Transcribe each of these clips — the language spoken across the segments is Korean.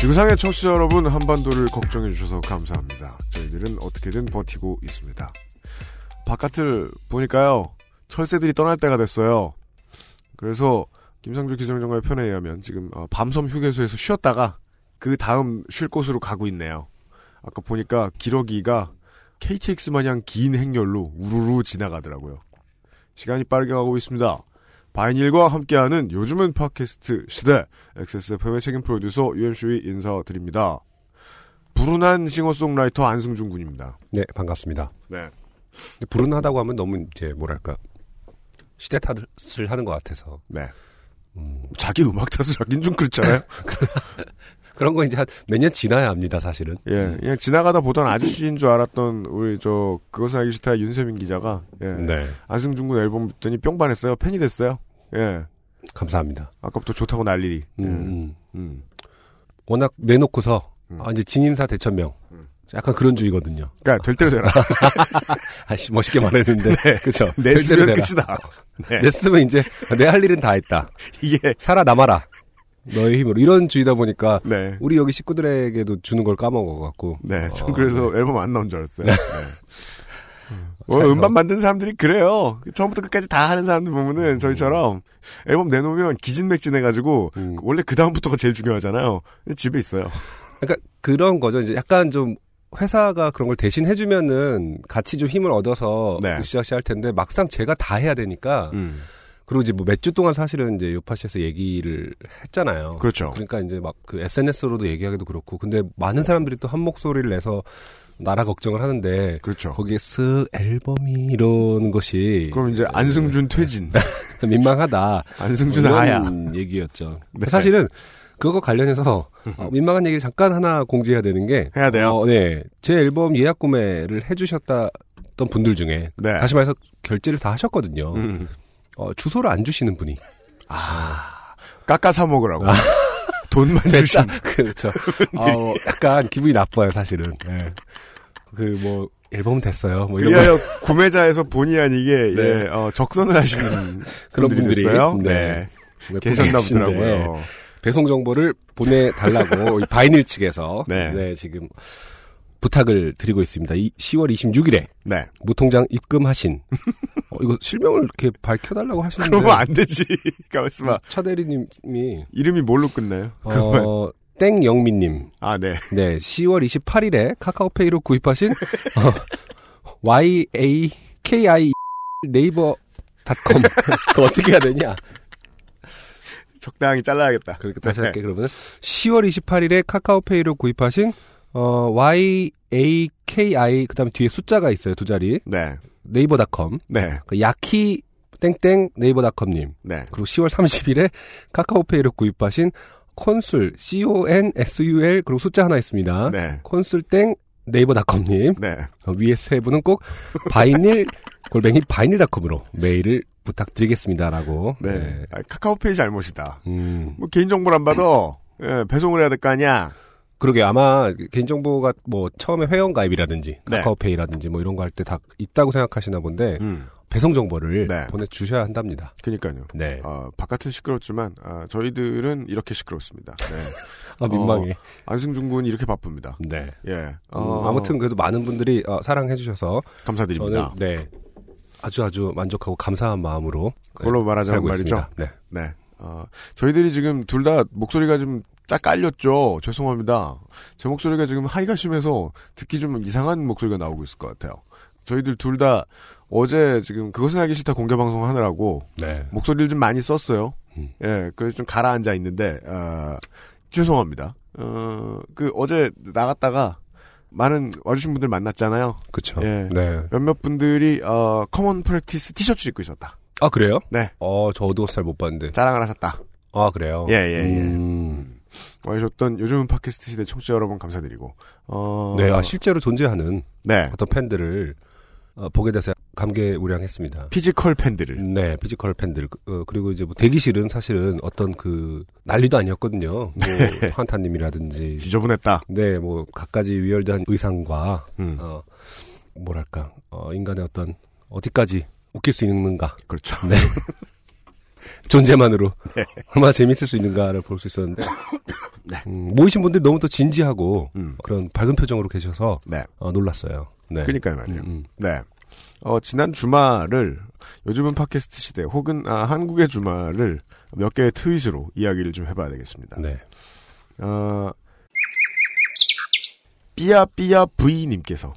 지구상의 청취자 여러분 한반도를 걱정해 주셔서 감사합니다. 저희들은 어떻게든 버티고 있습니다. 바깥을 보니까요. 철새들이 떠날 때가 됐어요. 그래서 김상조 기상정가의 편에 의하면 지금 어, 밤섬 휴게소에서 쉬었다가 그 다음 쉴 곳으로 가고 있네요. 아까 보니까 기러기가 KTX 마냥 긴 행렬로 우르르 지나가더라고요. 시간이 빠르게 가고 있습니다. 바이닐과 함께하는 요즘은 팟캐스트 시대 XSFM의 책임 프로듀서 UMC의 인사드립니다. 불운한 싱어송라이터 안승준 군입니다. 네, 반갑습니다. 네. 불운하다고 하면 너무 이제 뭐랄까 시대 탓을 하는 것 같아서 네. 음, 자기 음악 탓을 하긴 좀 그렇잖아요. 그런 거 이제 한 몇 년 지나야 합니다, 사실은. 예, 그냥 지나가다 보던 아저씨인 줄 알았던 우리 저 그것은 알기 싫다 윤세민 기자가 예, 네, 안승준 군 앨범 듣더니 뿅 반했어요. 팬이 됐어요. 예, 감사합니다. 아까부터 좋다고 난리리. 음, 예. 음. 음. 워낙 내놓고서 음. 아, 이제 진인사 대천명. 음. 약간 그런 주의거든요. 그러니까 될 대로 되라. 아씨 멋있게 말했는데, 그렇죠. 내 쓰면 끝이다. 네. 냈으면 이제 내 할 일은 다 했다. 이게 살아 남아라. 너의 힘으로 이런 주의다 보니까 네. 우리 여기 식구들에게도 주는 걸 까먹어 갖고. 네, 전 어, 그래서 앨범 안 나온 줄 알았어요. 네. 어, 음반 만든 사람들이 그래요. 처음부터 끝까지 다 하는 사람들 보면은 저희처럼 앨범 내놓으면 기진맥진해가지고 음. 원래 그 다음부터가 제일 중요하잖아요. 집에 있어요. 그러니까 그런 거죠. 이제 약간 좀 회사가 그런 걸 대신 해주면은 같이 좀 힘을 얻어서 네. 으쌰으쌰 할 텐데 막상 제가 다 해야 되니까 음. 그리고 이제 뭐 몇 주 동안 사실은 이제 요파시에서 얘기를 했잖아요. 그렇죠. 그러니까 이제 막 그 SNS로도 얘기하기도 그렇고 근데 많은 사람들이 또 한 목소리를 내서 나라 걱정을 하는데 그렇죠. 거기에 쓱 앨범이 이러는 것이 그럼 이제 안승준 퇴진, 민망하다. 안승준 뭐 이런 하야. 얘기였죠. 네. 사실은 그거 관련해서 어, 민망한 얘기를 잠깐 하나 공지해야 되는 게 해야 돼요. 어, 네. 제 앨범 예약 구매를 해주셨던 분들 중에 네. 다시 말해서 결제를 다 하셨거든요. 음. 어, 주소를 안 주시는 분이 깎아 사 먹으라고. 돈만 주신. 그렇죠. 어, 약간 기분이 나빠요, 사실은. 네. 그뭐 앨범 됐어요. 뭐 이런 거 구매자에서 본의 아니게 네. 예, 어, 적선을 하시는 그런 분들이 있어요. 네. 네. 계셨나 보더라고요. 배송 정보를 보내달라고 이 바이닐 측에서 네. 네. 지금 부탁을 드리고 있습니다. 이 10월 26일에 네. 무통장 입금하신 어, 이거 실명을 이렇게 밝혀달라고 하시는데 그러면 안 되지. 가만있어 봐. 차 대리님이 이름이 뭘로 끝나요? 어, 땡영민님 아, 네. 네 10월 28일에 카카오페이로 구입하신 어, YAKI 네이버 닷컴 그거 어떻게 해야 되냐? 적당히 잘라야겠다. 그렇게 다시 네. 할게 그러면 10월 28일에 카카오페이로 구입하신 어, YAKI 그 다음에 뒤에 숫자가 있어요 두 자리 네. 네이버닷컴 네. 그 야키 땡땡 네이버닷컴님 네. 그리고 10월 30일에 카카오페이로 구입하신 콘술 C O N S U L 그리고 숫자 하나 있습니다. 네. 콘술 땡 네이버닷컴님 네. 어, 위에 세 분은 꼭 바이닐 골뱅이 바이닐닷컴으로 메일을 부탁드리겠습니다라고. 네. 아, 카카오페이 잘못이다. 음, 뭐 개인정보를 안 받아. 예, 배송을 해야 될 거 아니야. 그러게 아마 개인정보가 뭐 처음에 회원가입이라든지 네. 카카오페이라든지 뭐 이런 거 할 때 다 있다고 생각하시나 본데 음. 배송 정보를 네. 보내주셔야 한답니다. 그니까요. 네. 아, 바깥은 시끄럽지만, 아, 저희들은 이렇게 시끄럽습니다. 네. 아, 민망해. 안승준 군이 이렇게 바쁩니다. 네. 예. 음, 어, 아무튼 그래도 많은 분들이 어, 사랑해주셔서 감사드립니다. 저는 네 아주 아주 만족하고 감사한 마음으로 그걸로 말하자면 살고 말이죠. 네. 네. 어, 저희들이 지금 둘 다 목소리가 좀 짝 깔렸죠. 죄송합니다. 제 목소리가 지금 하이가 심해서 듣기 좀 이상한 목소리가 나오고 있을 것 같아요. 저희들 둘 다 어제 지금 그것은 알기 싫다 공개 방송 하느라고 네. 목소리를 좀 많이 썼어요. 음. 예, 그래서 좀 가라앉아 있는데, 어, 죄송합니다. 어, 그 어제 나갔다가 많은 와주신 분들 만났잖아요. 그렇죠. 예. 네. 몇몇 분들이, 어, common practice 티셔츠 입고 있었다. 아 그래요? 네. 어 저도 잘 못 봤는데. 자랑을 하셨다. 아 그래요? 예, 예, 예. 음, 와주셨던 요즘은 팟캐스트 시대 청취자 여러분 감사드리고 어... 네, 아, 실제로 존재하는 네 어떤 팬들을 어, 보게 돼서 감개무량했습니다. physical 팬들을 네, physical 팬들 어, 그리고 이제 뭐 대기실은 사실은 어떤 그 난리도 아니었거든요. 뭐 환타님이라든지 지저분했다. 네, 뭐 갖가지 위열대한 의상과 음, 어 뭐랄까 어 인간의 어떤 어디까지 웃길 수 있는가 그렇죠. 네. 존재만으로 네. 얼마나 재밌을 수 있는가를 볼 수 있었는데 네. 음, 모이신 분들이 너무 또 진지하고 음, 그런 밝은 표정으로 계셔서 네. 어, 놀랐어요. 네. 그러니까요 말이에요. 음, 음. 네. 어, 지난 주말을 요즘은 팟캐스트 시대 혹은 아, 한국의 주말을 몇 개의 트윗으로 이야기를 좀 해봐야 되겠습니다. 네. 어, 삐야삐야 V님께서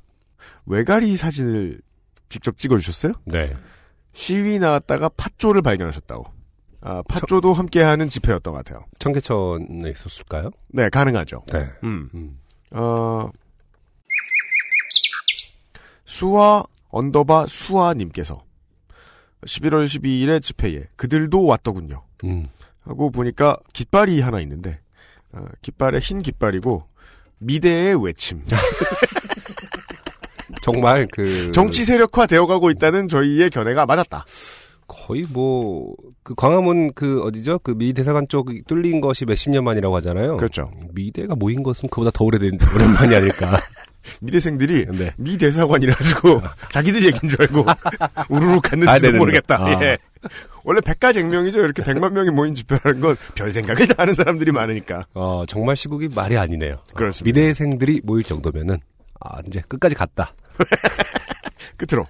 왜가리 사진을 직접 찍어주셨어요? 네. 시위 나왔다가 팥조를 발견하셨다고. 아, 팥조도 함께하는 집회였던 것 같아요. 청계천에 있었을까요? 네, 가능하죠. 네. 음. 음. 어, 수아 underbar 수아님께서 11월 12일에 집회에 그들도 왔더군요. 음. 하고 보니까 깃발이 하나 있는데 어, 깃발에 흰 깃발이고 미대의 외침. 정말 그 정치 세력화 되어가고 있다는 저희의 견해가 맞았다. 거의 뭐 그 광화문 그 어디죠? 그 미 대사관 쪽 뚫린 것이 몇십 년 만이라고 하잖아요. 그렇죠. 미대가 모인 것은 그보다 더 오래된 오랜만이 아닐까. 미대생들이 네. 미 대사관이라 가지고 자기들 얘기인 줄 알고 우르르 아, 갔는지도 네네네. 모르겠다. 아. 예. 원래 백가쟁명이죠. 이렇게 백만 명이 모인 집회라는 건 별 생각을 다 하는 사람들이 많으니까. 어, 정말 시국이 말이 아니네요. 그렇습니다. 미대생들이 모일 정도면은 아, 이제 끝까지 갔다. 끝으로.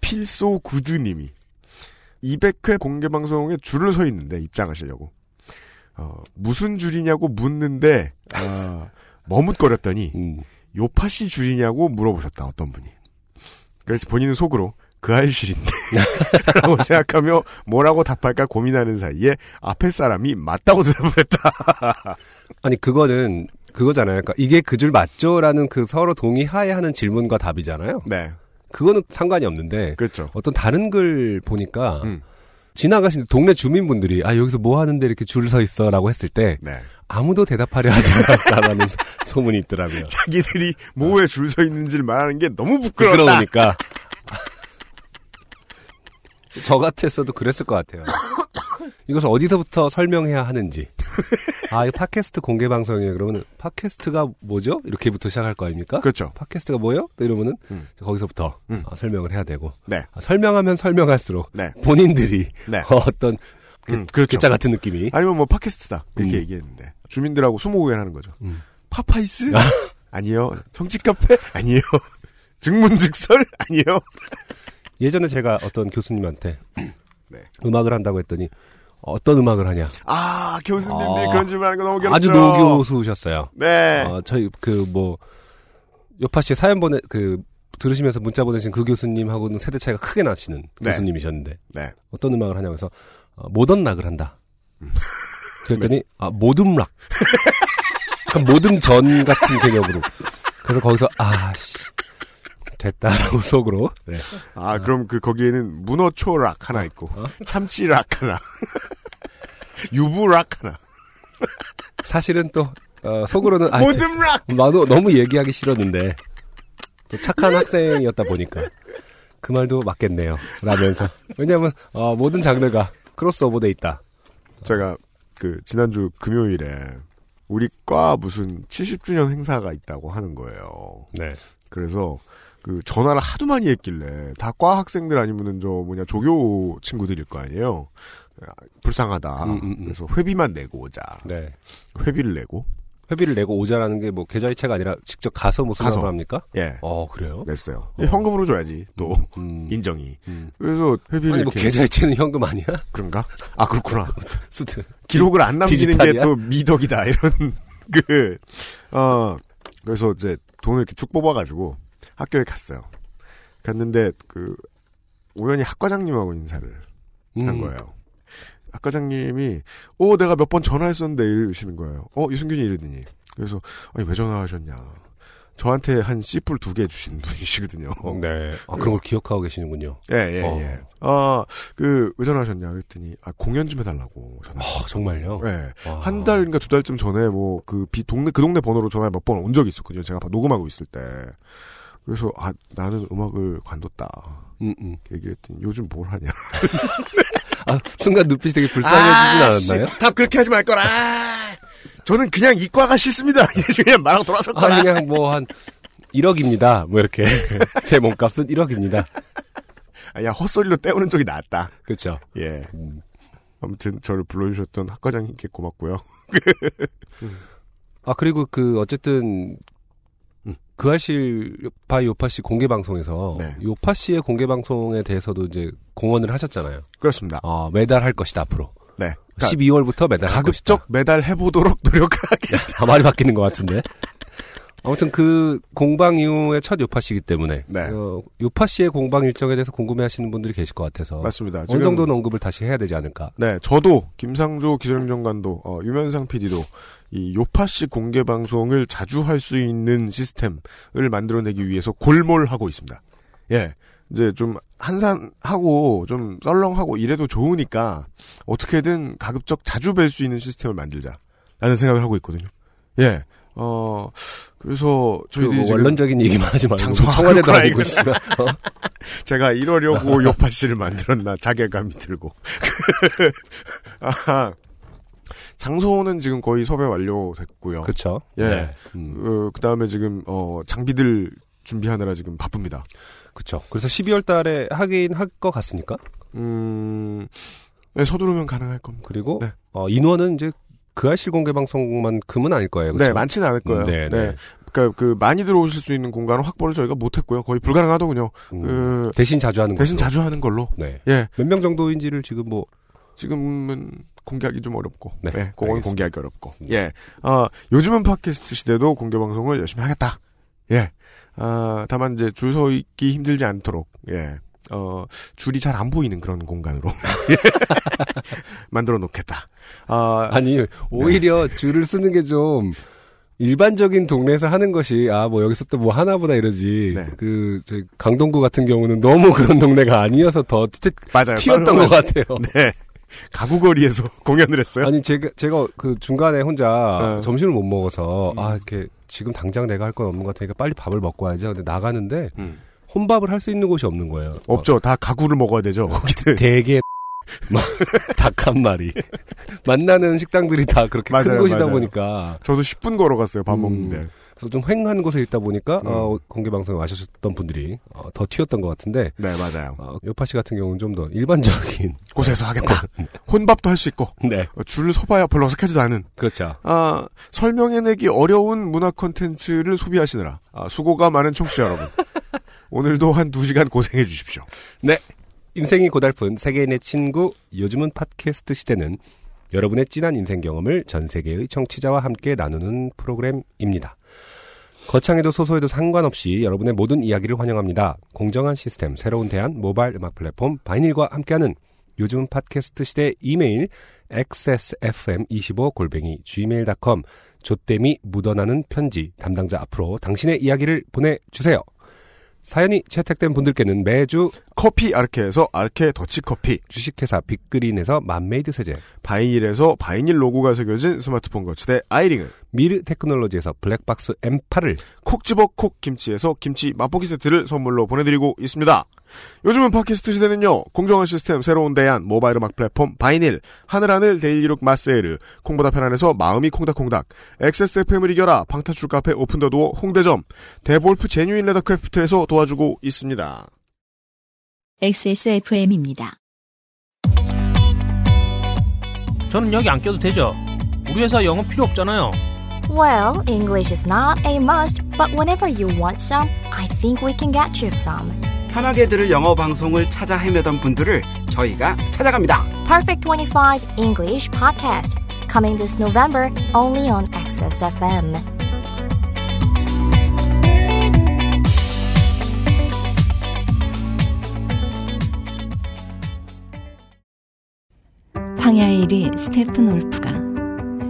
필소 구드님이 200회 공개 방송에 줄을 서 있는데 입장하시려고. 어, 무슨 줄이냐고 묻는데, 아, 머뭇거렸더니, 음. 요파시 줄이냐고 물어보셨다, 어떤 분이. 그래서 본인은 속으로, 그 알실인데. 라고 생각하며 뭐라고 답할까 고민하는 사이에 앞에 사람이 맞다고 대답을 했다. 아니 그거는 그거잖아요. 그러니까 이게 그 줄 맞죠라는 그 서로 동의하에 하는 질문과 답이잖아요. 네. 그거는 상관이 없는데 그렇죠. 어떤 다른 글 보니까 음. 지나가신 동네 주민분들이 아 여기서 뭐 하는데 이렇게 줄 서 있어라고 했을 때 네. 아무도 대답하려 하지 않았다라는 소- 소문이 있더라고요. 자기들이 뭐에 줄서 있는지를 말하는 게 너무 부끄럽다. 부끄러우니까 저 같았어도 그랬을 것 같아요. 이것을 어디서부터 설명해야 하는지. 아, 이 팟캐스트 공개 방송이에요. 그러면 팟캐스트가 뭐죠? 이렇게부터 시작할 거 아닙니까? 그렇죠. 팟캐스트가 뭐예요? 또 이러면은 음. 거기서부터 음. 아, 설명을 해야 되고 네. 아, 설명하면 설명할수록 네. 본인들이 네. 어떤 그, 음, 그렇죠. 괴짜 같은 느낌이 아니면 뭐 팟캐스트다 이렇게 음. 얘기했는데 주민들하고 스무고개를 하는 거죠. 음. 파파이스 아니요. 정치 카페 아니요. 증문즉설 아니요. 예전에 제가 어떤 교수님한테 네. 음악을 한다고 했더니 어떤 음악을 하냐 아 교수님들이 아. 그런 질문하는 거 너무 괴롭죠. 아주 노교수셨어요. 네. 어, 저희 그 뭐 요파 씨 사연 보내 그 들으시면서 문자 보내신 그 교수님하고는 세대 차이가 크게 나시는 네. 교수님이셨는데 네. 어떤 음악을 하냐고 해서 어, 모던 락을 한다. 음. 그랬더니 아 모듬 락. 약간 모듬 전 같은 개념으로. 그래서 거기서 아씨 됐다라고 속으로. 네. 아 그럼 그 거기에는 문어초락 하나 있고 어? 참치락 하나, 유부락 하나, 사실은 또 어, 속으로는 아, 모듬락. 나도 너무 얘기하기 싫었는데 또 착한 학생이었다 보니까 그 말도 맞겠네요. 라면서 왜냐하면 어, 모든 장르가 크로스오버돼 있다. 제가 그 지난주 금요일에 우리 과 무슨 70주년 행사가 있다고 하는 거예요. 네. 그래서 그 전화를 하도 많이 했길래 다 과 학생들 아니면은 저 뭐냐 조교 친구들일 거 아니에요. 아, 불쌍하다. 음, 음, 음. 그래서 회비만 내고 오자. 네. 회비를 내고 회비를 내고 오자라는 게 뭐 계좌이체가 아니라 직접 가서 무슨 가서. 합니까? 예 어 그래요? 냈어요. 어. 현금으로 줘야지 또 음, 인정이. 음. 그래서 회비를 아니 뭐 계좌이체는 현금 아니야? 그런가? 아 그렇구나. 수트. 기록을 안 남기는 게? 또 미덕이다 이런 그 어 그래서 이제 돈을 이렇게 쭉 뽑아가지고 학교에 갔어요. 갔는데 그 우연히 학과장님하고 인사를 한 음. 거예요. 학과장님이 어 내가 몇 번 전화했었는데 이러시는 거예요. 어 유승균이 이러더니 그래서 아니 왜 전화하셨냐? 저한테 한 씨뿔 두 개 주신 분이시거든요. 네. 아, 그런 걸 기억하고 계시는군요. 예, 예, 어. 예. 아, 그, 왜 전화하셨냐 그랬더니, 아, 공연 좀 해달라고 전화. 아, 정말요? 예. 와. 한 달인가 두 달쯤 전에 뭐, 그, 비, 동네, 그 동네 번호로 전화 몇 번 온 적이 있었거든요. 제가 녹음하고 있을 때. 그래서, 아, 나는 음악을 관뒀다. 음, 음. 얘기를 했더니, 요즘 뭘 하냐. 아, 순간 눈빛이 되게 불쌍해지진 않았나요? 씨, 답 그렇게 하지 말 거라. 저는 그냥 이과가 싫습니다. 그냥 말하고 돌아설 아, 거라. 그냥 뭐 한 1억입니다. 뭐 이렇게. 제 몸값은 1억입니다. 아, 야, 헛소리로 때우는 적이 낫다. 그렇죠. 예. 음. 아무튼 저를 불러주셨던 학과장님께 고맙고요. 아, 그리고 그, 어쨌든, 음. 그 알실 바이 요팟시 공개 방송에서 네. 요팟시의 공개 방송에 대해서도 이제 공언을 하셨잖아요. 그렇습니다. 어, 매달 할 것이다 앞으로. 네. 그러니까 12월부터 매달 할 것이다. 가급적 매달 해보도록 노력하게. 다 말이 바뀌는 것 같은데. 아무튼 그 공방 이후의 첫 요팟시이기 때문에 네. 어, 요팟시의 공방 일정에 대해서 궁금해하시는 분들이 계실 것 같아서 맞습니다. 어느 정도는 언급을 다시 해야 되지 않을까. 네, 저도 김상조 기술행정관도 어, 유면상 PD도 이 요파시 공개 방송을 자주 할 수 있는 시스템을 만들어내기 위해서 골몰하고 있습니다. 예, 이제 좀 한산하고 좀 썰렁하고 이래도 좋으니까 어떻게든 가급적 자주 뵐 수 있는 시스템을 만들자라는 생각을 하고 있거든요. 예, 어 그래서 그 저희들이 뭐 지금 원론적인 얘기만 하지 말고 뭐 청와대도 아니고. 어? 제가 이러려고 요파 씨를 만들었나 자괴감이 들고. 아, 장소는 지금 거의 섭외 완료됐고요. 그렇죠. 예. 네. 음, 어, 그 다음에 지금, 어, 장비들 준비하느라 지금 바쁩니다. 그렇죠. 그래서 12월 달에 하긴 할 것 같습니까? 음, 네, 서두르면 가능할 겁니다. 그리고 네. 어, 인원은 이제 그 알실 공개 방송만큼은 아닐 거예요. 네, 그렇죠? 많지는 않을 거예요. 음, 네, 네. 네. 그니까 그, 많이 들어오실 수 있는 공간은 확보를 저희가 못했고요. 거의 불가능하더군요. 음, 그, 대신 자주 하는 대신 것으로. 자주 하는 걸로. 네. 예. 몇 명 정도인지를 지금 뭐 지금은 공개하기 좀 어렵고, 네, 네, 그건 알겠습니다. 공개하기 어렵고, 음. 예, 어, 요즘은 팟캐스트 시대도 공개 방송을 열심히 하겠다, 예, 아, 다만 이제 줄 서 있기 힘들지 않도록, 예, 어, 줄이 잘 안 보이는 그런 공간으로 만들어 놓겠다. 아, 아니 오히려 줄을 쓰는 게 좀 일반적인 동네에서 하는 것이 아 뭐 여기서 또 뭐 하나보다 이러지 네. 그저 강동구 같은 경우는 너무 그런 동네가 아니어서 더 튀, 맞아요. 튀었던 것 같아요. 네, 가구거리에서 공연을 했어요. 아니 제가 제가 그 중간에 혼자 어. 점심을 못 먹어서 음. 아 이렇게 지금 당장 내가 할 건 없는 것 같으니까 빨리 밥을 먹고 와야지. 근데 나가는데 음. 혼밥을 할 수 있는 곳이 없는 거예요. 없죠. 다 가구를 먹어야 되죠. 거기는. 되게 닭 한 마리 만나는 식당들이 다 그렇게 큰 맞아요, 곳이다 맞아요. 보니까 저도 10분 걸어갔어요. 밥 음. 먹는데. 그래서 좀 횡한 곳에 있다 보니까 음. 어, 공개 방송에 와주셨던 분들이 어, 더 튀었던 것 같은데 네, 맞아요. 어, 요파 씨 같은 경우는 좀 더 일반적인 곳에서 하겠다. 혼밥도 할 수 있고 네 어, 줄을 서봐야 별로 어색하지도 않은. 그렇죠 아, 설명해내기 어려운 문화 콘텐츠를 소비하시느라 아, 수고가 많은 청취자 여러분. 오늘도 한 두 시간 고생해 주십시오. 인생이 고달픈 세계인의 친구 요즘은 팟캐스트 시대는 여러분의 진한 인생 경험을 전 세계의 청취자와 함께 나누는 프로그램입니다. 거창해도 소소해도 상관없이 여러분의 모든 이야기를 환영합니다. 공정한 시스템, 새로운 대안, 모바일 음악 플랫폼 바이닐과 함께하는 요즘 팟캐스트 시대 이메일 xsfm25골뱅이 gmail.com 조땜이 묻어나는 편지 담당자 앞으로 당신의 이야기를 보내주세요. 사연이 채택된 분들께는 매주 커피 아르케에서 아르케 더치커피, 주식회사 빅그린에서 맘메이드 세제, 바이닐에서 바이닐 로고가 새겨진 스마트폰 거치대 아이링을, 미르 테크놀로지에서 블랙박스 M8을 콕 집어 콕 김치에서 김치 맛보기 세트를 선물로 보내드리고 있습니다. 요즘은 팟캐스트 시대는요, 공정한 시스템, 새로운 대안, 모바일 음악 플랫폼, 바이닐, 하늘하늘 daily look 마세르, 콩보다 편안해서 마음이 콩닥콩닥, XSFM을 이겨라, 방탈출 카페 오픈더도어 홍대점, 데볼프 제뉴인 레더크래프트에서 도와주고 있습니다. XSFM입니다. 저는 여기 안 껴도 되죠? 우리 회사 영어 필요 없잖아요. Well, English is not a must, but whenever you want some, I think we can get you some. 편하게 들을 영어 방송을 찾아 헤매던 분들을 저희가 찾아갑니다. Perfect 25 English Podcast, coming this November only on Access FM. 황야의 1위 스테픈 올프가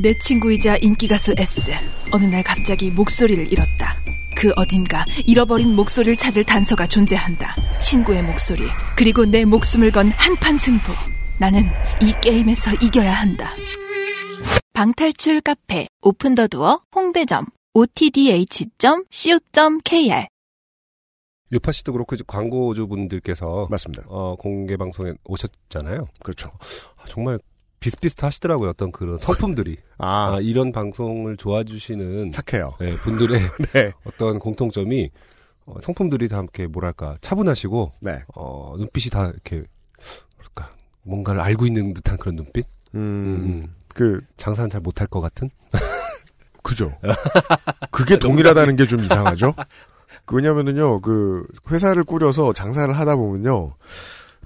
내 친구이자 인기가수 S. 어느 날 갑자기 목소리를 잃었다. 그 어딘가 잃어버린 목소리를 찾을 단서가 존재한다. 친구의 목소리, 그리고 내 목숨을 건 한판 승부. 나는 이 게임에서 이겨야 한다. 방탈출 카페, 오픈더두어, 홍대점, otdh.co.kr 유파 씨도 그렇고 이제 광고주분들께서 맞습니다. 어, 공개 방송에 오셨잖아요. 그렇죠. 아, 정말 비슷비슷하시더라고요. 어떤 그런 성품들이 아, 아, 이런 방송을 좋아주시는 착해요. 네, 분들의 네. 어떤 공통점이 어, 성품들이 다 함께 뭐랄까 차분하시고 네. 어, 눈빛이 다 이렇게 뭐랄까 뭔가를 알고 있는 듯한 그런 눈빛. 음, 음, 음. 그, 장사는 잘 못할 것 같은. 그죠. 그게 동일하다는 게 좀 이상하죠? 그 왜냐면은요, 그, 회사를 꾸려서 장사를 하다 보면요,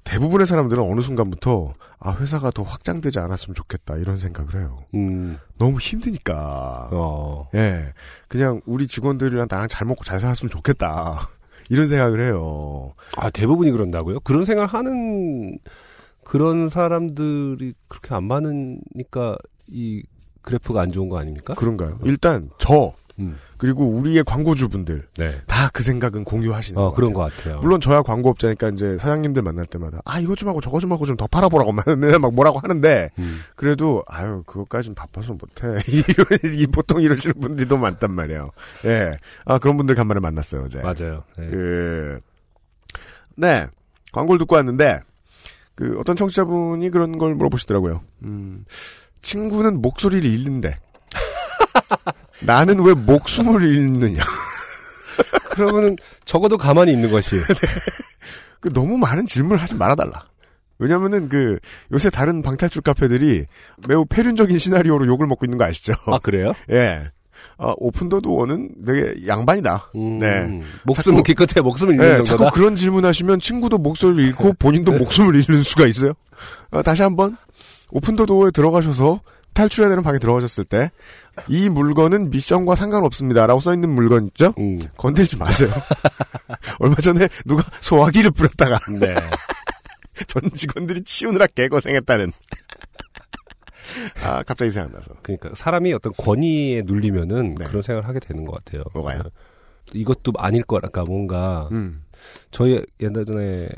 대부분의 사람들은 어느 순간부터, 아, 회사가 더 확장되지 않았으면 좋겠다, 이런 생각을 해요. 음, 너무 힘드니까. 어, 예. 그냥 우리 직원들이랑 나랑 잘 먹고 잘 살았으면 좋겠다. 이런 생각을 해요. 아 대부분이 그런다고요? 그런 생각을 하는 그런 사람들이 그렇게 안 많으니까 이 그래프가 안 좋은 거 아닙니까? 그런가요? 일단, 저, 음, 그리고 우리의 광고주분들, 네. 다 그 생각은 공유하시는 어 것 그런 같아요. 것 같아요. 물론 저야 광고업자니까 이제 사장님들 만날 때마다 아 이것 좀 하고 저것 좀 하고 좀 더 팔아보라고 막 뭐라고 하는데 음, 그래도 아유 그것까진 바빠서 못해 이 보통 이러시는 분들도 많단 말이에요. 예, 아 그런 분들 간만에 만났어요 어제. 맞아요. 네. 그, 네 광고를 듣고 왔는데 그 어떤 청취자분이 그런 걸 물어보시더라고요. 음, 친구는 목소리를 잃는데 나는 왜 목숨을 잃느냐. 그러면은 적어도 가만히 있는 것이. 그 너무 많은 질문을 하지 말아달라. 왜냐면은 그 요새 다른 방탈출 카페들이 매우 폐륜적인 시나리오로 욕을 먹고 있는 거 아시죠? 아 그래요? 예. 아, 오픈더 도어는 되게 양반이다. 음, 네. 목숨은 자꾸- 기껏해 목숨을 잃는 예, 정도다. 자꾸 그런 질문하시면 친구도 목소리를 잃고 본인도 목숨을 잃는 수가 있어요. 어, 다시 한번 오픈더 도어에 들어가셔서 탈출해야 되는 방에 들어가셨을 때 이 물건은 미션과 상관없습니다라고 써 있는 물건 있죠? 음, 건들지 마세요. 얼마 전에 누가 소화기를 뿌렸다가 네. 전 직원들이 치우느라 개고생했다는. 아, 갑자기 생각나서. 그러니까 사람이 어떤 권위에 눌리면은 네. 그런 생각을 하게 되는 것 같아요. 뭐가요? 어, 이것도 아닐 거랄까 뭔가 음. 저희 옛날에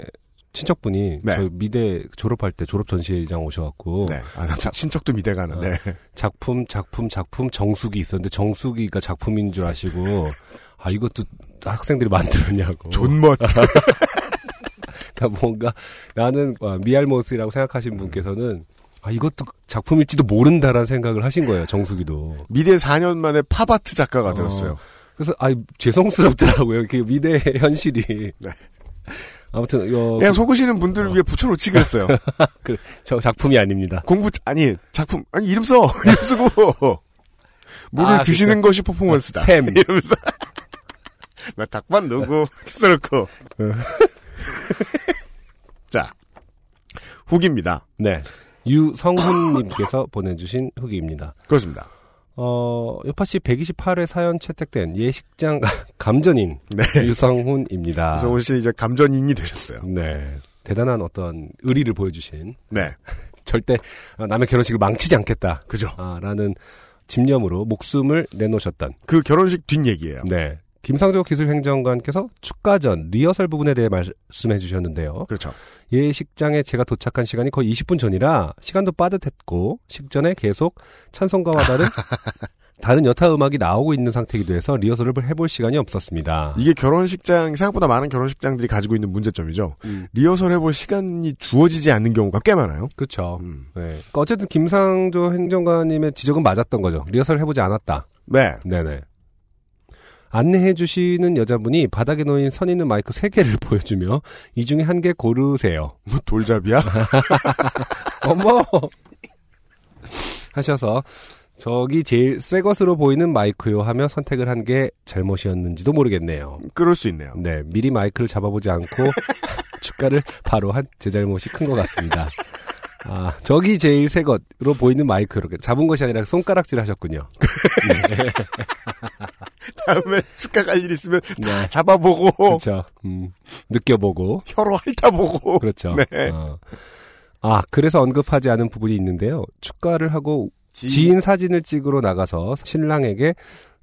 친척분이 네. 저희 미대 졸업할 때 졸업 전시회장 오셔갖고 네. 아, 나 친척도 미대 가는데. 작품 작품 작품 정수기 있었는데 정수기가 작품인 줄 아시고 아 이것도 학생들이 만들었냐고 존멋. 그러니까 뭔가 나는 아, 미알못이라고 생각하신 분께서는 아 이것도 작품일지도 모른다라는 생각을 하신 거예요 정수기도 미대 4년 만에 팝아트 작가가 되었어요. 그래서 아 죄송스럽더라고요 그 미대 현실이 네. 아무튼 어, 그냥 속으시는 분들을 위해 붙여놓지 그랬어요. 저 작품이 아닙니다 공부, 아니, 작품, 아니, 이름 써! 이름 쓰고! 물을 아, 드시는 것이 퍼포먼스다. 샘. 이러면서. 나 닭반 누구? 써놓고. 자, 후기입니다. 네 유성훈님께서 보내주신 후기입니다. 그렇습니다. 어, 요파씨 128회 사연 채택된 예식장 감전인 네. 유성훈입니다. 유성훈 씨는 이제 감전인이 되셨어요. 네. 대단한 어떤 의리를 보여주신 네. 절대 남의 결혼식을 망치지 않겠다. 그죠. 아, 라는 집념으로 목숨을 내놓으셨던 그 결혼식 뒷얘기예요. 네. 김상조 기술행정관께서 축가 전 리허설 부분에 대해 말씀해 주셨는데요. 그렇죠. 예식장에 제가 도착한 시간이 거의 20분 전이라 시간도 빠듯했고 식전에 계속 찬송가와 다른 다른 여타 음악이 나오고 있는 상태이기도 해서 리허설을 해볼 시간이 없었습니다. 이게 결혼식장, 생각보다 많은 결혼식장들이 가지고 있는 문제점이죠. 리허설 해볼 시간이 주어지지 않는 경우가 꽤 많아요. 그렇죠. 음. 네. 어쨌든 김상조 행정관님의 지적은 맞았던 거죠. 리허설을 해보지 않았다. 네. 네네. 안내해 주시는 여자분이 바닥에 놓인 선 있는 마이크 3개를 보여주며 이 중에 한 개 고르세요. 뭐 돌잡이야? 어머! 하셔서 저기 제일 새 것으로 보이는 마이크요 하며 선택을 한 게 잘못이었는지도 모르겠네요. 그럴 수 있네요. 네, 미리 마이크를 잡아보지 않고 축가를 바로 한 제 잘못이 큰 것 같습니다. 아, 저기 제일 새 것으로 보이는 마이크 이렇게 잡은 것이 아니라 손가락질 하셨군요. 다음에 축가 갈 일 있으면 다 네. 잡아보고 그렇죠. 음, 느껴보고 혀로 핥아보고 그렇죠. 네. 어. 아, 그래서 언급하지 않은 부분이 있는데요. 축가를 하고 지인 사진을 찍으러 나가서 신랑에게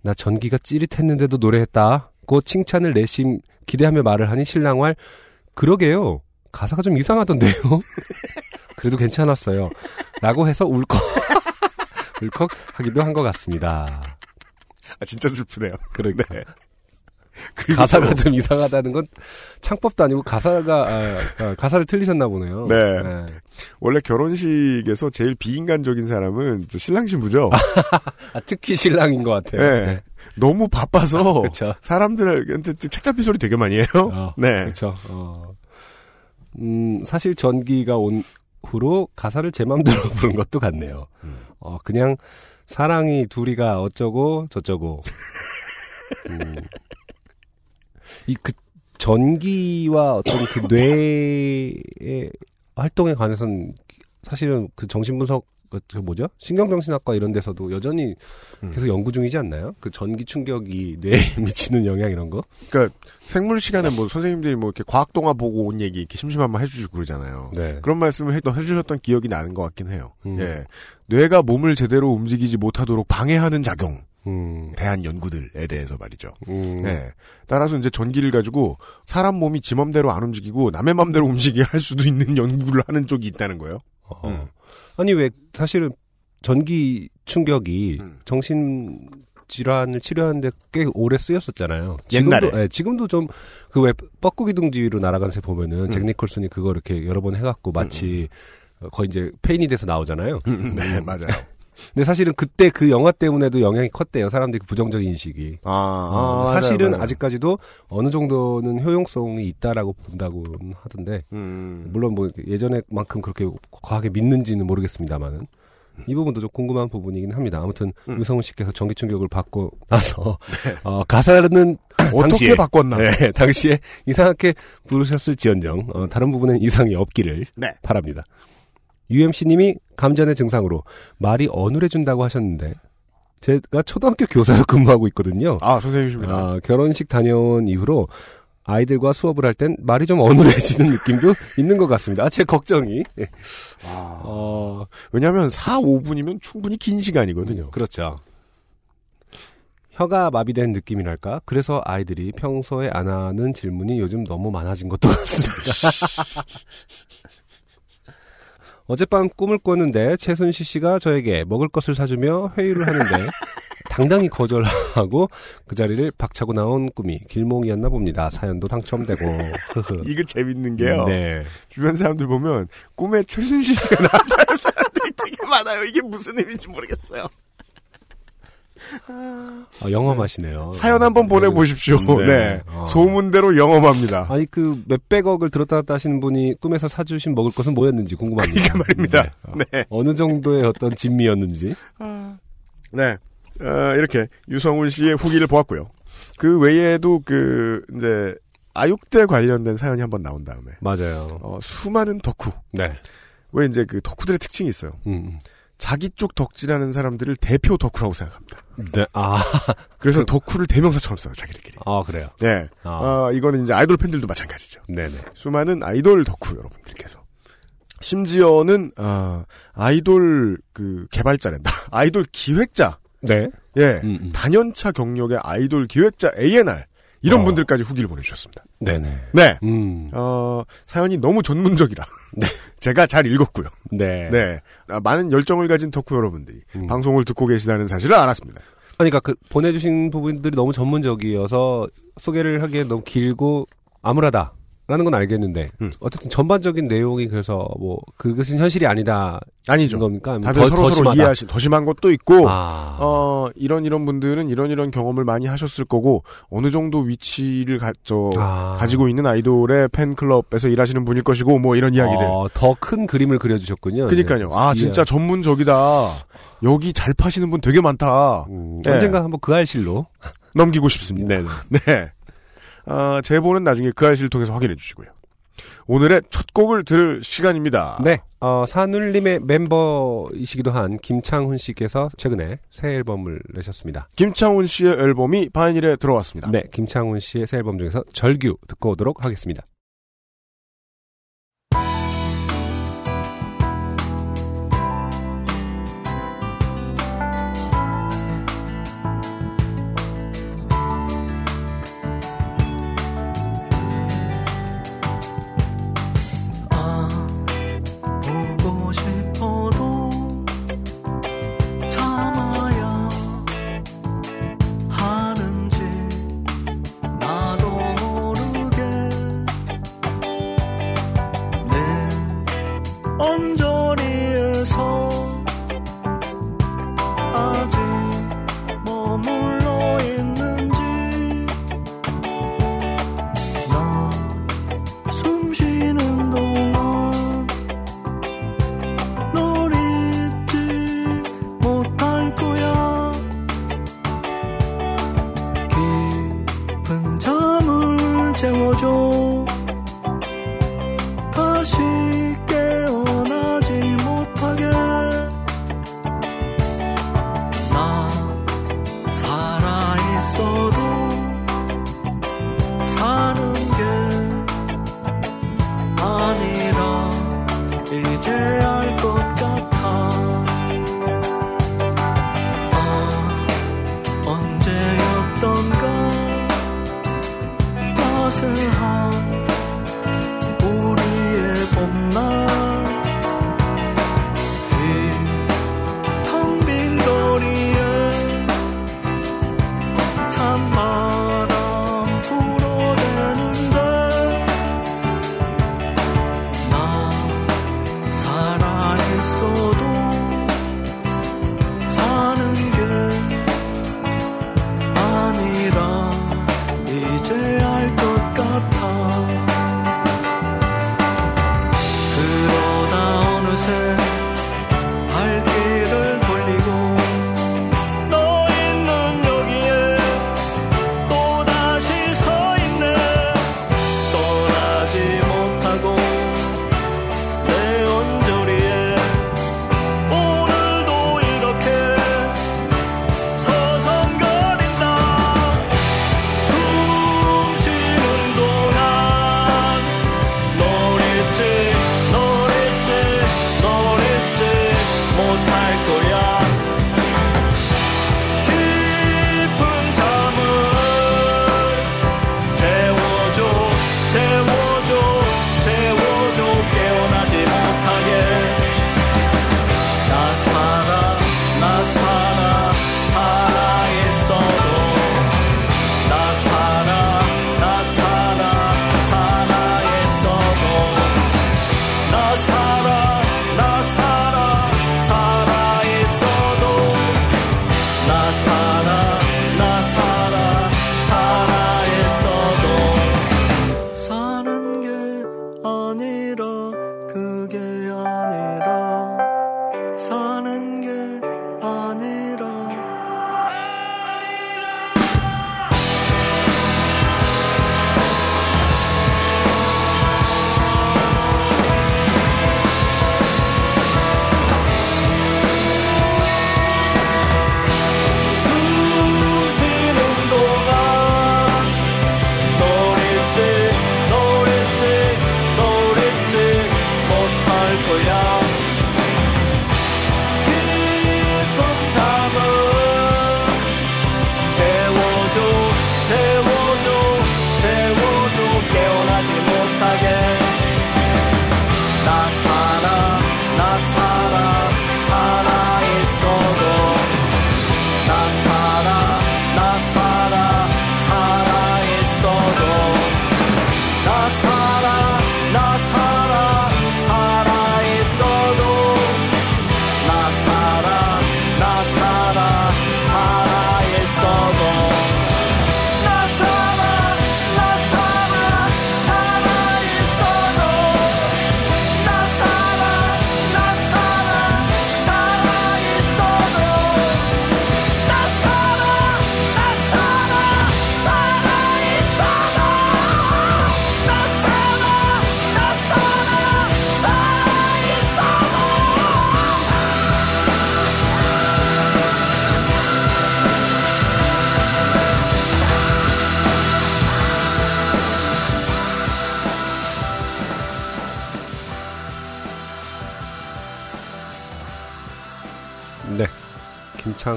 나 전기가 찌릿했는데도 노래했다고 칭찬을 내심 기대하며 말을 하니 신랑왈 그러게요. 가사가 좀 이상하던데요. 그래도 괜찮았어요. 라고 해서 울컥 울컥 하기도 한 것 같습니다. 아, 진짜 슬프네요. 그러니까 네. 가사가 또- 좀 이상하다는 건 창법도 아니고 가사가 아, 아, 가사를 틀리셨나 보네요. 네. 원래 결혼식에서 제일 비인간적인 사람은 저 신랑 신부죠. 아, 특히 신랑인 것 같아요. 네. 너무 바빠서. 사람들한테 책 잡힌 소리 되게 많이 해요. 어, 네. 그렇죠. 어. 음, 사실 전기가 온 후로 가사를 제 맘대로 부른 것도 같네요. 음. 어, 그냥 사랑이 둘이가 어쩌고 저쩌고. 음. 이그 전기와 어떤 그 뇌의 활동에 관해서는 사실은 그 정신분석 그, 그 뭐죠? 신경정신학과 이런 데서도 여전히 음. 계속 연구 중이지 않나요? 그 전기 충격이 뇌에 미치는 영향 이런 거? 그러니까 생물 시간에 뭐 선생님들이 뭐 이렇게 과학 동화 보고 온 얘기 이렇게 심심하면 해주시고 그러잖아요. 네. 그런 말씀을 해, 해주셨던 기억이 나는 것 같긴 해요. 음. 예. 뇌가 몸을 제대로 움직이지 못하도록 방해하는 작용, 음. 대한 연구들에 대해서 말이죠. 음. 예. 따라서 이제 전기를 가지고 사람 몸이 지 맘대로 안 움직이고 남의 맘대로 움직이게 할 수도 있는 연구를 하는 쪽이 있다는 거예요. 어. 음. 아니 왜 사실은 전기 충격이 음. 정신 질환을 치료하는데 꽤 오래 쓰였었잖아요. 옛날에. 지금도, 예, 지금도 좀 그 왜 뻐꾸기 둥지로 날아간 새 보면은 음. 잭 니콜슨이 그거 이렇게 여러 번 해갖고 마치 어, 거의 이제 페인이 돼서 나오잖아요. 네, 맞아요. 근데 사실은 그때 그 영화 때문에도 영향이 컸대요. 사람들이 그 부정적인 인식이. 아, 어, 아, 사실은 맞아요. 아직까지도 어느 정도는 효용성이 있다라고 본다고는 하던데 음. 물론 뭐 예전에만큼 그렇게 과하게 믿는지는 모르겠습니다만은 이 부분도 좀 궁금한 부분이긴 합니다. 아무튼 음. 유성훈 씨께서 전기 충격을 받고 나서 어, 가사는 어떻게 바꿨나? 네, 당시에 이상하게 부르셨을지언정 어, 다른 부분엔 이상이 없기를 네. 바랍니다. UMC님이 감전의 증상으로 말이 어눌해준다고 하셨는데 제가 초등학교 교사로 근무하고 있거든요. 아, 선생님이십니다. 아, 결혼식 다녀온 이후로 아이들과 수업을 할 땐 말이 좀 어눌해지는 느낌도 있는 것 같습니다. 아, 제 걱정이. 예. 아, 어, 왜냐하면 4, 5분이면 충분히 긴 시간이거든요. 그렇죠. 혀가 마비된 느낌이랄까? 그래서 아이들이 평소에 안 하는 질문이 요즘 너무 많아진 것도 같습니다. 어젯밤 꿈을 꿨는데 최순실 씨가 저에게 먹을 것을 사주며 회의를 하는데 당당히 거절하고 그 자리를 박차고 나온 꿈이 길몽이었나 봅니다. 사연도 당첨되고. 이거 재밌는 게요. 네. 주변 사람들 보면 꿈에 최순실이가 나타나는 사람들이 되게 많아요. 이게 무슨 의미인지 모르겠어요. 아, 영험하시네요. 사연 한번 보내보십시오. 네. 네. 어. 소문대로 영험합니다. 아니 그 몇백억을 들었다 놨다 하시는 분이 꿈에서 사주신 먹을 것은 뭐였는지 궁금합니다. 그러니까 말입니다. 네. 어, 네. 어느 정도의 어떤 진미였는지. 네. 어, 이렇게 유성훈 씨의 후기를 보았고요. 그 외에도 그 이제 아육대 관련된 사연이 한번 나온 다음에 맞아요. 어, 수많은 덕후. 네. 왜 이제 그 덕후들의 특징이 있어요. 음. 자기 쪽 덕질하는 사람들을 대표 덕후라고 생각합니다. 네. 아, 그래서 덕후를 대명사처럼 써요, 자기들끼리. 아 그래요. 네. 아. 어, 이거는 이제 아이돌 팬들도 마찬가지죠. 네네. 수많은 아이돌 덕후 여러분들께서. 심지어는, 어, 아이돌 그 개발자랜다. 아이돌 기획자. 네. 예. 음, 음. 단연차 경력의 아이돌 기획자 A&R. 이런 어. 분들까지 후기를 보내주셨습니다. 네네. 네. 음. 어, 사연이 너무 전문적이라. 네. 제가 잘 읽었고요. 네. 네. 아, 많은 열정을 가진 덕후 여러분들이 음. 방송을 듣고 계시다는 사실을 알았습니다. 그러니까 그 보내주신 부분들이 너무 전문적이어서 소개를 하기에 너무 길고 암울하다. 라는 건 알겠는데 음. 어쨌든 전반적인 내용이 그래서 뭐 그것은 현실이 아니다 아니죠. 겁니까? 다들 더- 서로 더 서로? 이해하시 더 심한 것도 있고 아. 어 이런 이런 분들은 이런 이런 경험을 많이 하셨을 거고 어느 정도 위치를 가, 저, 아. 가지고 있는 아이돌의 팬클럽에서 일하시는 분일 것이고 뭐 이런 이야기들. 어, 더큰 그림을 그려주셨군요. 그니까요. 네. 아 진짜 전문적이다. 여기 잘 파시는 분 되게 많다. 음, 예. 언젠가 한번 그 알실로 넘기고 싶습니다. 네 네. 네. 아, 제보는 나중에 그 알실을 통해서 확인해 주시고요. 오늘의 첫 곡을 들을 시간입니다. 네, 어, 산울림의 멤버이시기도 한 김창훈 씨께서 최근에 새 앨범을 내셨습니다. 김창훈 씨의 앨범이 바이닐에 들어왔습니다. 네, 김창훈 씨의 새 앨범 중에서 절규 듣고 오도록 하겠습니다.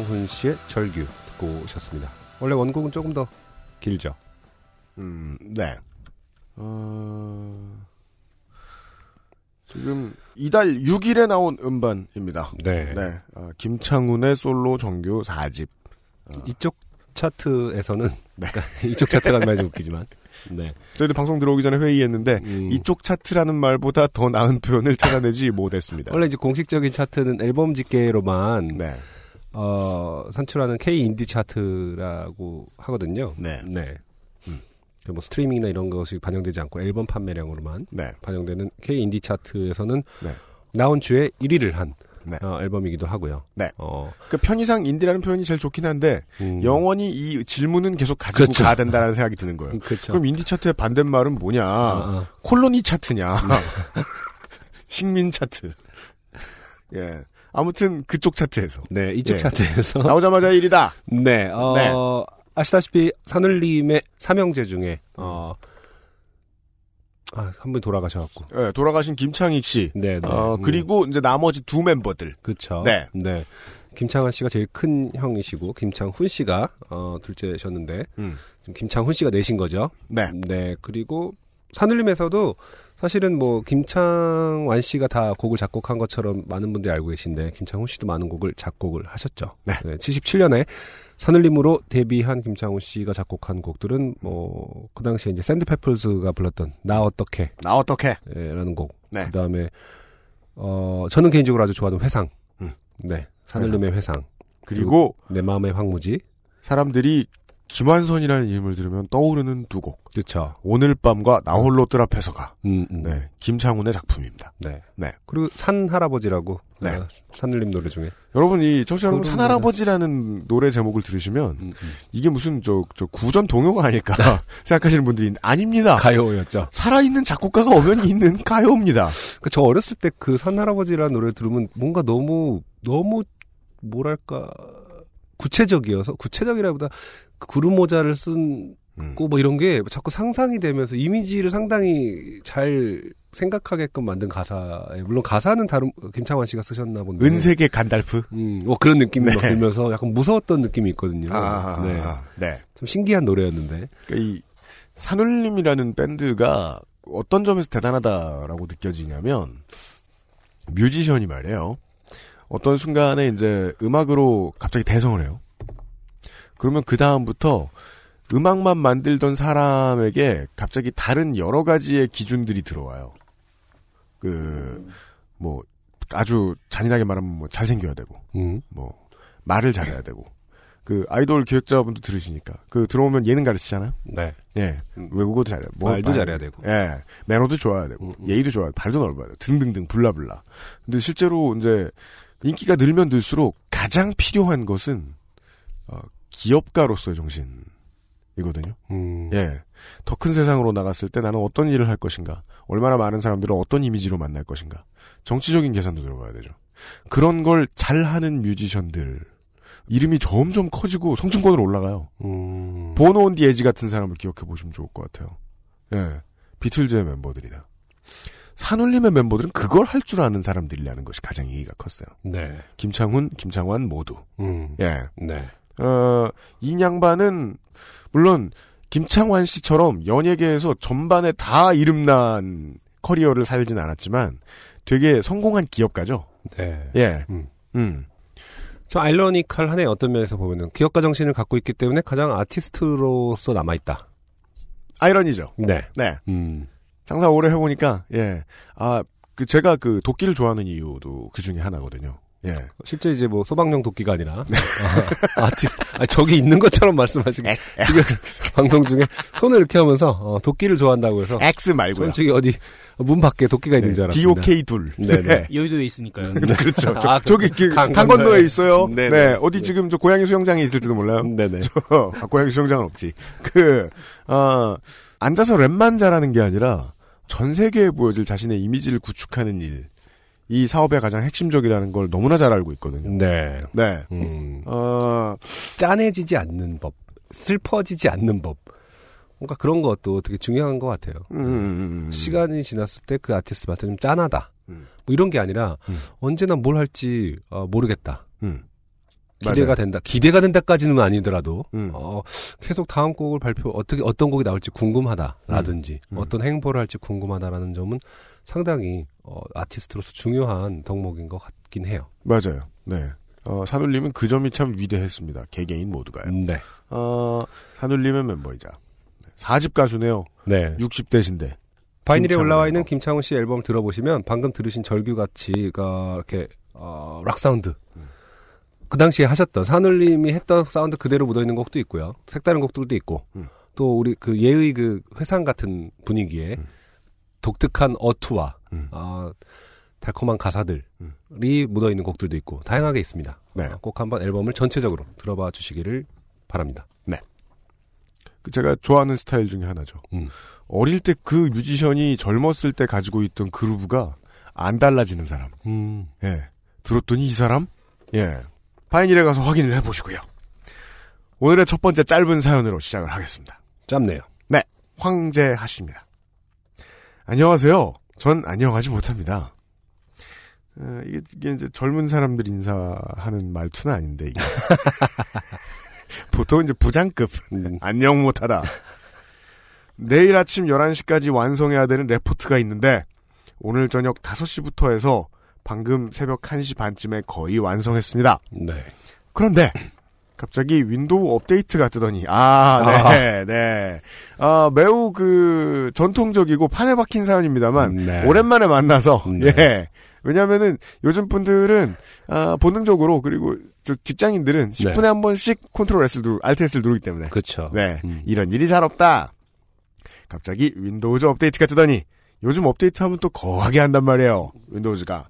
김창훈 씨의 절규 듣고 오셨습니다. 원래 원곡은 조금 더 길죠. 음, 네. 어... 지금 이달 6일에 나온 음반입니다. 네. 네. 아, 김창훈의 솔로 정규 4집. 이쪽 차트에서는 네. 그러니까 이쪽 차트가 말이 좀 웃기지만 네. 저희도 방송 들어오기 전에 회의했는데 음. 이쪽 차트라는 말보다 더 나은 표현을 찾아내지 못했습니다. 원래 이제 공식적인 차트는 앨범 집계로만 네. 어, 산출하는 K 인디 차트라고 하거든요. 네. 네. 음. 그뭐 스트리밍이나 이런 것이 반영되지 않고 앨범 판매량으로만 네. 반영되는 K 인디 차트에서는 네. 나온 주에 1위를 한 네. 어, 앨범이기도 하고요. 네. 어, 그 편의상 인디라는 표현이 제일 좋긴 한데 음, 영원히 이 질문은 계속 가지고 그렇죠. 가야 된다는 생각이 드는 거예요. 그렇죠. 그럼 인디 차트의 반대말은 뭐냐? 아, 아. colony 차트냐? 식민 차트. 예. 아무튼 그쪽 차트에서 네, 이쪽 예. 차트에서 나오자마자 1위다. 네, 어, 네. 아시다시피 산울림의 삼형제 중에 어, 아, 한 분 돌아가셔갖고. 예, 돌아가신 김창익 씨. 네, 네. 어, 음, 그리고 이제 나머지 두 멤버들. 그쵸. 네. 네. 김창완 씨가 제일 큰 형이시고, 김창훈 씨가, 어, 둘째셨는데, 음. 지금 김창훈 씨가 내신 거죠. 네. 네. 그리고, 산울림에서도 사실은 뭐, 김창완 씨가 다 곡을 작곡한 것처럼 많은 분들이 알고 계신데, 김창훈 씨도 많은 곡을 작곡을 하셨죠. 네. 77년에 산울림으로 데뷔한 김창훈 씨가 작곡한 곡들은 뭐, 그 당시에 이제 샌드페플스가 불렀던, 나 어떻게, 나 어떻게? 예, 라는 곡. 네. 그 다음에, 어, 저는 개인적으로 아주 좋아하는 회상. 음. 네. 산울림의 회상. 그리고 내 마음의 황무지. 사람들이 김완선이라는 이름을 들으면 떠오르는 두 곡. 그쵸. 오늘 밤과 나 홀로 뜰 앞에서가. 음, 음. 네. 김창훈의 작품입니다. 네. 네. 그리고 산 할아버지라고. 네. 어, 산울림 노래 중에. 여러분, 이, 청취자 여러분, 소름 산할아버지라는 노래 제목을 들으시면, 음, 음. 이게 무슨, 저, 저, 구전 동요가 아닐까 생각하시는 분들이 아닙니다. 가요였죠. 살아있는 작곡가가 엄연히 있는 가요입니다. 그 저 어렸을 때 그 산 할아버지라는 노래 들으면 뭔가 너무, 너무, 뭐랄까, 구체적이어서, 구체적이라보다 그 구름 모자를 쓴 음. 고뭐 이런 게 자꾸 상상이 되면서 이미지를 상당히 잘 생각하게끔 만든 가사에 물론 가사는 다른 김창완 씨가 쓰셨나 본데 은색의 간달프. 음, 뭐 그런 느낌이 네. 막 들면서 약간 무서웠던 느낌이 있거든요. 아, 네. 아, 네. 좀 신기한 노래였는데. 그러니까 이, 산울림이라는 밴드가 어떤 점에서 대단하다라고 느껴지냐면, 뮤지션이 말이에요. 어떤 순간에 이제 음악으로 갑자기 대성을 해요. 그러면 그 다음부터 음악만 만들던 사람에게 갑자기 다른 여러 가지의 기준들이 들어와요. 그, 뭐, 아주 잔인하게 말하면 뭐 잘생겨야 되고, 음. 뭐, 말을 잘해야 되고, 그 아이돌 기획자분도 들으시니까, 그 들어오면 예능 가르치잖아요? 네. 예. 음. 외국어도 잘해요. 뭐, 말도 말- 잘해야 되고. 예. 매너도 좋아야 되고, 음, 음. 예의도 좋아야 되고, 발도 넓어야 되고, 등등등, 블라블라. 근데 실제로 이제, 인기가 늘면 늘수록 가장 필요한 것은, 어, 기업가로서의 정신이거든요. 음. 예. 더 큰 세상으로 나갔을 때 나는 어떤 일을 할 것인가? 얼마나 많은 사람들을 어떤 이미지로 만날 것인가? 정치적인 계산도 들어가야 되죠. 그런 걸 잘하는 뮤지션들, 이름이 점점 커지고 성층권으로 올라가요. 음. 보노 온디 에지 같은 사람을 기억해 보시면 좋을 것 같아요. 예. 비틀즈의 멤버들이나. 산울림의 멤버들은 그걸 할 줄 아는 사람들이라는 것이 가장意義가 컸어요. 네. 김창훈, 김창완 모두. 음. 예. 네. 어, 이 양반은, 물론, 김창완 씨처럼 연예계에서 전반에 다 이름난 커리어를 살진 않았지만, 되게 성공한 기업가죠. 네. 예. 음. 음. 좀 아이러니컬하네 어떤 면에서 보면은 기업가 정신을 갖고 있기 때문에 가장 아티스트로서 남아 있다. 아이러니죠. 네. 네. 음. 장사 오래 해보니까, 예. 아, 그, 제가 그 도끼를 좋아하는 이유도 그 중에 하나거든요. 예. 실제 이제 뭐 소방용 도끼가 아니라 아, 아티스트 아니, 저기 있는 것처럼 말씀하시고 지금 방송 중에 손을 이렇게 하면서 어, 도끼를 좋아한다고 해서 X 말고요. 저기 어디 문 밖에 도끼가 있는 줄 알았습니다. DOK 둘. 네 네. 여의도에 있으니까요. 그렇죠. 저, 아, 저기 그, 강- 강건도에 강건도에. 있어요. 네네. 네. 어디 지금 저 고양이 수영장에 있을지도 몰라요. 네네. 아, 고양이 수영장은 없지. 그, 어, 앉아서 랩만 잘하는 게 아니라 전 세계에 보여질 자신의 이미지를 구축하는 일. 이 사업의 가장 핵심적이라는 걸 너무나 잘 알고 있거든요. 네. 네. 음. 어, 짠해지지 않는 법, 슬퍼지지 않는 법. 뭔가 그런 것도 되게 중요한 것 같아요. 음, 음, 음. 시간이 지났을 때 그 아티스트한테 좀 짠하다. 음. 뭐 이런 게 아니라 음. 언제나 뭘 할지 어, 모르겠다. 음. 기대가 맞아요. 된다. 기대가 된다까지는 아니더라도 음. 어, 계속 다음 곡을 발표 어떻게 어떤 곡이 나올지 궁금하다라든지 음. 어떤 행보를 할지 궁금하다라는 점은 상당히 어, 아티스트로서 중요한 덕목인 것 같긴 해요. 맞아요. 네. 어, 산울림은 그 점이 참 위대했습니다. 개개인 모두가요. 네. 어, 산울림의 멤버이자. 4집 가수네요. 네. 60대신데. 바이닐에 올라와 있는 멤버. 김창훈 씨 앨범 들어보시면 방금 들으신 절규같이 가 이렇게 어, 락 사운드 음. 그 당시에 하셨던 산울림이 했던 사운드 그대로 묻어 있는 곡도 있고요. 색다른 곡들도 있고 음. 또 우리 그 예의 그 회상 같은 분위기에 음. 독특한 어투와 음. 어, 달콤한 가사들이 음. 묻어 있는 곡들도 있고 다양하게 있습니다. 네. 어, 꼭 한번 앨범을 전체적으로 들어봐 주시기를 바랍니다. 그 제가 좋아하는 스타일 중에 하나죠. 음. 어릴 때 그 뮤지션이 젊었을 때 가지고 있던 groove가 안 달라지는 사람. 음. 예. 들었더니 이 사람? 예. 파이닐에 가서 확인을 해보시고요. 오늘의 첫 번째 짧은 사연으로 시작을 하겠습니다. 짧네요. 네. 황제 하십니다. 안녕하세요. 전 안녕하지 못합니다. 어, 이게, 이게 이제 젊은 사람들 인사하는 말투는 아닌데, 이게. 보통 이제 부장급. 음. 안녕 못하다. 내일 아침 11시까지 완성해야 되는 레포트가 있는데, 오늘 저녁 5시부터 해서 방금 새벽 1시 반쯤에 거의 완성했습니다. 네. 그런데, 갑자기 윈도우 업데이트가 뜨더니, 아, 네, 네. 아, 매우 그, 전통적이고 판에 박힌 사연입니다만, 네. 오랜만에 만나서, 네. 예. 왜냐면은, 요즘 분들은, 아, 본능적으로, 그리고, 저 직장인들은 10분에 한 번씩 Control S를 누르, Alt S를 누르기 때문에. 그렇죠. 네. 음. 이런 일이 잘 없다. 갑자기 윈도우즈 업데이트가 뜨더니 요즘 업데이트 하면 또 거하게 한단 말이에요. 윈도우즈가.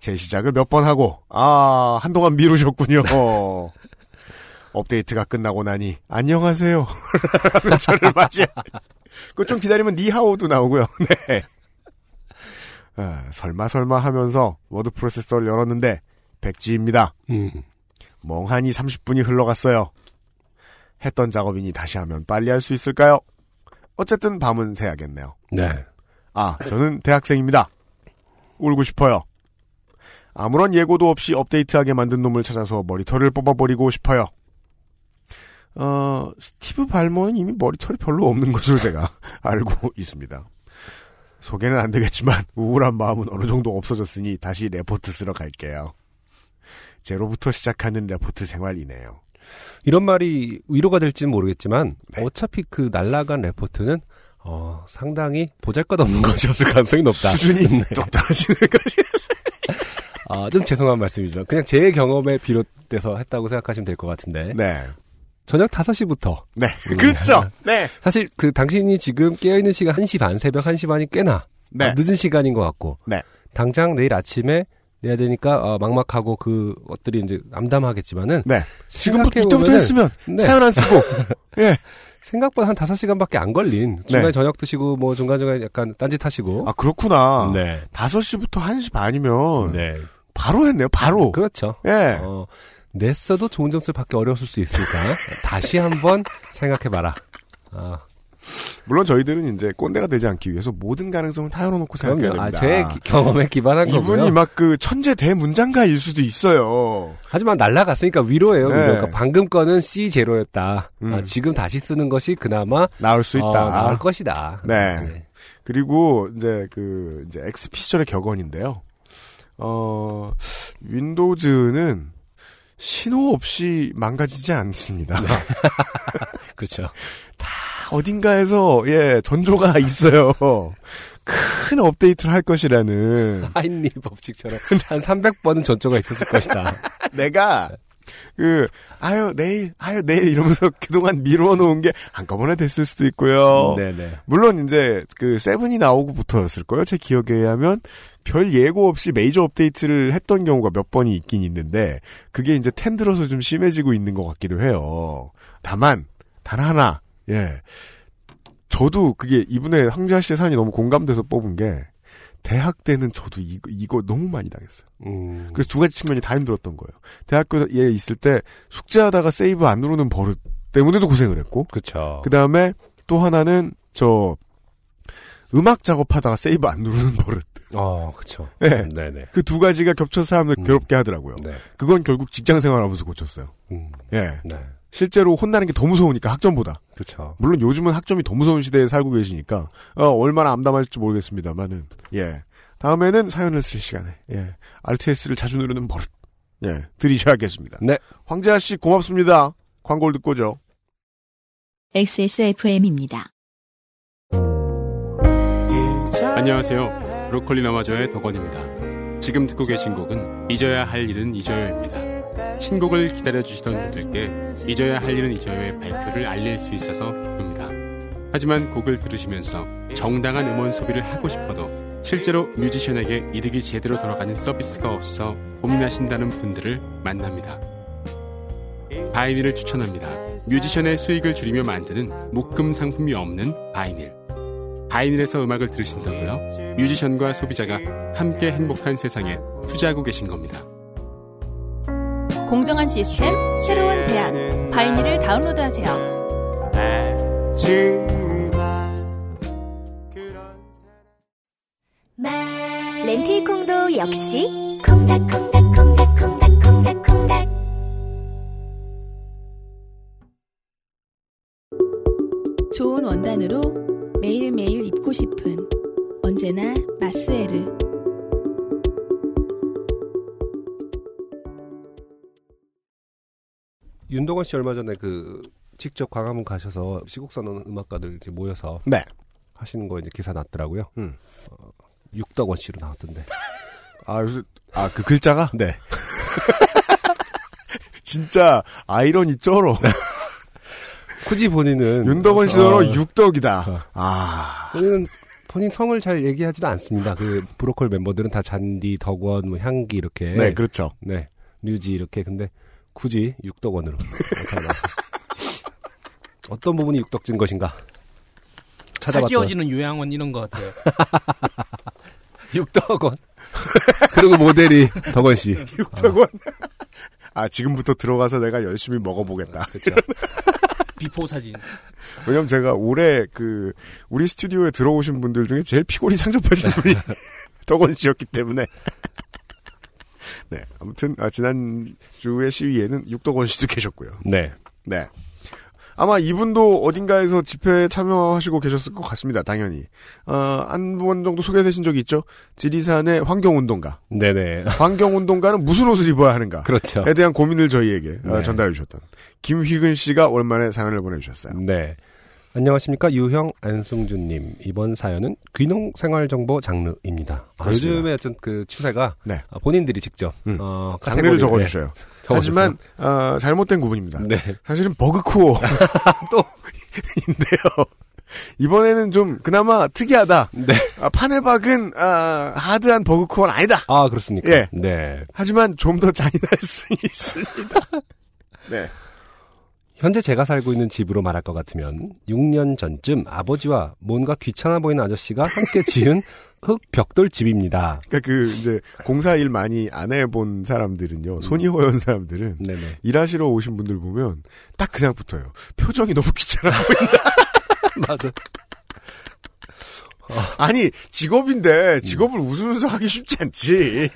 재시작을 몇 번 하고 아 한동안 미루셨군요. 업데이트가 끝나고 나니 안녕하세요. 저를 맞이해. 그거 좀 기다리면 你好도 나오고요. 네. 아, 설마 설마 하면서 워드 프로세서를 열었는데 백지입니다. 음. 멍하니 30분이 흘러갔어요. 했던 작업이니 다시 하면 빨리 할 수 있을까요? 어쨌든 밤은 새야겠네요. 네. 아, 저는 대학생입니다. 울고 싶어요. 아무런 예고도 없이 업데이트하게 만든 놈을 찾아서 머리털을 뽑아버리고 싶어요. 어, 스티브 발머는 이미 머리털이 별로 없는 것으로 제가 알고 있습니다. 소개는 안 되겠지만 우울한 마음은 어느 정도 없어졌으니 다시 레포트 쓰러 갈게요. 제로부터 시작하는 레포트 생활이네요. 이런 말이 위로가 될지는 모르겠지만 네. 어차피 그 날라간 레포트는 어, 상당히 보잘것없는 것이었을 가능성이 높다. 수준이 네. 뚝 떨어지는 것이. 아, 좀 죄송한 말씀이죠. 그냥 제 경험에 비롯돼서 했다고 생각하시면 될 것 같은데 네. 저녁 5시부터 네. 그렇죠. 네. 사실 그 당신이 지금 깨어있는 시간 1시 반, 새벽 1시 반이 꽤나 네. 아, 늦은 시간인 것 같고 네. 당장 내일 아침에 내야 되니까 어, 막막하고 그 것들이 이제 남담하겠지만은 네. 지금부터 이때부터 했으면 네. 사연 안 쓰고. 예. 생각보다 한 5시간밖에 안 걸린 중간에 네. 저녁 드시고 뭐 중간중간에 약간 딴짓 하시고 아, 그렇구나. 네. 5시부터 1시 반이면 네. 바로 했네요. 바로. 그렇죠. 예. 어, 냈어도 좋은 점수를 받기 어려웠을 수 있으니까 다시 한번 생각해봐라. 아, 물론 저희들은 이제 꼰대가 되지 않기 위해서 모든 가능성을 다 열어놓고 생각해야 그럼요. 아, 됩니다. 제 기- 경험에 기반한 이분이 거고요. 막그 천재 대문장가일 수도 있어요. 하지만 날라갔으니까 위로예요. 네. 그러니까 방금 거는 C 제로였다. 음. 아, 지금 다시 쓰는 것이 그나마 나올 수 있다. 어, 나을 것이다. 네. 그리고 이제 그 이제 XP 시절의 격언인데요. 어 윈도우즈는 신호 없이 망가지지 않습니다. 그렇죠. 어딘가에서 예 전조가 있어요. 큰 업데이트를 할 것이라는 하인리 법칙처럼 한 300번은 전조가 있었을 것이다. 내가 그 아유 내일 아유 내일 이러면서 그동안 미루어 놓은 게 한꺼번에 됐을 수도 있고요. 네네. 물론 이제 그 세븐이 나오고부터였을 거예요. 제 기억에 의하면 별 예고 없이 메이저 업데이트를 했던 경우가 몇 번이 있긴 있는데 그게 이제 텐 들어서 좀 심해지고 있는 것 같기도 해요. 다만 단 하나 예 저도 그게 이분의 황재하 씨의 사연이 너무 공감돼서 뽑은 게 대학 때는 저도 이거, 이거 너무 많이 당했어요. 음, 그래서 두 가지 측면이 다 힘들었던 거예요. 대학교에 있을 때 숙제하다가 세이브 안 누르는 버릇 때문에도 고생을 했고 그렇죠. 그 다음에 또 하나는 저 음악 작업하다가 세이브 안 누르는 버릇. 어, 그쵸. 네. 네네. 그 두 가지가 겹쳐서 사람을 음. 괴롭게 하더라고요. 네. 그건 결국 직장 생활하면서 고쳤어요. 음, 예. 네. 실제로 혼나는 게 더 무서우니까 학점보다. 그쵸. 물론 요즘은 학점이 더 무서운 시대에 살고 계시니까 어, 얼마나 암담할지 모르겠습니다만은 예 다음에는 사연을 쓸 시간에 예 RTS를 자주 누르는 버릇 예 들이셔야겠습니다. 네. 황재하 씨 고맙습니다. 광고를 듣고죠. XSFM입니다. 안녕하세요. 브로콜리 너마저의 덕원입니다. 지금 듣고 계신 곡은 잊어야 할 일은 잊어요입니다. 신곡을 기다려주시던 분들께 잊어야 할 일은 잊어요의 발표를 알릴 수 있어서 기쁩니다. 하지만 곡을 들으시면서 정당한 음원 소비를 하고 싶어도 실제로 뮤지션에게 이득이 제대로 돌아가는 서비스가 없어 고민하신다는 분들을 만납니다. vinyl을 추천합니다. 뮤지션의 수익을 줄이며 만드는 묶음 상품이 없는 vinyl. 바이닐에서 음악을 들으신다고요? 뮤지션과 소비자가 함께 행복한 세상에 투자하고 계신 겁니다. 공정한 시스템, 새로운 대안. 바이닐을 다운로드하세요. 렌틸콩도 역시 콩닥콩닥콩닥콩닥콩닥콩닥 좋은 원단으로 매일매일 입고 싶은 언제나 마스에 윤동원 씨 얼마 전에 그 직접 광화문 가셔서 시국 선언 음악가들 이제 모여서 네. 하시는 거 이제 기사 났더라고요. 음. 어, 육덕원 씨로 나왔던데. 아 요새 아 그 글자가 네. 진짜 아이러니 쩔어. 굳이 본인은 윤덕원 씨더러 어, 육덕이다. 아 본인은 본인 성을 잘 얘기하지도 않습니다. 그 브로콜 멤버들은 다 잔디, 덕원, 뭐 향기 이렇게. 네, 그렇죠. 네, 류지 이렇게 근데 굳이 육덕원으로 나와서. 어떤 부분이 육덕진 것인가? 살 찾아봤더니 찌워지는 요양원 이런 거 같아요. 육덕원. 그리고 모델이 덕원 씨. 육덕원. 아 지금부터 들어가서 내가 열심히 먹어보겠다. 그렇죠. before 사진. 왜냐면 제가 올해 그 우리 스튜디오에 들어오신 분들 중에 제일 피골이 상접하신 분이 덕원 씨였기 때문에. 네, 아무튼 아, 지난 주의 시위에는 육덕원 씨도 계셨고요. 네. 네. 아마 이분도 어딘가에서 집회에 참여하시고 계셨을 것 같습니다. 당연히. 어, 한번 정도 소개되신 적이 있죠. 지리산의 환경운동가. 네네. 환경운동가는 무슨 옷을 입어야 하는가. 그렇죠. 에 대한 고민을 저희에게 어, 네. 전달해 주셨던 김휘근 씨가 오랜만에 사연을 보내주셨어요. 네. 안녕하십니까 유형 안승준님 이번 사연은 귀농 생활정보 장르입니다. 아. 요즘에 어떤 그 추세가 네. 아, 본인들이 직접 음. 어, 장르를 카테고리를, 적어주셔요. 네. 하지만 어, 잘못된 구분입니다. 네. 사실은 버그코어 또 인데요. 이번에는 좀 그나마 특이하다. 네. 아, 판에 박은 아, 하드한 버그코어는 아니다. 아 그렇습니까? 예. 네. 하지만 좀 더 잔인할 수 있습니다. 네. 현재 제가 살고 있는 집으로 말할 것 같으면 6년 전쯤 아버지와 뭔가 귀찮아 보이는 아저씨가 함께 지은 흙 벽돌 집입니다. 그러니까 그 이제 공사 일 많이 안 해본 사람들은요. 손이 허연 사람들은 네네. 일하시러 오신 분들 보면 딱 그냥 붙어요. 표정이 너무 귀찮아 보인다. 맞아. 아니 직업인데 직업을 웃으면서 하기 쉽지 않지.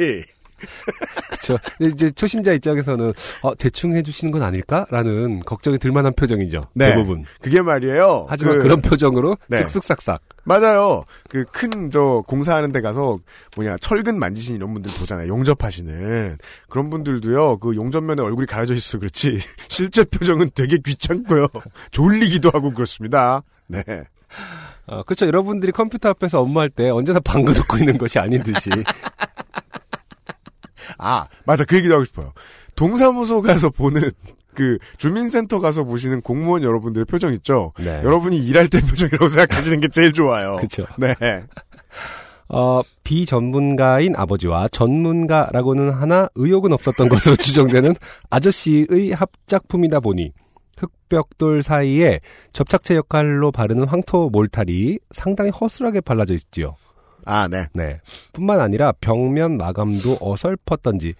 그렇죠. 이제 초신자 입장에서는 어, 대충 해주시는 건 아닐까라는 걱정이 들만한 표정이죠. 네. 대부분. 그게 말이에요. 하지만 그- 그, 런 표정으로 네. 쓱쓱싹싹. 맞아요. 그 큰 저 공사하는 데 가서 뭐냐 철근 만지신 이런 분들 보잖아요. 용접하시는 그런 분들도요. 그 용접면에 얼굴이 가려져 있어 그렇지 실제 표정은 되게 귀찮고요. 졸리기도 하고 그렇습니다. 네. 어, 그렇죠. 여러분들이 컴퓨터 앞에서 업무할 때 언제나 방구 듣고 있는 것이 아닌 듯이. 아 맞아 그 얘기도 하고 싶어요. 동사무소 가서 보는 그 주민센터 가서 보시는 공무원 여러분들의 표정 있죠. 네. 여러분이 일할 때 표정이라고 생각하시는 게 제일 좋아요. 그쵸. 네. 어, 비전문가인 아버지와 전문가라고는 하나 의욕은 없었던 것으로 추정되는 아저씨의 합작품이다 보니 흙벽돌 사이에 접착제 역할로 바르는 황토 몰탈이 상당히 허술하게 발라져 있지요. 아 네. 네. 뿐만 아니라 벽면 마감도 어설펐던지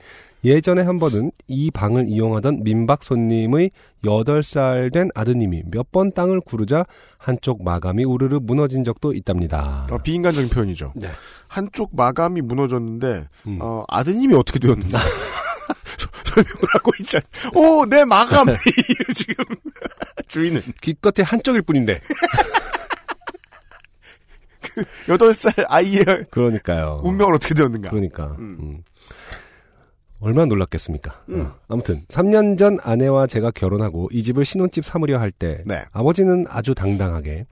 예전에 한 번은 이 방을 이용하던 민박 손님의 8살 된 아드님이 몇 번 땅을 구르자 한쪽 마감이 우르르 무너진 적도 있답니다. 어, 비인간적인 표현이죠. 네. 한쪽 마감이 무너졌는데 음. 어, 아드님이 어떻게 되었는가 설명을 하고 있잖아. 오, 내 마감 지금 주인은 기껏해 한쪽일 뿐인데. 여덟 살 아이의 그러니까요. 운명은 어떻게 되었는가. 그러니까. 음. 얼마나 놀랐겠습니까? 어, 아무튼 3년 전 아내와 제가 결혼하고 이 집을 신혼집 삼으려 할때 네. 아버지는 아주 당당하게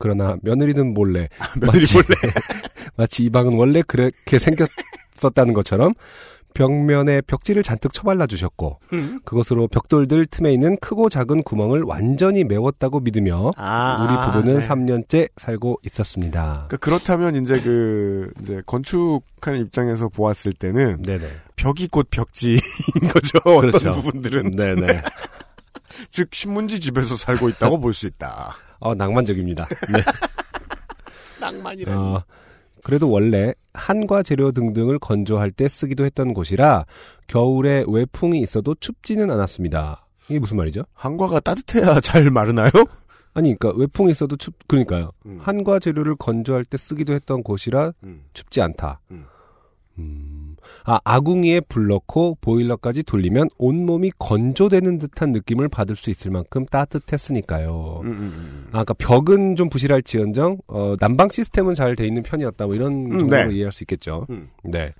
그러나 며느리는 몰래 며느리 마치, 마치 이 방은 원래 그렇게 생겼었다는 것처럼 벽면에 벽지를 잔뜩 처발라 주셨고 음. 그것으로 벽돌들 틈에 있는 크고 작은 구멍을 완전히 메웠다고 믿으며 아, 우리 부부는 네. 3년째 살고 있었습니다. 그러니까 그렇다면 이제 그 이제 건축하는 입장에서 보았을 때는 네네. 벽이 곧 벽지인 거죠. 어떤 그렇죠. 부분들은 네네. 즉 신문지 집에서 살고 있다고 볼 수 있다. 어, 낭만적입니다. 네. 낭만이라니. 어, 그래도 원래 한과 재료 등등을 건조할 때 쓰기도 했던 곳이라 겨울에 외풍이 있어도 춥지는 않았습니다. 이게 무슨 말이죠? 한과가 따뜻해야 잘 마르나요? 아니, 그러니까 외풍이 있어도 춥, 그러니까요. 음. 한과 재료를 건조할 때 쓰기도 했던 곳이라 음. 춥지 않다. 음. 음. 아, 아궁이에 불 넣고 보일러까지 돌리면 온몸이 건조되는 듯한 느낌을 받을 수 있을 만큼 따뜻했으니까요. 음, 음, 음. 아, 아까 벽은 좀 부실할지언정 어, 난방 시스템은 잘 돼 있는 편이었다. 뭐 이런 음, 정도로 네. 이해할 수 있겠죠. 음. 네.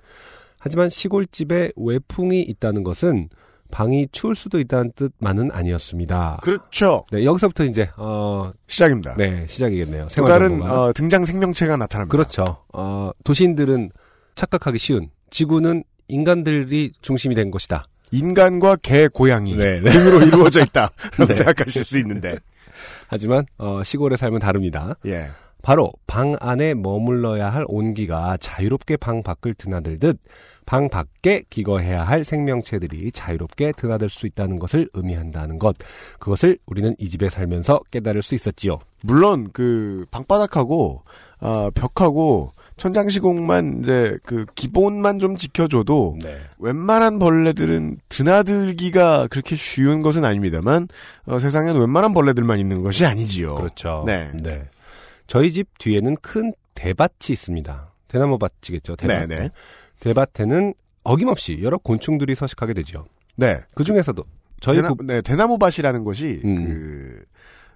하지만 시골집에 외풍이 있다는 것은 방이 추울 수도 있다는 뜻만은 아니었습니다. 그렇죠. 네, 여기서부터 이제 어, 시작입니다. 네, 시작이겠네요. 또 다른. 어, 등장 생명체가 나타납니다. 그렇죠. 어, 도시인들은 착각하기 쉬운 지구는 인간들이 중심이 된 것이다. 인간과 개, 고양이 네, 네. 등으로 이루어져 있다 라고 네. 생각하실 수 있는데. 하지만 어, 시골의 삶은 다릅니다. 예. 바로 방 안에 머물러야 할 온기가 자유롭게 방 밖을 드나들듯 방 밖에 기거해야 할 생명체들이 자유롭게 드나들 수 있다는 것을 의미한다는 것. 그것을 우리는 이 집에 살면서 깨달을 수 있었지요. 물론 그 방바닥하고 아, 벽하고 천장 시공만 이제 그 기본만 좀 지켜줘도 네. 웬만한 벌레들은 드나들기가 그렇게 쉬운 것은 아닙니다만 어, 세상엔 웬만한 벌레들만 있는 것이 아니지요. 그렇죠. 네. 저희 집 뒤에는 큰 대밭이 있습니다. 대나무 밭이겠죠. 대밭. 네네. 대밭에는 어김없이 여러 곤충들이 서식하게 되죠. 네. 그 중에서도 저희 대나, 부- 네, 대나무 밭이라는 것이 음. 그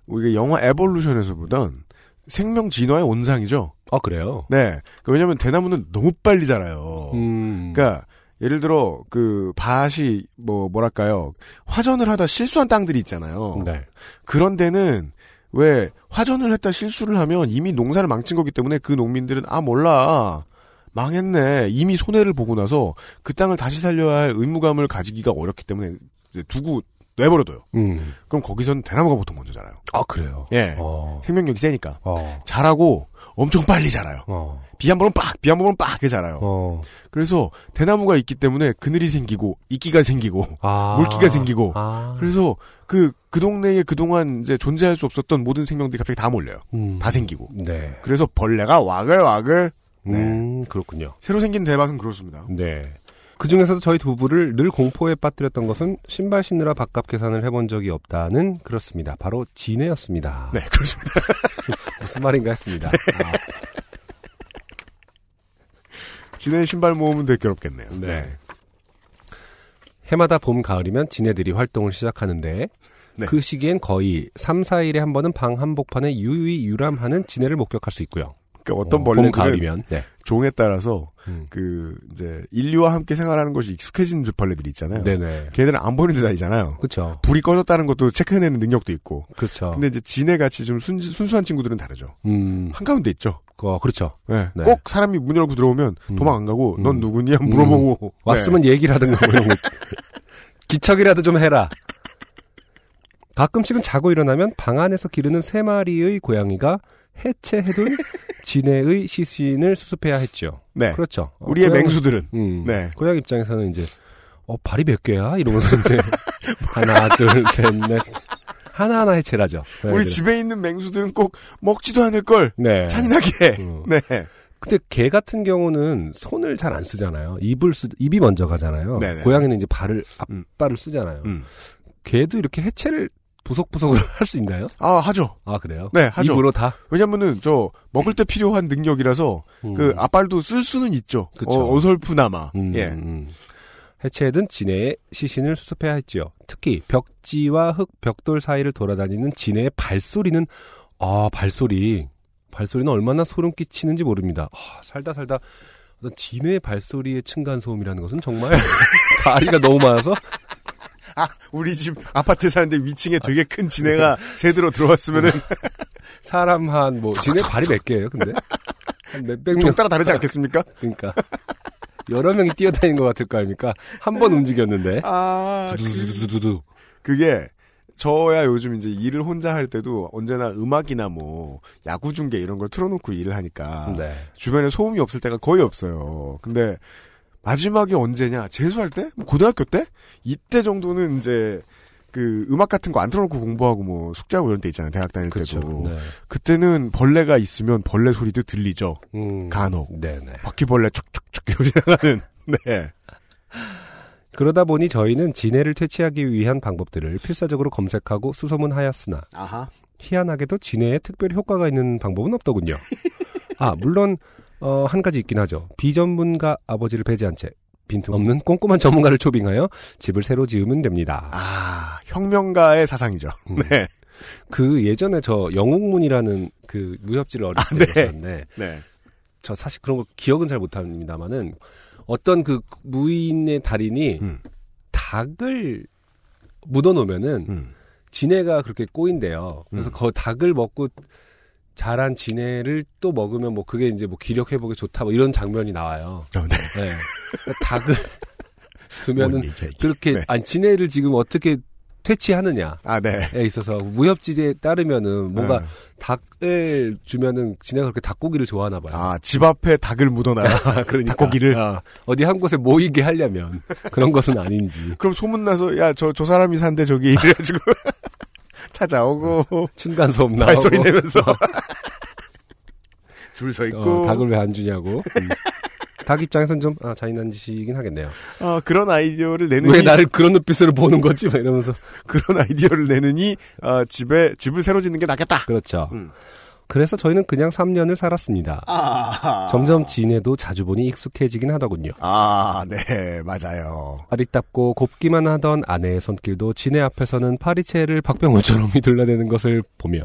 우리가 영화 에볼루션에서 보던 생명 진화의 온상이죠. 아 그래요. 네. 그 왜냐하면 대나무는 너무 빨리 자라요. 음. 그러니까 예를 들어 그 밭이 뭐 뭐랄까요 화전을 하다 실수한 땅들이 있잖아요. 네. 그런 데는 왜 화전을 했다 실수를 하면 이미 농사를 망친 거기 때문에 그 농민들은 아 몰라 망했네 이미 손해를 보고 나서 그 땅을 다시 살려야 할 의무감을 가지기가 어렵기 때문에 이제 두고 내버려둬요. 음. 그럼 거기서는 대나무가 보통 먼저 자라요. 아 그래요. 예. 어. 생명력이 세니까 어. 자라고 엄청 빨리 자라요. 어. 비한 번은 빡, 비 한 번은 빡, 게 자라요. 어. 그래서 대나무가 있기 때문에 그늘이 생기고 이끼가 생기고 아. 물기가 생기고 아. 그래서 그, 그 동네에 그 동안 이제 존재할 수 없었던 모든 생명들이 갑자기 다 몰려요. 음. 다 생기고. 네. 그래서 벌레가 와글와글. 네. 음, 그렇군요. 새로 생긴 대밭은 그렇습니다. 네. 그 중에서도 저희 부부를 늘 공포에 빠뜨렸던 것은 신발 신느라 밥값 계산을 해본 적이 없다는 그렇습니다. 바로 지네였습니다. 네, 그렇습니다. 무슨 말인가 했습니다. 아, 지네 신발 모으면 되게 괴롭겠네요. 네. 해마다 봄, 가을이면 지네들이 활동을 시작하는데 네. 그 시기엔 거의 3, 4일에 한 번은 방 한복판에 유유히 유람하는 지네를 목격할 수 있고요. 그러니까 어떤 어, 봄, 벌레들은 가을이면. 네. 종에 따라서 음. 그 이제 인류와 함께 생활하는 것이 익숙해진 벌레들이 있잖아요. 네네. 걔네들은 안 보이는 데 다니잖아요. 그렇죠. 불이 꺼졌다는 것도 체크해내는 능력도 있고. 그렇죠. 근데 이제 지네 같이 좀 순, 순수한 친구들은 다르죠. 음, 한 가운데 있죠. 그, 그렇죠. 네. 네. 꼭 사람이 문 열고 들어오면 음. 도망 안 가고 넌 음. 누구니? 한 물어보고 왔으면 얘기를 하든가 뭐 이런 거. 기척이라도 좀 해라. 가끔씩은 자고 일어나면 방 안에서 기르는 세 마리의 고양이가 해체해둔 진해의 시신을 수습해야 했죠. 네. 그렇죠. 어, 우리의 고양이- 맹수들은 음, 네. 고양이 입장에서는 이제 어 발이 몇 개야 이러면서 이제 하나 둘 셋 넷 하나 하나 해체를 하죠. 우리. 집에 있는 맹수들은 꼭 먹지도 않을 걸 네. 잔인하게. 음. 네. 근데 개 같은 경우는 손을 잘 안 쓰잖아요. 입을 쓰, 입이 먼저 가잖아요. 네네. 고양이는 이제 발을, 음. 앞발을 쓰잖아요. 음. 개도 이렇게 해체를 부석부석으로 할수 있나요? 아, 하죠. 아, 그래요? 네, 하죠. 입으로 다? 왜냐면은 저 먹을 때 필요한 능력이라서 음. 그 앞발도 쓸 수는 있죠. 그쵸. 어, 어설프나마. 음, 예. 음. 해체든 진해의 시신을 수습해야 했지요. 특히 벽지와 흙, 벽돌 사이를 돌아다니는 진해의 발소리는 아 발소리 발소리는 얼마나 소름 끼치는지 모릅니다. 아, 살다 살다 어떤 진해의 발소리의 층간 소음이라는 것은 정말 다리가 너무 많아서 아, 우리 집 아파트에 사는데 위층에 되게 큰 지네가 새들어 들어왔으면은 사람 한뭐 진해 발이 몇 개예요? 근데 한 몇백 명종 따라 다르지 않겠습니까? 그러니까 여러 명이 뛰어다니는 것 같을 거 아닙니까? 한 번 움직였는데 아, 두두두두두 그게 저야 요즘 이제 일을 혼자 할 때도 언제나 음악이나 뭐 야구 중계 이런 걸 틀어놓고 일을 하니까 네. 주변에 소음이 없을 때가 거의 없어요. 근데 마지막에 언제냐? 재수할 때? 뭐 고등학교 때? 이때 정도는 이제 그 음악 같은 거 안 틀어놓고 공부하고 뭐 숙제하고 이런 때 있잖아요. 대학 다닐 때도. 네. 그때는 벌레가 있으면 벌레 소리도 들리죠. 음, 간혹. 네네. 바퀴벌레 촉촉촉 나가는. 네. 그러다 보니 저희는 진해를 퇴치하기 위한 방법들을 필사적으로 검색하고 수소문하였으나 아하. 희한하게도 진해에 특별히 효과가 있는 방법은 없더군요. 아 물론 어, 한 가지 있긴 하죠. 비전문가 아버지를 배제한 채 빈틈없는 꼼꼼한 전문가를 초빙하여 집을 새로 지으면 됩니다. 아, 혁명가의 사상이죠. 음. 네. 그 예전에 저 영웅문이라는 그 무협지를 어렸을 아, 때 네. 읽었는데 네. 저 사실 그런 거 기억은 잘 못합니다만은 어떤 그 무인의 달인이 음. 닭을 묻어놓으면은 음. 진해가 그렇게 꼬인대요. 그래서 음. 그 닭을 먹고 자란 진해를 또 먹으면 뭐 그게 이제 뭐 기력 회복에 좋다 뭐 이런 장면이 나와요. 어, 네. 네. 그러니까 닭을 두면은 뭔 얘기야, 이게. 그렇게 네. 아니 진해를 지금 어떻게 퇴치하느냐에 아, 네. 있어서 무협지에 따르면은 뭔가 네. 닭을 주면은 진해가 그렇게 닭고기를 좋아하나 봐요. 아, 집 앞에 닭을 묻어놔라. 그러니까 닭고기를. 아, 어디 한 곳에 모이게 하려면 그런 것은 아닌지 그럼 소문 나서, 야, 저, 저 사람이 산대, 저기. 이래 가지고. 찾아오고. 층간소음 나오고 발소리 내면서. 줄서 있고. 어, 닭을 왜 안 주냐고. 음. 닭 입장에선 좀 아, 잔인한 짓이긴 하겠네요. 어, 그런 아이디어를 내느니. 왜 나를 그런 눈빛으로 보는 거지? 막 이러면서 그런 아이디어를 내느니, 어, 집에, 집을 새로 짓는 게 낫겠다. 그렇죠. 음. 그래서 저희는 그냥 3년을 살았습니다. 아. 점점 진해도 자주 보니 익숙해지긴 하더군요. 아, 네, 맞아요. 아리답고 곱기만 하던 아내의 손길도 진해 앞에서는 파리채를 박병호처럼 휘둘러대는 것을 보며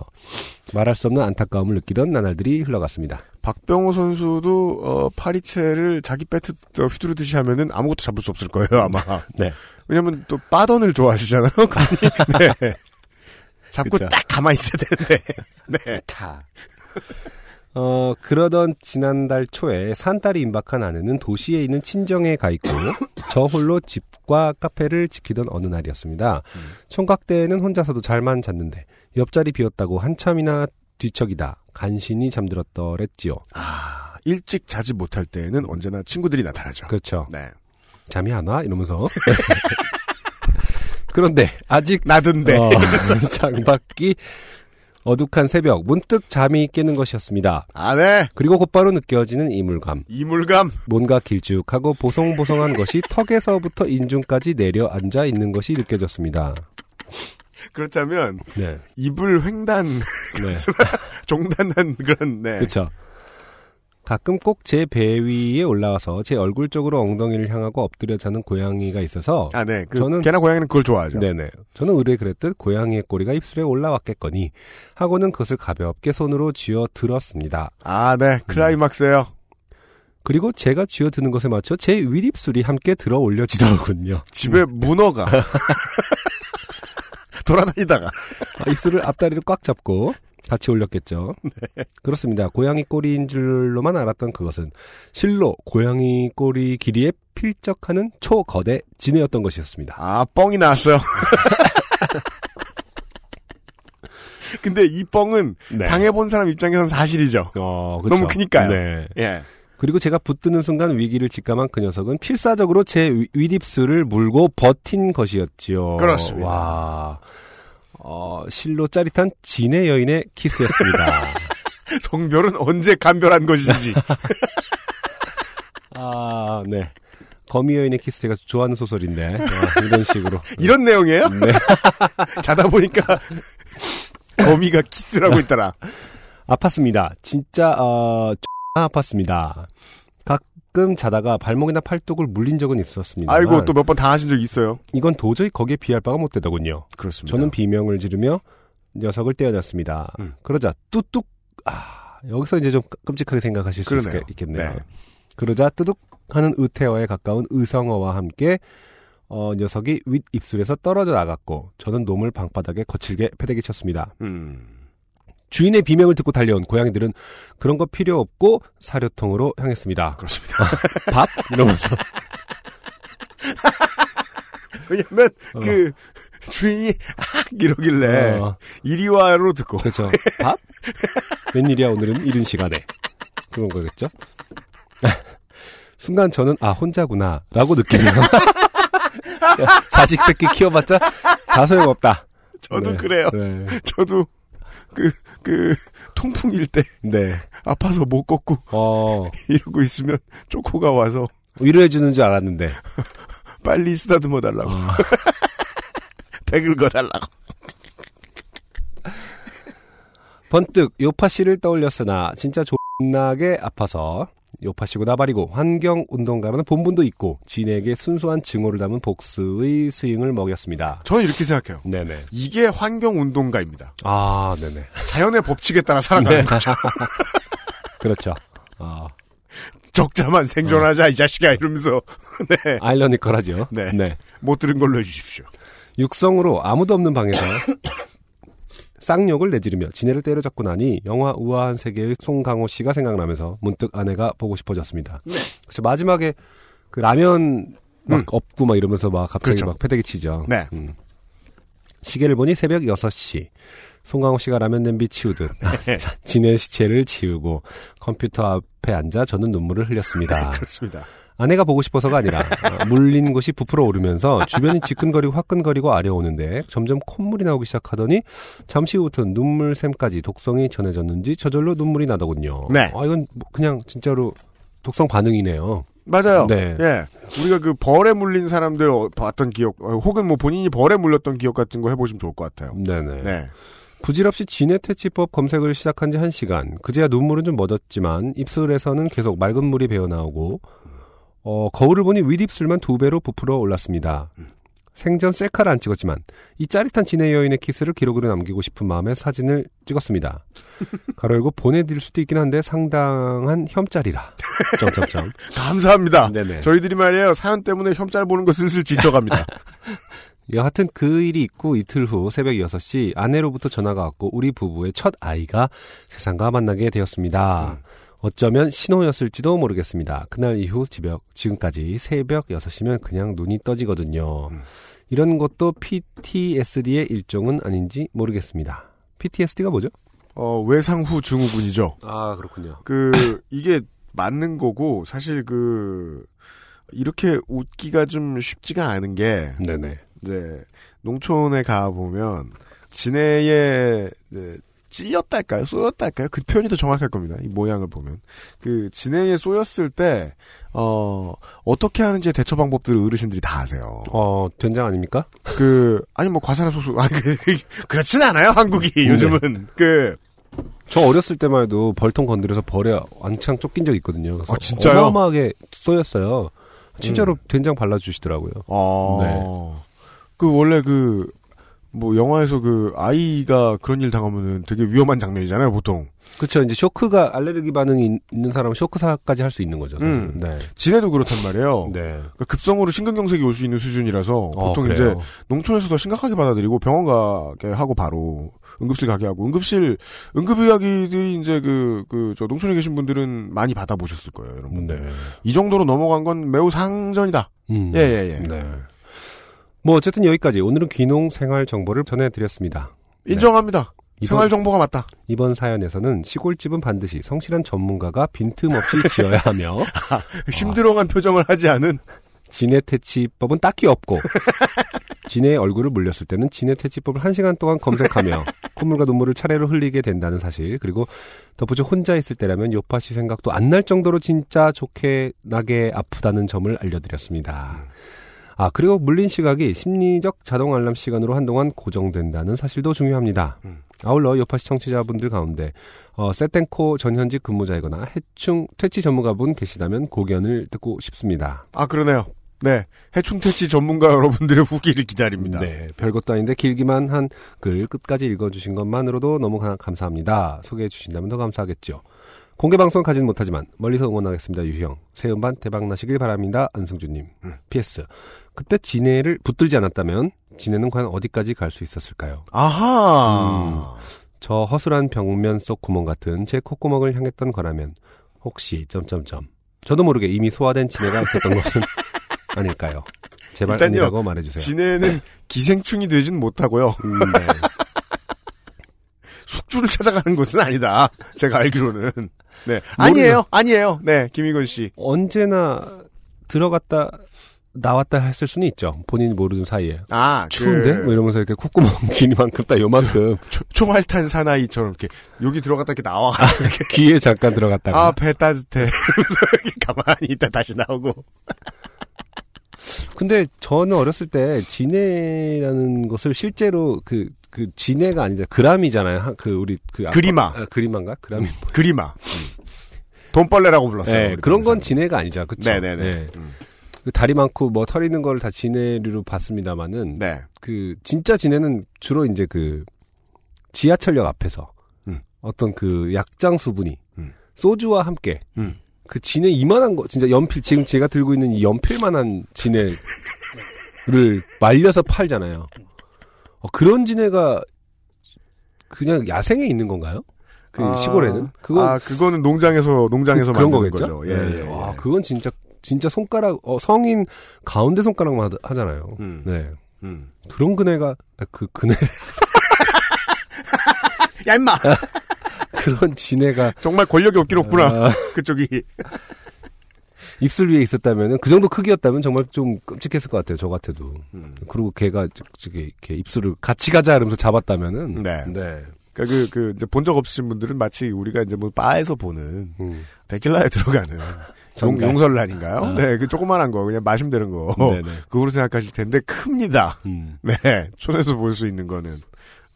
말할 수 없는 안타까움을 느끼던 나날들이 흘러갔습니다. 박병호 선수도, 어, 파리채를 자기 배트 어, 휘두르듯이 하면은 아무것도 잡을 수 없을 거예요, 아마. 네. 왜냐면 또 빠던을 좋아하시잖아요. 네. 잡고 그쵸. 딱 가만히 있어야 되는데. 네. 타. 어, 그러던 지난달 초에 산딸이 임박한 아내는 도시에 있는 친정에 가 있고, 저 홀로 집과 카페를 지키던 어느 날이었습니다. 총각 때에는 혼자서도 잘만 잤는데, 옆자리 비었다고 한참이나 뒤척이다 간신히 잠들었더랬지요. 아, 일찍 자지 못할 때에는 언제나 친구들이 나타나죠. 그렇죠. 네. 잠이 안 와? 이러면서. 그런데, 아직, 나둔데. 어, 창밖이 어둑한 새벽, 문득 잠이 깨는 것이었습니다. 아, 네. 그리고 곧바로 느껴지는 이물감. 이물감. 뭔가 길쭉하고 보송보송한 것이 턱에서부터 인중까지 내려앉아 있는 것이 느껴졌습니다. 그렇다면, 네. 입을 횡단, 네. 종단한 그런, 네. 그쵸. 가끔 꼭 제 배 위에 올라와서 제 얼굴 쪽으로 엉덩이를 향하고 엎드려 자는 고양이가 있어서 아, 네. 그, 저는- 개나 고양이는 그걸 좋아하죠. 네네. 저는 의뢰 그랬듯 고양이의 꼬리가 입술에 올라왔겠거니 하고는 그것을 가볍게 손으로 쥐어 들었습니다. 아, 네. 클라이막스예요 그리고 제가 쥐어 드는 것에 맞춰 제 윗입술이 함께 들어 올려지더군요. 집에 문어가. 돌아다니다가. 아, 입술을 앞다리를 꽉 잡고 같이 올렸겠죠. 그렇습니다. 고양이 꼬리인 줄로만 알았던 그것은 실로 고양이 꼬리 길이에 필적하는 초거대 진해였던 것이었습니다. 아, 뻥이 나왔어요. 근데 이 뻥은 네. 당해본 사람 입장에선 사실이죠. 어, 그쵸. 너무 크니까요. 네. 예. 그리고 제가 붙드는 순간 위기를 직감한 그 녀석은 필사적으로 제 위- 윗입술을 물고 버틴 것이었지요. 그렇습니다. 와, 어, 실로 짜릿한 지네 여인의 키스였습니다. 성별은 언제 감별한 것인지. 아, 네. 거미 여인의 키스 제가 좋아하는 소설인데 어, 이런 식으로 이런 내용이에요? 네. 자다 보니까 거미가 키스하고 있더라. 아팠습니다. 진짜 어 아팠습니다. 가끔 자다가 발목이나 팔뚝을 물린 적은 있었습니다. 아이고 또 몇 번 당하신 적 있어요. 이건 도저히 거기에 비할 바가 못 되더군요. 그렇습니다. 저는 비명을 지르며 녀석을 떼어놨습니다. 음. 그러자 뚜뚝 아 여기서 이제 좀 끔찍하게 생각하실 수 그러네요. 있, 겠네요 네. 그러자 뚜둑 하는 의태어에 가까운 의성어와 함께 어, 녀석이 윗 입술에서 떨어져 나갔고 저는 놈을 방바닥에 거칠게 패대기 쳤습니다. 음. 주인의 비명을 듣고 달려온 고양이들은 그런 거 필요 없고 사료통으로 향했습니다. 그렇습니다. 밥? 이러면서 왜냐면 그 주인이 악 이러길래 어. 이리와로 듣고 그렇죠. 밥? 웬일이야 오늘은 이른 시간에 그런 거겠죠. 순간 저는 아 혼자구나라고 느끼네요. 자식 새끼 키워봤자 다 소용없다. 저도 네. 그래요. 네. 저도 그, 그, 통풍일 때 네. 아파서 못 걷고 어 이러고 있으면 쪼코가 와서 위로해주는 줄 알았는데 빨리 쓰다듬어 달라고. 어. 배 긁어 달라고. 번뜩 요파 씨를 떠올렸으나 진짜 존나게 아파서 요파 씨고 나발이고 환경 운동가라는 본분도 있고 지인에게 순수한 증오를 담은 복수의 스윙을 먹였습니다. 저는 이렇게 생각해요. 네네. 이게 환경운동가입니다. 아, 네네. 자연의 법칙에 따라 살아가는 네. 거죠. 그렇죠. 아, 적자만 생존하자, 이 자식아, 이러면서. 네. 아이러니컬하죠. 네. 네. 못 들은 걸로 해주십시오. 육성으로 아무도 없는 방에서 쌍욕을 내지르며 지네를 때려잡고 나니 영화 우아한 세계의 송강호 씨가 생각나면서 문득 아내가 보고 싶어졌습니다. 네. 그렇죠. 마지막에 그 라면 막 음. 없고 막 이러면서 막 갑자기 그렇죠. 막 패대기 치죠. 네. 음. 시계를 보니 새벽 6시. 송강호 씨가 라면 냄비 치우듯 네. 자, 지네 시체를 치우고 컴퓨터 앞에 앉아 저는 눈물을 흘렸습니다. 그렇습니다. 아내가 보고 싶어서가 아니라 어, 물린 곳이 부풀어 오르면서 주변이 지끈거리고 화끈거리고 아려오는데 점점 콧물이 나오기 시작하더니 잠시 후부터 눈물샘까지 독성이 전해졌는지 저절로 눈물이 나더군요. 네. 아 이건 뭐 그냥 진짜로 독성 반응이네요. 맞아요. 네. 예. 우리가 그 벌에 물린 사람들 어, 봤던 기억, 어, 혹은 뭐 본인이 벌에 물렸던 기억 같은 거 해보시면 좋을 것 같아요. 네네. 네. 부질없이 지네테치법 검색을 시작한 지 한시간 그제야 눈물은 좀 멎었지만 입술에서는 계속 맑은 물이 배어나오고 어, 거울을 보니 윗입술만 두 배로 부풀어 올랐습니다. 생전 셀카를 안 찍었지만 이 짜릿한 지네 여인의 키스를 기록으로 남기고 싶은 마음에 사진을 찍었습니다. 가로 열고 보내드릴 수도 있긴 한데 상당한 혐짤이라. 점점점. 감사합니다. 네네. 저희들이 말이에요. 사연 때문에 혐짤 보는 거 슬슬 지쳐갑니다. 여하튼 그 일이 있고 이틀 후 새벽 6시 아내로부터 전화가 왔고 우리 부부의 첫 아이가 세상과 만나게 되었습니다. 어쩌면 신호였을지도 모르겠습니다. 그날 이후 지벽, 지금까지 새벽 6시면 그냥 눈이 떠지거든요. 이런 것도 PTSD의 일종은 아닌지 모르겠습니다. PTSD가 뭐죠? 어, 외상 후 증후군이죠. 아, 그렇군요. 그, 이게 맞는 거고, 사실 그, 이렇게 웃기가 좀 쉽지가 않은 게, 네네. 이제, 농촌에 가보면, 이제 찔렸달까요? 쏘였달까요? 그 표현이 더 정확할 겁니다. 이 모양을 보면. 그, 진해에 쏘였을 때, 어, 어떻게 하는지의 대처 방법들을 어르신들이 다 아세요. 어, 된장 아닙니까? 그, 아니 뭐 과산화소수, 아니, 그, 그, 그렇진 않아요, 한국이. 네. 요즘은. 그, 저 어렸을 때만 해도 벌통 건드려서 벌에 왕창 쫓긴 적이 있거든요. 아, 진짜요? 어마어마하게 쏘였어요. 진짜로 음. 된장 발라주시더라고요. 어. 네. 그 원래 그, 뭐 영화에서 그 아이가 그런 일 당하면은 되게 위험한 장면이잖아요, 보통. 그렇죠. 이제 쇼크가 알레르기 반응이 있- 있는 사람은 쇼크사까지 할 수 있는 거죠. 사실. 음. 네. 진해도 그렇단 말이에요. 네. 그러니까 급성으로 심근경색이 올 수 있는 수준이라서 어, 보통 그래요. 이제 농촌에서 더 심각하게 받아들이고 병원 가게 하고 바로 응급실 가게 하고 응급실 응급 이야기들이 이제 그 그 저 농촌에 계신 분들은 많이 받아보셨을 거예요, 여러분. 네. 이 정도로 넘어간 건 매우 상전이다. 음. 예, 예, 예. 네. 뭐 어쨌든 여기까지 오늘은 귀농 생활 정보를 전해드렸습니다. 인정합니다. 이번- 생활 정보가 맞다. 이번 사연에서는 시골집은 반드시 성실한 전문가가 빈틈없이 지어야 하며 힘들어간 표정을 하지 않은 지네테치법은 딱히 없고 진해의 얼굴을 물렸을 때는 진해 퇴치법을 한 시간 동안 검색하며 콧물과 눈물을 차례로 흘리게 된다는 사실 그리고 덧붙여 혼자 있을 때라면 요파시 생각도 안 날 정도로 진짜 좋게 나게 아프다는 점을 알려드렸습니다. 아 그리고 물린 시각이 심리적 자동 알람 시간으로 한동안 고정된다는 사실도 중요합니다. 아울러 요파시 청취자분들 가운데 어, 세텐코 전현직 근무자이거나 해충 퇴치 전문가분 계시다면 고견을 듣고 싶습니다. 아 그러네요. 네. 해충 퇴치 전문가 여러분들의 후기를 기다립니다. 네, 별것도 아닌데 길기만 한 글 끝까지 읽어주신 것만으로도 너무 가- 감사합니다. 소개해 주신다면 더 감사하겠죠. 공개 방송 가진 못하지만 멀리서 응원하겠습니다. 유형 새 음반 대박 나시길 바랍니다. 안승준님. PS 그때 진해를 붙들지 않았다면 진해는 과연 어디까지 갈 수 있었을까요? 아하. 저 허술한 벽면 속 구멍 같은 제 콧구멍을 향했던 거라면 혹시 점점점 저도 모르게 이미 소화된 진해가 있었던 것은 아닐까요? 제발 일단요, 아니라고 말해주세요. 진해는 기생충이 되진 못하고요. 음, 네. 숙주를 찾아가는 것은 아니다. 제가 알기로는. 네. 아니에요. 아니에요. 네. 김희건 씨. 언제나 들어갔다 나왔다 했을 수는 있죠. 본인이 모르는 사이에. 아, 추운데? 그- 뭐 이러면서 이렇게 콧구멍 길이만큼 딱 요만큼 초- 총알탄 사나이처럼 이렇게 여기 들어갔다 이렇게 나와가지고 이렇게 귀에 잠깐 들어갔다가 아, 배 따뜻해. 이러면서 이렇게 가만히 있다 다시 나오고. 근데 저는 어렸을 때 진해라는 것을 실제로 그, 그 진해가 아니라 그람이잖아요. 한- 그 우리 그 그리마. 아, 그리마인가? 그람이. 그리마. 돈벌레라고 불렀어요. 네, 그런 건. 진해가 아니죠. 그쵸? 네네네. 네. 음. 그 다리 많고 뭐 털 있는 거를 다 진해류로 봤습니다만은 네. 그 진짜 진해는 주로 이제 그 지하철역 앞에서 음. 어떤 그 약장 수분이 음. 소주와 함께 음. 그 진해 이만한 거 진짜 연필 지금 제가 들고 있는 이 연필만한 진해를 말려서 팔잖아요. 어, 그런 진해가 그냥 야생에 있는 건가요? 그 아, 시골에는 그거 아, 그거는 농장에서, 농장에서 그, 런 만드는 거겠죠. 거죠. 예, 네. 예, 예. 와, 그건 진짜 진짜 손가락 어, 성인 가운데 손가락만 하, 잖아요 음. 네. 음. 그런 그네가 아, 그 그네 야, 임마! 그런 진해가 정말 권력이 없긴 없구나. 아, 그쪽이. 입술 위에 있었다면은 그 정도 크기였다면 정말 좀 끔찍했을 것 같아요. 저 같아도. 음. 그리고 걔가 저- 저기 이렇게 입술을 같이 가자 이러면서 잡았다면은 네. 네. 그러니까 그, 그, 이제 본 적 없으신 분들은 마치 우리가 이제 뭐 바에서 보는 음. 데킬라에 들어가는 용, 정갈. 용설란인가요? 아. 네, 그 조그만한 거, 그냥 마시면 되는 거. 네네. 그거로 생각하실 텐데 큽니다. 음. 네, 손에서 볼 수 있는 거는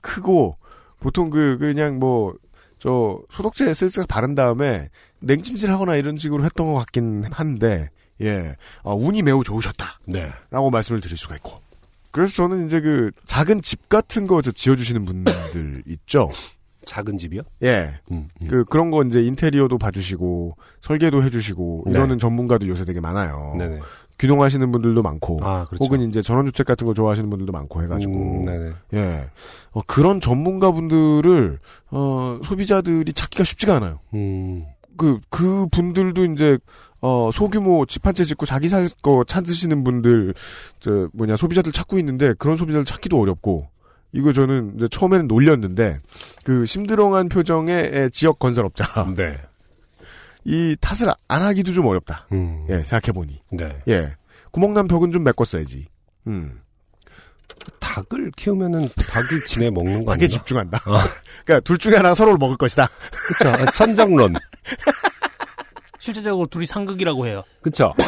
크고 보통 그 그냥 뭐 저 소독제 슬슬 바른 다음에 냉찜질하거나 이런 식으로 했던 것 같긴 한데 예, 아, 운이 매우 좋으셨다라고 네. 말씀을 드릴 수가 있고. 그래서 저는 이제 그 작은 집 같은 거저 지어주시는 분들 있죠. 작은 집이요? 예, 음. 음. 그 그런 거 이제 인테리어도 봐주시고 설계도 해주시고 네. 이러는 전문가들 요새 되게 많아요. 네네. 귀농하시는 분들도 많고 아, 그렇죠. 혹은 이제 전원주택 같은 거 좋아하시는 분들도 많고 해가지고 음, 네네. 예 어, 그런 전문가분들을 어, 소비자들이 찾기가 쉽지가 않아요. 음. 그, 그 분들도 이제, 어, 소규모 집 한 채 짓고 자기 살 거 찾으시는 분들, 저, 뭐냐, 소비자들 찾고 있는데, 그런 소비자들 찾기도 어렵고, 이거 저는 이제 처음에는 놀렸는데, 그 심드렁한 표정의 에, 지역 건설업자, 네. 이 탓을 안 하기도 좀 어렵다. 음. 예, 생각해 보니. 네. 예. 구멍난 벽은 좀 메꿨어야지. 음. 닭을 키우면은 닭이 진해 먹는 거 닭에 아닌가? 집중한다. 어. 그러니까 둘 중에 하나가 서로를 먹을 것이다. 그쵸. 아, 천정론. 실제적으로 둘이 상극이라고 해요. 그쵸. 네.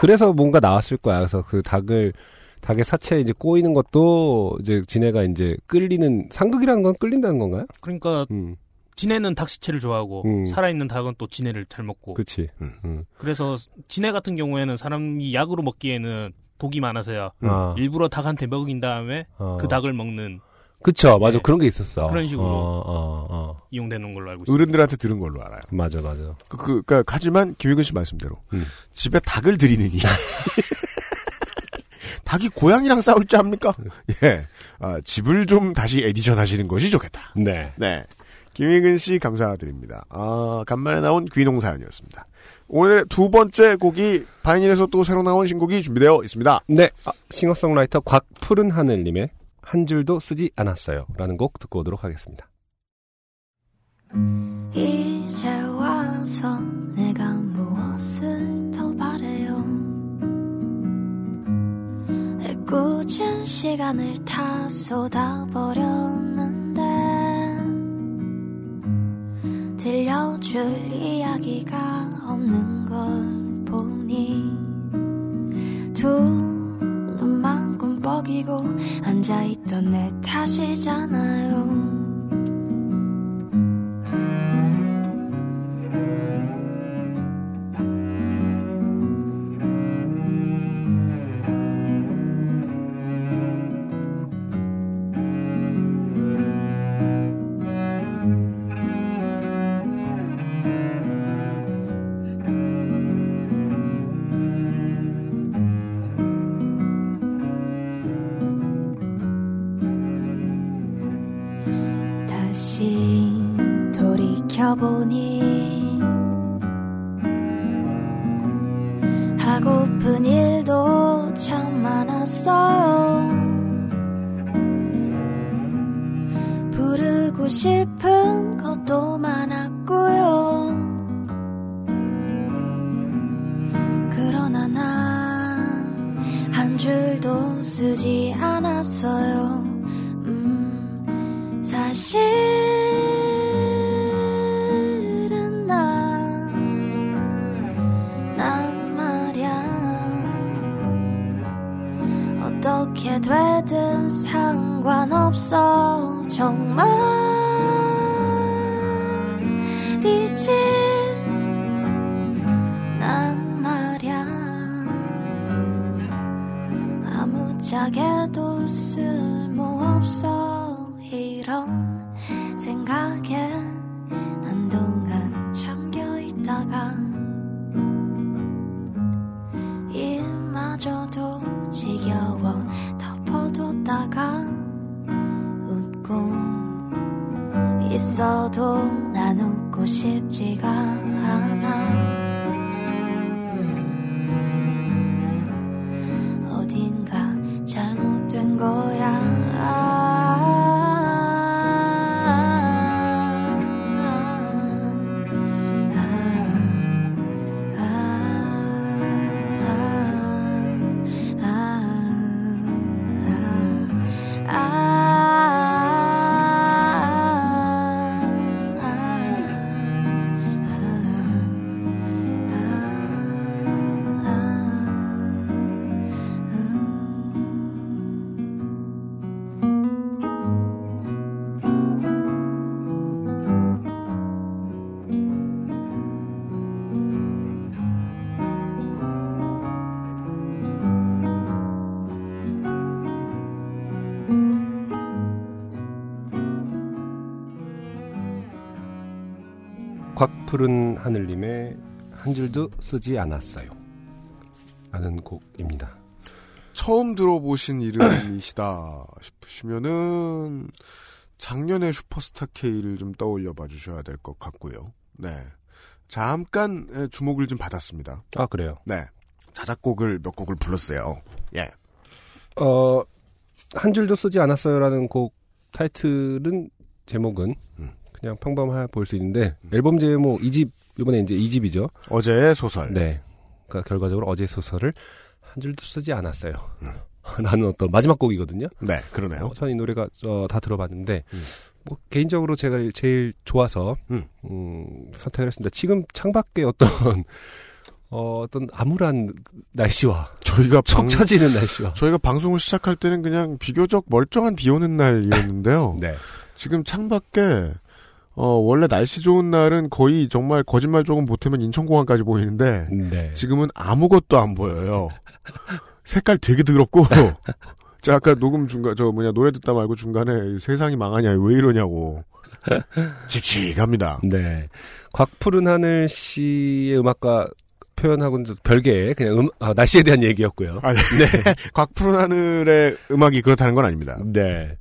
그래서 뭔가 나왔을 거야. 그래서 그 닭을 닭의 사체에 이제 꼬이는 것도 이제 지네가 이제 끌리는 상극이라는 건 끌린다는 건가요? 그러니까 음, 진해는 닭 시체를 좋아하고 음. 살아있는 닭은 또 진해를 잘 먹고 그치. 음. 음. 그래서 지네 같은 경우에는 사람이 약으로 먹기에는 독이 많아서요. 아, 일부러 닭한테 먹인 다음에 어. 그 닭을 먹는 그쵸. 맞아. 네. 그런 게 있었어. 그런 식으로. 어, 어, 어. 이용되는 걸로 알고 있습니다. 어른들한테 들은 걸로 알아요. 맞아, 맞아. 그, 그, 그니까, 하지만, 김유근 씨 말씀대로. 음. 집에 닭을 들이느니. 닭이 고양이랑 싸울 줄 압니까? 예. 아, 집을 좀 다시 에디션 하시는 것이 좋겠다. 네. 네. 김희근 씨 감사드립니다. 아, 간만에 나온 귀농 사연이었습니다. 오늘 두 번째 곡이 바이닐에서 또 새로 나온 신곡이 준비되어 있습니다. 네. 아, 싱어송라이터 곽푸른 하늘님의 한 줄도 쓰지 않았어요. 라는 곡 듣고 오도록 하겠습니다. 이제 와서 시간 시간을 다 쏟아버렸는데 들려줄 이야기가 없는 걸 보니 두 눈만 꿈뻑이고 앉아있던 내 탓이잖아요 푸른 하늘님의 한 줄도 쓰지 않았어요. 라는 곡입니다. 처음 들어보신 이름이시다 싶으시면은 작년의 슈퍼스타 K를 좀 떠올려 봐 주셔야 될 것 같고요. 네. 잠깐 예, 주목을 좀 받았습니다. 아, 그래요? 네. 자작곡을 몇 곡을 불렀어요. 예. 어, 한 줄도 쓰지 않았어요라는 곡 타이틀은 제목은 음. 그냥 평범해 보일 수 있는데 앨범 제목 2집 이번에 이제 2집이죠. 어제의 소설. 네. 그러니까 결과적으로 어제 소설을 한 줄도 쓰지 않았어요. 라는 어떤 마지막 곡이거든요. 네, 그러네요. 어, 저는 이 노래가 어, 다 들어봤는데 뭐 개인적으로 제가 제일 좋아서 음. 음, 선택을 했습니다. 지금 창밖에 어떤 어, 어떤 암울한 날씨와 저희가 척 처지는 날씨와 저희가 방송을 시작할 때는 그냥 비교적 멀쩡한 비 오는 날이었는데요. 네. 지금 창밖에 어, 원래 날씨 좋은 날은 거의 정말 거짓말 조금 보태면 인천공항까지 보이는데 네. 지금은 아무것도 안 보여요. 색깔 되게 더럽고 제가 아까 녹음 중간 저 뭐냐 노래 듣다 말고 중간에 세상이 망하냐 왜 이러냐고 칙칙합니다. 네. 곽푸른 하늘 씨의 음악과 표현하고는 좀 별개의 그냥 음, 아, 날씨에 대한 얘기였고요. 아, 네. 곽푸른 하늘의 음악이 그렇다는 건 아닙니다. 네.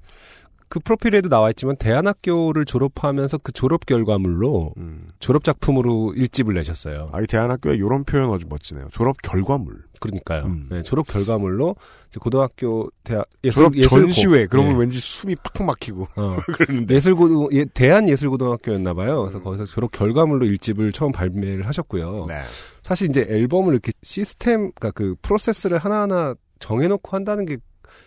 그 프로필에도 나와 있지만 대안학교를 졸업하면서 그 졸업 결과물로 졸업 작품으로 일집을 내셨어요. 아, 이 대안학교에 이런 표현 아주 멋지네요. 졸업 결과물. 그러니까요. 네, 졸업 결과물로 고등학교 대학 예술 졸업 예술고- 전시회 그러면 네. 왠지 숨이 팍팍 막히고 어, 예술고 예, 대한 예술고등학교였나 봐요. 음. 그래서 거기서 졸업 결과물로 일집을 처음 발매를 하셨고요. 네. 사실 이제 앨범을 이렇게 시스템, 그러니까 그 프로세스를 하나하나 정해놓고 한다는 게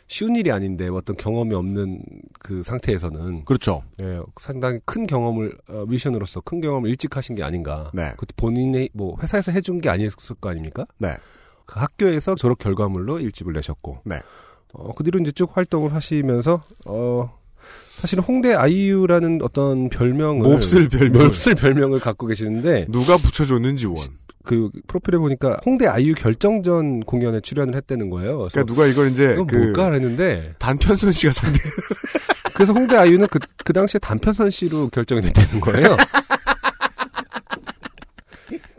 쉬운 일이 아닌데 어떤 경험이 없는 그 상태에서는 그렇죠. 예, 상당히 큰 경험을 어, 미션으로서 큰 경험을 일찍 하신 게 아닌가. 네. 그것도 본인의 뭐 회사에서 해준 게 아니었을 거 아닙니까? 네. 그 학교에서 졸업 결과물로 일집을 내셨고. 네. 어, 그 뒤로 이제 쭉 활동을 하시면서 어 사실은 홍대 아이유라는 어떤 별명을 몹쓸 별명. 몹쓸 별명을 갖고 계시는데 누가 붙여줬는지 원. 그 프로필에 보니까 홍대 아이유 결정전 공연에 출연을 했다는 거예요. 그러니까 누가 이걸 이제 그 뭘까 했는데 단편선 씨가 상대. 그래서 홍대 아이유는 그, 그 당시에 단편선 씨로 결정이 됐다는 거예요.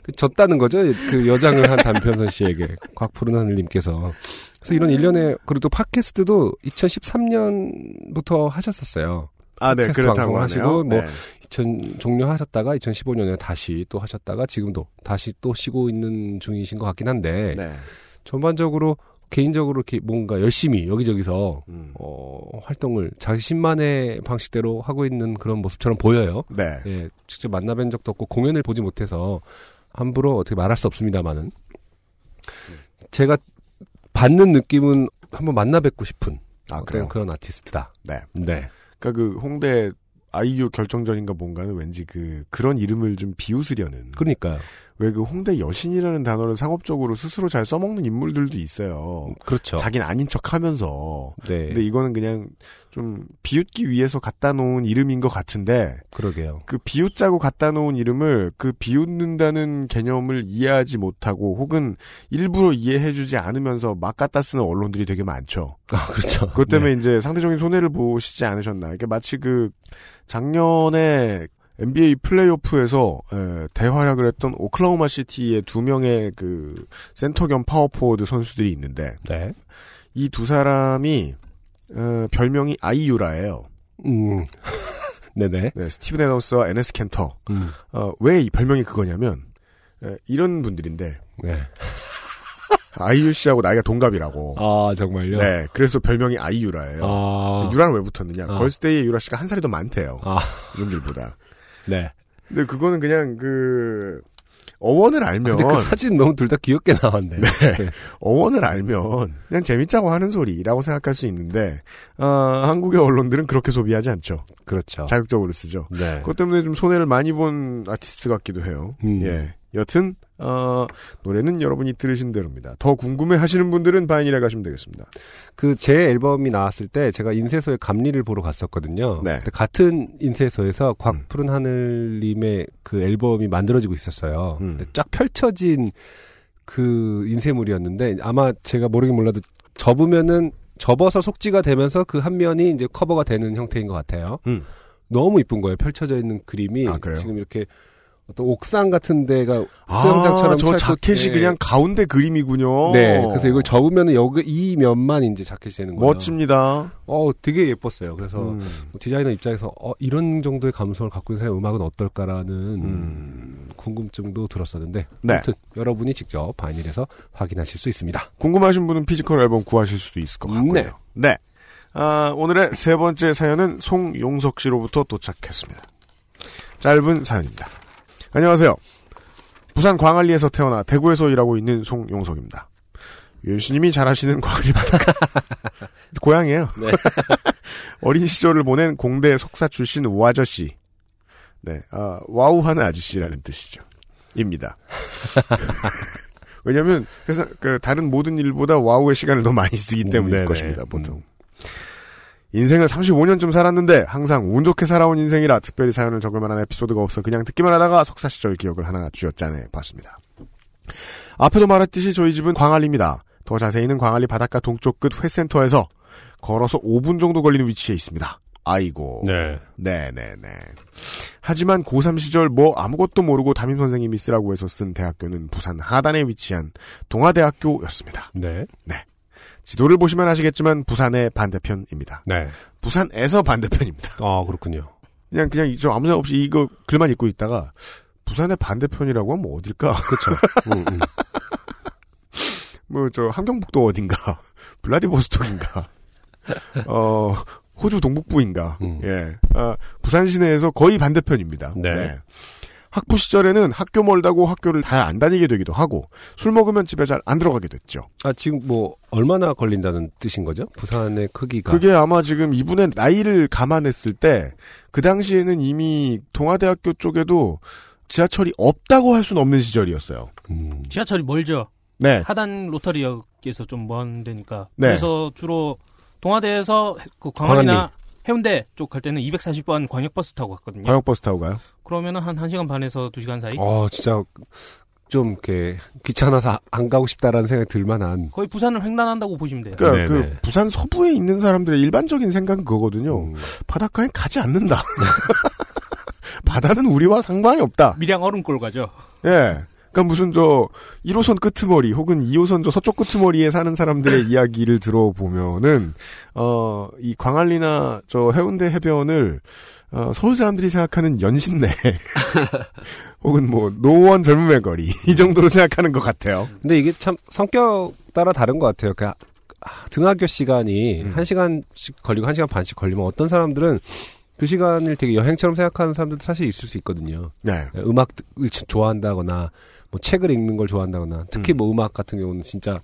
그 졌다는 거죠. 그 여장을 한 단편선 씨에게. 곽푸른 하늘님께서. 그래서 이런 일련의, 그리고 또 팟캐스트도 2013년부터 하셨었어요. 아, 네, 팟캐스트 그렇다고 방송을. 하시고, 뭐, 네. 2000, 종료하셨다가 2015년에 다시 또 하셨다가 지금도 다시 또 쉬고 있는 중이신 것 같긴 한데, 네. 전반적으로 개인적으로 이렇게 뭔가 열심히 여기저기서 음. 어, 활동을 자신만의 방식대로 하고 있는 그런 모습처럼 보여요. 네. 예, 직접 만나뵌 적도 없고 공연을 보지 못해서 함부로 어떻게 말할 수 없습니다만은 제가 받는 느낌은 한번 만나 뵙고 싶은 아? 그런 아티스트다. 네. 네. 그러니까 그 홍대 아이유 결정전인가 뭔가는 왠지 그 그런 이름을 좀 비웃으려는. 그러니까요. 왜 그 홍대 여신이라는 단어를 상업적으로 스스로 잘 써먹는 인물들도 있어요. 그렇죠. 자기는 아닌 척 하면서. 네. 근데 이거는 그냥 좀 비웃기 위해서 갖다 놓은 이름인 것 같은데. 그러게요. 그 비웃자고 갖다 놓은 이름을 그 비웃는다는 개념을 이해하지 못하고 혹은 일부러 이해해주지 않으면서 막 갖다 쓰는 언론들이 되게 많죠. 아, 그렇죠. 그것 때문에 이제 상대적인 손해를 보시지 않으셨나. 이게 마치 그 작년에 NBA 플레이오프에서 에, 대활약을 했던 오클라호마 시티의 두 명의 그 센터 겸 파워포워드 선수들이 있는데 네. 이두 사람이 어, 별명이 아이유라예요. 음. 네네. 네, 스티븐 애덤스와 에네스 켄터. 음. 어, 왜 이 별명이 그거냐면 에, 이런 분들인데 네. 아이유 씨하고 나이가 동갑이라고. 아, 정말요? 네, 그래서 별명이 아이유라예요. 아. 유라는 왜 붙었느냐? 아. 걸스데이의 유라 씨가 한 살이 더 많대요. 아. 이분들보다. 네. 근데 그거는 그냥 그 어원을 알면 근데 그 사진 너무 둘 다 귀엽게 나왔네. 네. 어원을 알면 그냥 재밌자고 하는 소리라고 생각할 수 있는데 어, 한국의 언론들은 그렇게 소비하지 않죠. 그렇죠. 자극적으로 쓰죠. 네. 그것 때문에 좀 손해를 많이 본 아티스트 같기도 해요. 음. 예. 여튼 어, 노래는 여러분이 들으신 대로입니다. 더 궁금해 하시는 분들은 바인이라 가시면 되겠습니다. 그 제 앨범이 나왔을 때 제가 인쇄소에 감리를 보러 갔었거든요. 네. 같은 인쇄소에서 곽푸른 하늘님의 그 앨범이 만들어지고 있었어요. 음. 쫙 펼쳐진 그 인쇄물이었는데 아마 제가 모르긴 몰라도 접으면은 접어서 속지가 되면서 그 한 면이 이제 커버가 되는 형태인 것 같아요. 음. 너무 이쁜 거예요. 펼쳐져 있는 그림이 아, 그래요? 지금 이렇게 어떤 옥상 같은 데가 아, 수영장처럼 저찰 자켓이 것- 그냥 가운데 그림이군요. 네. 그래서 이걸 접으면은 여기 이 면만 이제 자켓이 되는 거예요. 멋집니다. 어, 되게 예뻤어요. 그래서 음. 뭐 디자이너 입장에서 어, 이런 정도의 감성을 갖고 있는 사람의 음악은 어떨까라는 음. 궁금증도 들었었는데 네. 아무튼 여러분이 직접 vinyl에서 확인하실 수 있습니다. 궁금하신 분은 physical 앨범 구하실 수도 있을 것 같고요. 네. 네. 아, 오늘의 세 번째 사연은 송용석 씨로부터 도착했습니다. 짧은 사연입니다. 안녕하세요. 부산 광안리에서 태어나 대구에서 일하고 있는 송용석입니다. 윤씨님이 잘 아시는 광안리 바닷가. 고향이에요. 네. 어린 시절을 보낸 공대 속사 출신 우아저씨. 네, 아, 와우하는 아저씨라는 뜻이죠. 입니다. 왜냐면, 그래서, 그, 다른 모든 일보다 와우의 시간을 더 많이 쓰기 때문일 네네. 것입니다, 보통. 인생을 35년쯤 살았는데, 항상 운 좋게 살아온 인생이라 특별히 사연을 적을 만한 에피소드가 없어 그냥 듣기만 하다가 속사 시절 기억을 하나 쥐어짜내 봤습니다. 앞에도 말했듯이 저희 집은 광안리입니다. 더 자세히는 광안리 바닷가 동쪽 끝 회센터에서 걸어서 5분 정도 걸리는 위치에 있습니다. 아이고. 네. 네네네. 하지만 고3 시절 뭐 아무것도 모르고 담임 선생님이 쓰라고 해서 쓴 대학교는 부산 하단에 위치한 동아대학교였습니다. 네. 네. 지도를 보시면 아시겠지만 부산의 반대편입니다. 네. 부산에서 반대편입니다. 아, 그렇군요. 그냥 그냥 좀 아무 생각 없이 이거 글만 읽고 있다가 부산의 반대편이라고 하면 어딜까? 그렇죠. 음, 음. 뭐저 함경북도 어딘가, 블라디보스톡인가, 어 호주 동북부인가. 음. 예, 아, 부산 시내에서 거의 반대편입니다. 네. 학부 시절에는 학교 멀다고 학교를 다 안 다니게 되기도 하고 술 먹으면 집에 잘 안 들어가게 됐죠. 아 지금 뭐 얼마나 걸린다는 뜻인 거죠? 부산의 크기가 그게 아마 지금 이분의 나이를 감안했을 때 그 당시에는 이미 동아대학교 쪽에도 지하철이 없다고 할 수는 없는 시절이었어요. 음. 지하철이 멀죠. 네. 하단 로터리역에서 좀 먼 데니까. 네. 그래서 주로 동아대에서 그 광안이나 해운대 쪽 갈 때는 240번 광역버스 타고 갔거든요. 광역버스 타고 가요? 그러면은 한 1시간 반에서 2시간 사이? 어 진짜 좀 이렇게 귀찮아서 안 가고 싶다라는 생각이 들만한. 거의 부산을 횡단한다고 보시면 돼요. 그러니까 그. 부산 서부에 있는 사람들의 일반적인 생각은 그거거든요. 음. 바닷가에 가지 않는다. 바다는 우리와 상관이 없다. 밀양 얼음골 가죠. 예. 그러니까 무슨 저 1호선 끄트머리 혹은 2호선 저 서쪽 끄트머리에 사는 사람들의 이야기를 들어보면은 어이 광안리나 저 해운대 해변을 어, 서울 사람들이 생각하는 연신내 혹은 뭐 노원 젊음의 거리 이 정도로 생각하는 것 같아요. 근데 이게 참 성격 따라 다른 것 같아요. 그 등하교 시간이 음. 한 시간씩 걸리고 한 시간 반씩 걸리면 어떤 사람들은 그 시간을 되게 여행처럼 생각하는 사람들도 사실 있을 수 있거든요. 네. 음악을 좋아한다거나 뭐 책을 읽는 걸 좋아한다거나 특히 뭐 음악 같은 경우는 진짜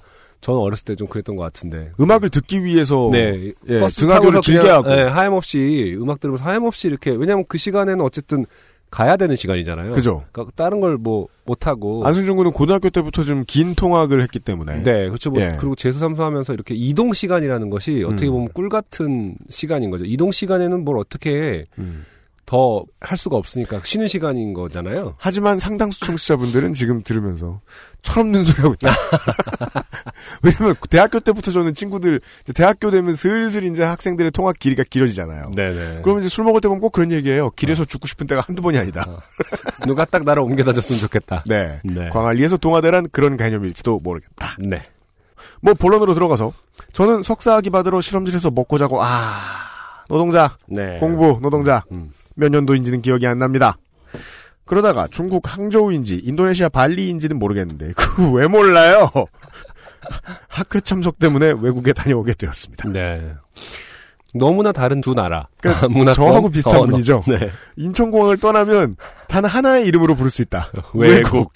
저는 어렸을 때 좀 그랬던 것 같은데. 음악을 듣기 위해서 네, 예, 등하교를 길게 그냥, 하고 예, 하염없이 음악 들으면서 하염없이 이렇게 왜냐하면 그 시간에는 어쨌든 가야 되는 시간이잖아요. 그죠. 그러니까 다른 걸 뭐 못하고. 안승준 군은 고등학교 때부터 좀 긴 통학을 했기 때문에 네, 그렇죠. 뭐 예. 그리고 재수삼수 하면서 이렇게 이동 시간이라는 것이 어떻게 음. 보면 꿀 같은 시간인 거죠. 이동 시간에는 뭘 어떻게 음. 더 할 수가 없으니까 쉬는 시간인 거잖아요. 하지만 상당수 청취자분들은 지금 들으면서 철없는 소리 하고 있다. 왜냐면 대학교 때부터 저는 친구들 대학교 되면 슬슬 이제 학생들의 통학 길이가 길어지잖아요. 네네. 그러면 이제 술 먹을 때 보면 꼭 그런 얘기예요. 길에서 죽고 싶은 때가 한두 번이 아니다. 누가 딱 나를 옮겨다 줬으면 좋겠다. 네. 네. 광안리에서 동아대란 그런 개념일지도 모르겠다. 네. 뭐 본론으로 들어가서 저는 석사학위 받으러 실험실에서 먹고 자고 아 노동자 네. 공부 노동자 음. 몇 년도인지는 기억이 안 납니다. 그러다가 중국 항저우인지 인도네시아 발리인지는 모르겠는데 그 왜 몰라요? 학회 참석 때문에 외국에 다녀오게 되었습니다. 네. 너무나 다른 두 나라. 그러니까 문화권, 저하고 비슷한 언어. 분이죠. 네. 인천공항을 떠나면 단 하나의 이름으로 부를 수 있다. 외국.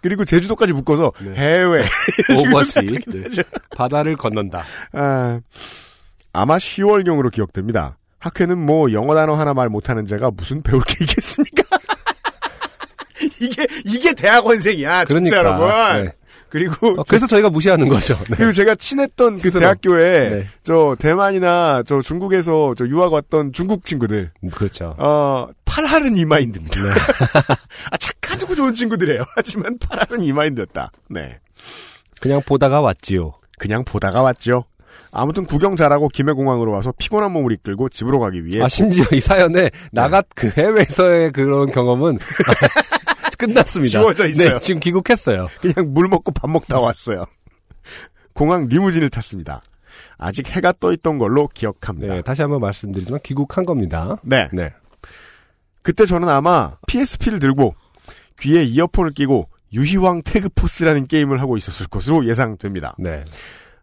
그리고 제주도까지 묶어서 네. 해외. 오버시. 네. 바다를 건넌다. 아, 아마 10월경으로 기억됩니다. 학회는 뭐 영어 단어 하나 말 못하는 제가 무슨 배울 게 있겠습니까? 이게 이게 대학원생이야, 진짜 여러분. 네. 그리고 어, 그래서 저희가 무시하는 거죠. 네. 그리고 제가 친했던 그 스스로. 대학교에 네. 저 대만이나 저 중국에서 저 유학 왔던 중국 친구들 음, 그렇죠. 어 팔하른 이마인드입니다. 네. 아 착하고 좋은 친구들이에요. 하지만 팔하른 이마인드였다. 네. 그냥 보다가 왔지요. 그냥 보다가 왔죠. 아무튼 구경 잘하고 김해공항으로 와서 피곤한 몸을 이끌고 집으로 가기 위해 아, 심지어 이 사연에 나가 그 해외에서의 그런 경험은 끝났습니다. 지워져 있어요. 네, 지금 귀국했어요. 그냥 물 먹고 밥 먹다 왔어요. 공항 리무진을 탔습니다. 아직 해가 떠 있던 걸로 기억합니다. 네, 다시 한번 말씀드리지만 귀국한 겁니다. 네. 네. 그때 저는 아마 PSP를 들고 귀에 이어폰을 끼고 유희왕 태그포스라는 게임을 하고 있었을 것으로 예상됩니다. 네.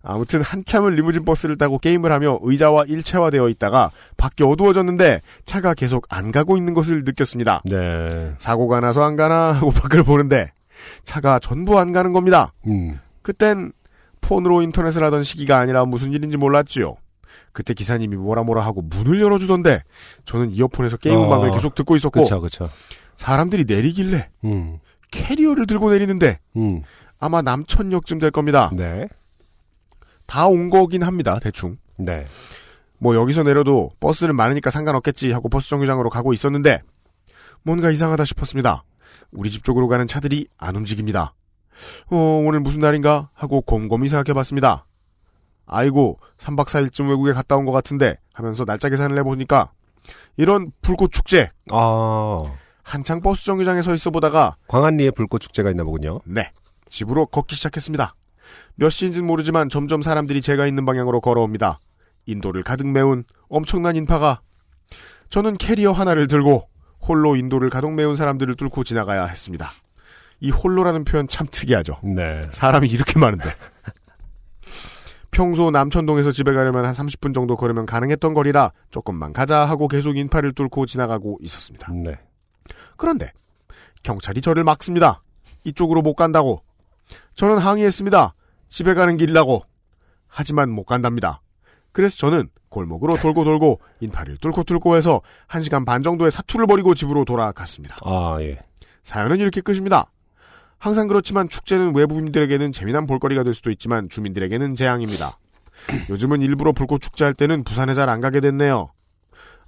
아무튼 한참을 리무진 버스를 타고 게임을 하며 의자와 일체화되어 있다가 밖이 어두워졌는데 차가 계속 안 가고 있는 것을 느꼈습니다. 네. 사고가 나서 안 가나 하고 밖을 보는데 차가 전부 안 가는 겁니다. 음. 그땐 폰으로 인터넷을 하던 시기가 아니라 무슨 일인지 몰랐지요. 그때 기사님이 뭐라 뭐라 하고 문을 열어주던데 저는 이어폰에서 게임 어, 음악을 계속 듣고 있었고 그렇죠, 그렇죠. 사람들이 내리길래 음. 캐리어를 들고 내리는데 음. 아마 남천역쯤 될 겁니다. 네. 다 온 거긴 합니다. 대충. 네. 뭐 여기서 내려도 버스는 많으니까 상관없겠지 하고 버스 정류장으로 가고 있었는데 뭔가 이상하다 싶었습니다. 우리 집 쪽으로 가는 차들이 안 움직입니다. 어, 오늘 무슨 날인가 하고 곰곰이 생각해봤습니다. 아이고 3박 4일쯤 외국에 갔다 온 것 같은데 하면서 날짜 계산을 해보니까 이런 불꽃 축제 아. 한창 버스 정류장에 서 있어 보다가 광안리에 불꽃 축제가 있나 보군요. 네 집으로 걷기 시작했습니다. 몇 시인지는 모르지만 점점 사람들이 제가 있는 방향으로 걸어옵니다. 인도를 가득 메운 엄청난 인파가 저는 캐리어 하나를 들고 홀로 인도를 가득 메운 사람들을 뚫고 지나가야 했습니다. 이 홀로라는 표현 참 특이하죠. 네. 사람이 이렇게 많은데. 평소 남천동에서 집에 가려면 한 30분 정도 걸으면 가능했던 거리라 조금만 가자 하고 계속 인파를 뚫고 지나가고 있었습니다. 네. 그런데 경찰이 저를 막습니다. 이쪽으로 못 간다고. 저는 항의했습니다. 집에 가는 길이라고. 하지만 못 간답니다. 그래서 저는 골목으로 돌고 돌고 인파를 뚫고 뚫고 해서 1시간 반 정도의 사투를 벌이고 집으로 돌아갔습니다. 아, 예. 사연은 이렇게 끝입니다. 항상 그렇지만 축제는 외부인들에게는 재미난 볼거리가 될 수도 있지만 주민들에게는 재앙입니다. 요즘은 일부러 불꽃 축제할 때는 부산에 잘 안 가게 됐네요.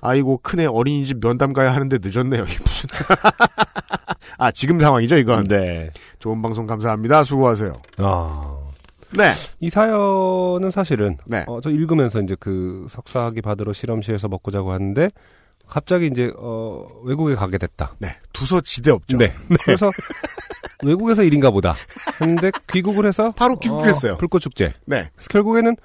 아이고 큰애 어린이집 면담 가야 하는데 늦었네요. 무슨 아 지금 상황이죠 이건. 네. 좋은 방송 감사합니다. 수고하세요. 아. 네. 이 사연은 사실은 네. 어, 저 읽으면서 이제 그 석사학위 받으러 실험실에서 먹고 자고 하는데 갑자기 이제 어 외국에 가게 됐다. 네. 두서 지대 없죠. 네. 그래서 외국에서 일인가 보다. 했는데 귀국을 해서 바로 귀국했어요. 어, 불꽃 축제. 네. 그래서 결국에는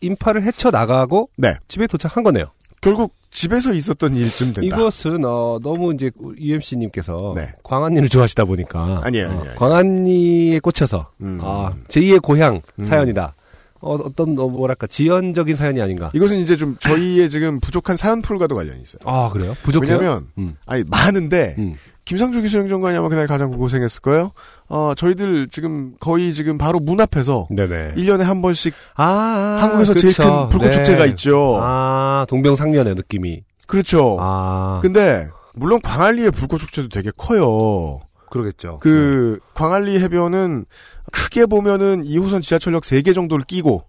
인파를 헤쳐 나가고 네. 집에 도착한 거네요. 결국 집에서 있었던 일쯤 된다. 이것은 어, 너무 이제 UMC님께서 네. 광안리를 좋아하시다 보니까 아니에요, 어, 아니에요. 광안리에 꽂혀서 음. 아, 제2의 고향 음. 사연이다. 어, 어떤 어, 뭐랄까 지연적인 사연이 아닌가. 이것은 이제 좀 저희의 지금 부족한 사연 풀과도 관련이 있어요. 아 그래요? 부족해요? 왜냐면 음. 아니 많은데 음. 김상조 기술행정관이 아마 그날 가장 고생했을 거예요. 어 저희들 지금 거의 지금 바로 문 앞에서 네네. 1년에 한 번씩 아, 한국에서 제일 그쵸. 큰 불꽃 네. 축제가 있죠. 아 동병상련의 느낌이. 그렇죠. 아 근데 물론 광안리의 불꽃 축제도 되게 커요. 그러겠죠. 그 광안리 해변은 크게 보면은 2호선 지하철역 3개 정도를 끼고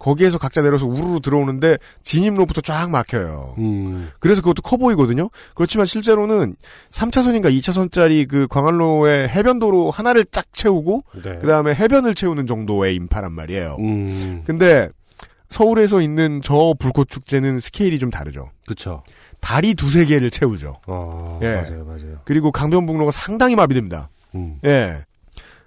거기에서 각자 내려서 우르르 들어오는데 진입로부터 쫙 막혀요. 음. 그래서 그것도 커 보이거든요. 그렇지만 실제로는 3차선인가 2차선짜리 그 광안로의 해변도로 하나를 쫙 채우고 네. 그다음에 해변을 채우는 정도의 인파란 말이에요. 음. 근데 서울에서 있는 저 불꽃 축제는 스케일이 좀 다르죠. 그쵸. 다리 두세 개를 채우죠. 어, 예. 맞아요, 맞아요. 그리고 강변북로가 상당히 마비됩니다. 음. 예.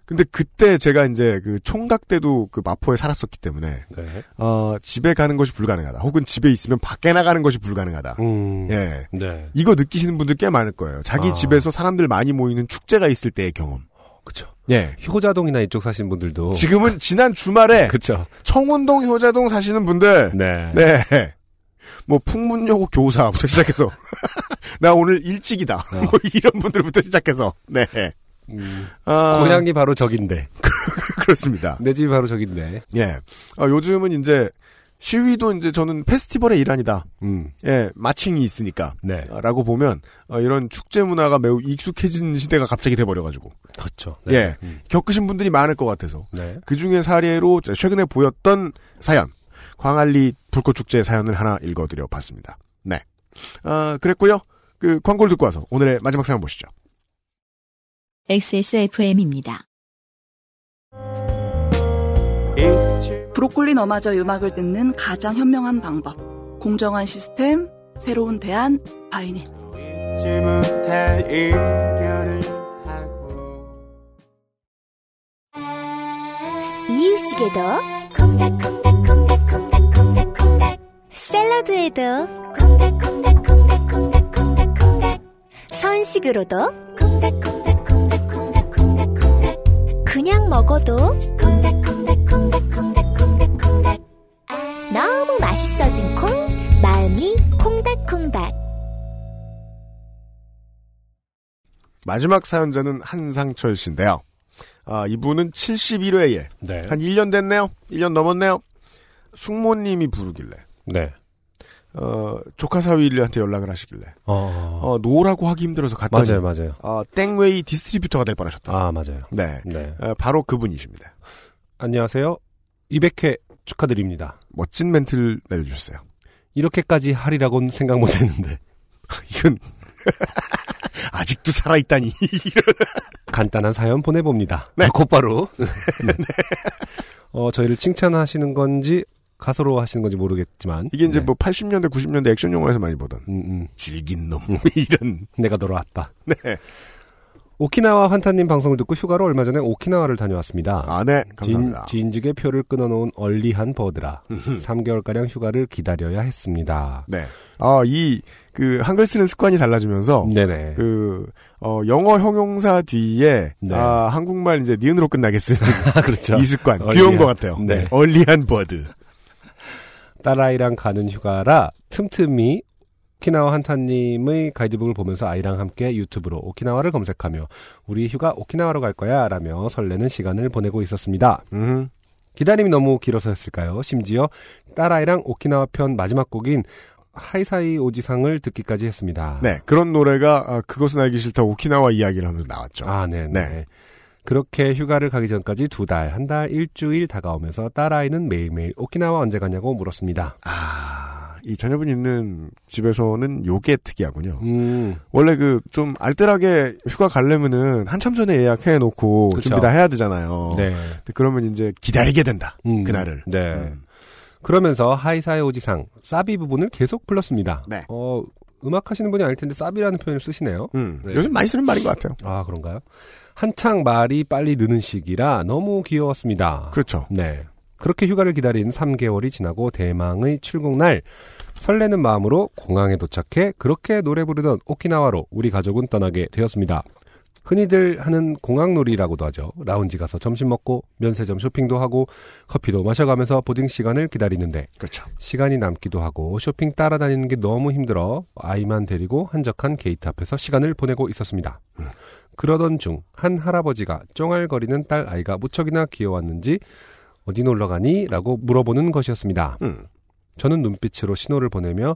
근데 그때 제가 이제 그 총각 때도 그 마포에 살았었기 때문에 네. 어 집에 가는 것이 불가능하다. 혹은 집에 있으면 밖에 나가는 것이 불가능하다. 음. 예. 네. 이거 느끼시는 분들 꽤 많을 거예요. 자기 아. 집에서 사람들 많이 모이는 축제가 있을 때의 경험. 그쵸. 예. 효자동이나 이쪽 사신 분들도. 지금은 지난 주말에 그쵸. 청운동 효자동 사시는 분들 네. 네. 뭐 풍문여고 교사부터 시작해서 나 오늘 일찍이다. 어. 뭐 이런 분들부터 시작해서 네. 음. 아, 고향이 바로 저긴데. 그렇습니다. 내 집이 바로 저긴데. 예. 어, 요즘은 이제 시위도 이제 저는 페스티벌의 일환이다. 음. 예, 마칭이 있으니까. 네. 어, 라고 보면 어, 이런 축제 문화가 매우 익숙해진 시대가 갑자기 돼버려가지고. 그렇죠. 예. 음. 겪으신 분들이 많을 것 같아서. 네. 그 중에 사례로 최근에 보였던 사연. 광안리 불꽃축제 사연을 하나 읽어드려 봤습니다. 네. 아, 그랬고요. 그 광고를 듣고 와서 오늘의 마지막 사연 보시죠. XSFM입니다. 브로콜리 너마저 음악을 듣는 가장 현명한 방법. 공정한 시스템, 새로운 대안, 바이닐. 이유식에도 콩닥콩닥콩닥콩닥콩닥콩닥 샐러드에도 콩닥콩닥콩닥콩닥콩닥콩닥 선식으로도 콩닥콩닥콩닥콩닥콩닥콩닥 그냥 먹어도 콩닥콩닥콩닥콩닥콩닥콩닥 너무 맛있어진 콩 마음이 콩닥콩닥 마지막 사연자는 한상철 씨인데요. 아, 이분은 71회에 네. 한 1년 됐네요. 1년 넘었네요. 숙모님이 부르길래 네. 어, 조카 사위한테 연락을 하시길래 어. 어, no라고 하기 힘들어서 갔더니 맞아요, 맞아요. 어, 땡웨이 distributor가 될 뻔하셨다. 아, 맞아요. 네. 네. 어, 바로 그분이십니다. 안녕하세요. 200회 축하드립니다. 멋진 멘트를 내려주셨어요. 이렇게까지 하리라고는 생각 못 했는데. 이건 아직도 살아있다니. 간단한 사연 보내봅니다. 네. 아, 곧바로. 네. 어, 저희를 칭찬하시는 건지, 가소로 하시는 건지 모르겠지만. 이게 이제 네. 뭐 80년대, 90년대 액션 영화에서 많이 보던 음, 음. 질긴 놈 이런. 내가 돌아왔다. 네. 오키나와 환타님 방송을 듣고 휴가로 얼마 전에 오키나와를 다녀왔습니다. 아, 네. 감사합니다. 진, 지직에 표를 끊어놓은 얼리한 버드라. 3개월가량 휴가를 기다려야 했습니다. 네. 아, 이, 그, 한글 쓰는 습관이 달라지면서, 네네. 그, 어, 영어 형용사 뒤에, 네. 아, 한국말 이제 니은으로 끝나게 쓰는 아, 그렇죠. 이 습관. 얼리한. 귀여운 것 같아요. 네. 네. 얼리한 버드. 딸아이랑 가는 휴가라 틈틈이 오키나와 한타님의 가이드북을 보면서 아이랑 함께 유튜브로 오키나와를 검색하며 우리 휴가 오키나와로 갈 거야 라며 설레는 시간을 보내고 있었습니다. 음. 기다림이 너무 길어서였을까요? 심지어 딸아이랑 오키나와 편 마지막 곡인 하이사이 오지상을 듣기까지 했습니다. 네, 그런 노래가 아, 그것은 알기 싫다 오키나와 이야기를 하면서 나왔죠. 아, 네, 네. 그렇게 휴가를 가기 전까지 두 달, 한 달, 일주일 다가오면서 딸아이는 매일매일 오키나와 언제 가냐고 물었습니다. 아, 이 자녀분 있는 집에서는 요게 특이하군요. 음, 원래 그 좀 알뜰하게 휴가 가려면은 한참 전에 예약해 놓고. 준비 다 해야 되잖아요. 네. 그러면 이제 기다리게 된다. 음, 그날을. 네. 음. 그러면서 하이사이 오지상, 사비 부분을 계속 불렀습니다. 네. 어, 음악 하시는 분이 아닐 텐데 사비라는 표현을 쓰시네요. 음, 네. 요즘 많이 쓰는 말인 것 같아요. 아, 그런가요? 한창 말이 빨리 느는 시기라 너무 귀여웠습니다. 그렇죠. 네. 그렇게 휴가를 기다린 3개월이 지나고 대망의 출국날 설레는 마음으로 공항에 도착해 그렇게 노래 부르던 오키나와로 우리 가족은 떠나게 되었습니다. 흔히들 하는 공항놀이라고도 하죠. 라운지 가서 점심 먹고 면세점 쇼핑도 하고 커피도 마셔가면서 boarding 시간을 기다리는데 그렇죠. 시간이 남기도 하고 쇼핑 따라다니는 게 너무 힘들어 아이만 데리고 한적한 게이트 앞에서 시간을 보내고 있었습니다. 그러던 중 한 할아버지가 쫑알거리는 딸 아이가 무척이나 귀여웠는지 어디 놀러 가니? 라고 물어보는 것이었습니다. 음. 저는 눈빛으로 신호를 보내며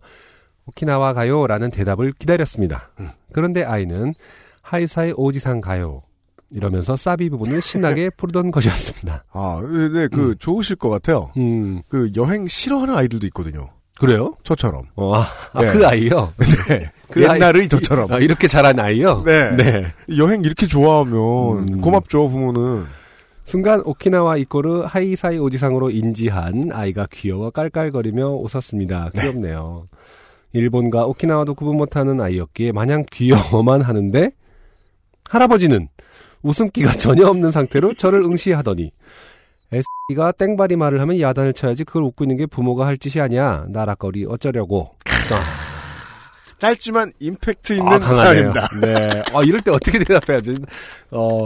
오키나와 가요 라는 대답을 기다렸습니다. 그런데 아이는 ハイサイおじさん 가요 이러면서 サビ 부분을 신나게 부르던 것이었습니다. 아, 네, 그 좋으실 것 같아요. 음, 그 여행 싫어하는 아이들도 있거든요. 그래요? 저처럼. 어, 아, 아, 예. 그 아이요? 네. 그 옛날의 아이- 저처럼. 아, 이렇게 자란 아이요? 네. 네. 여행 이렇게 좋아하면 음. 고맙죠, 부모는. 순간 오키나와 equal 하이사이 오지상으로 인지한 아이가 귀여워 깔깔거리며 웃었습니다. 귀엽네요. 일본과 오키나와도 구분 못하는 아이였기에 마냥 귀여워만 하는데 할아버지는 웃음기가 전혀 없는 상태로 저를 응시하더니 S가 땡바리 말을 하면 야단을 쳐야지 그걸 웃고 있는 게 부모가 할 짓이 아니야. 나락거리 어쩌려고. 짧지만 임팩트 있는 아. 사연입니다. 네. 아, 이럴 때 어떻게 대답해야지? 어,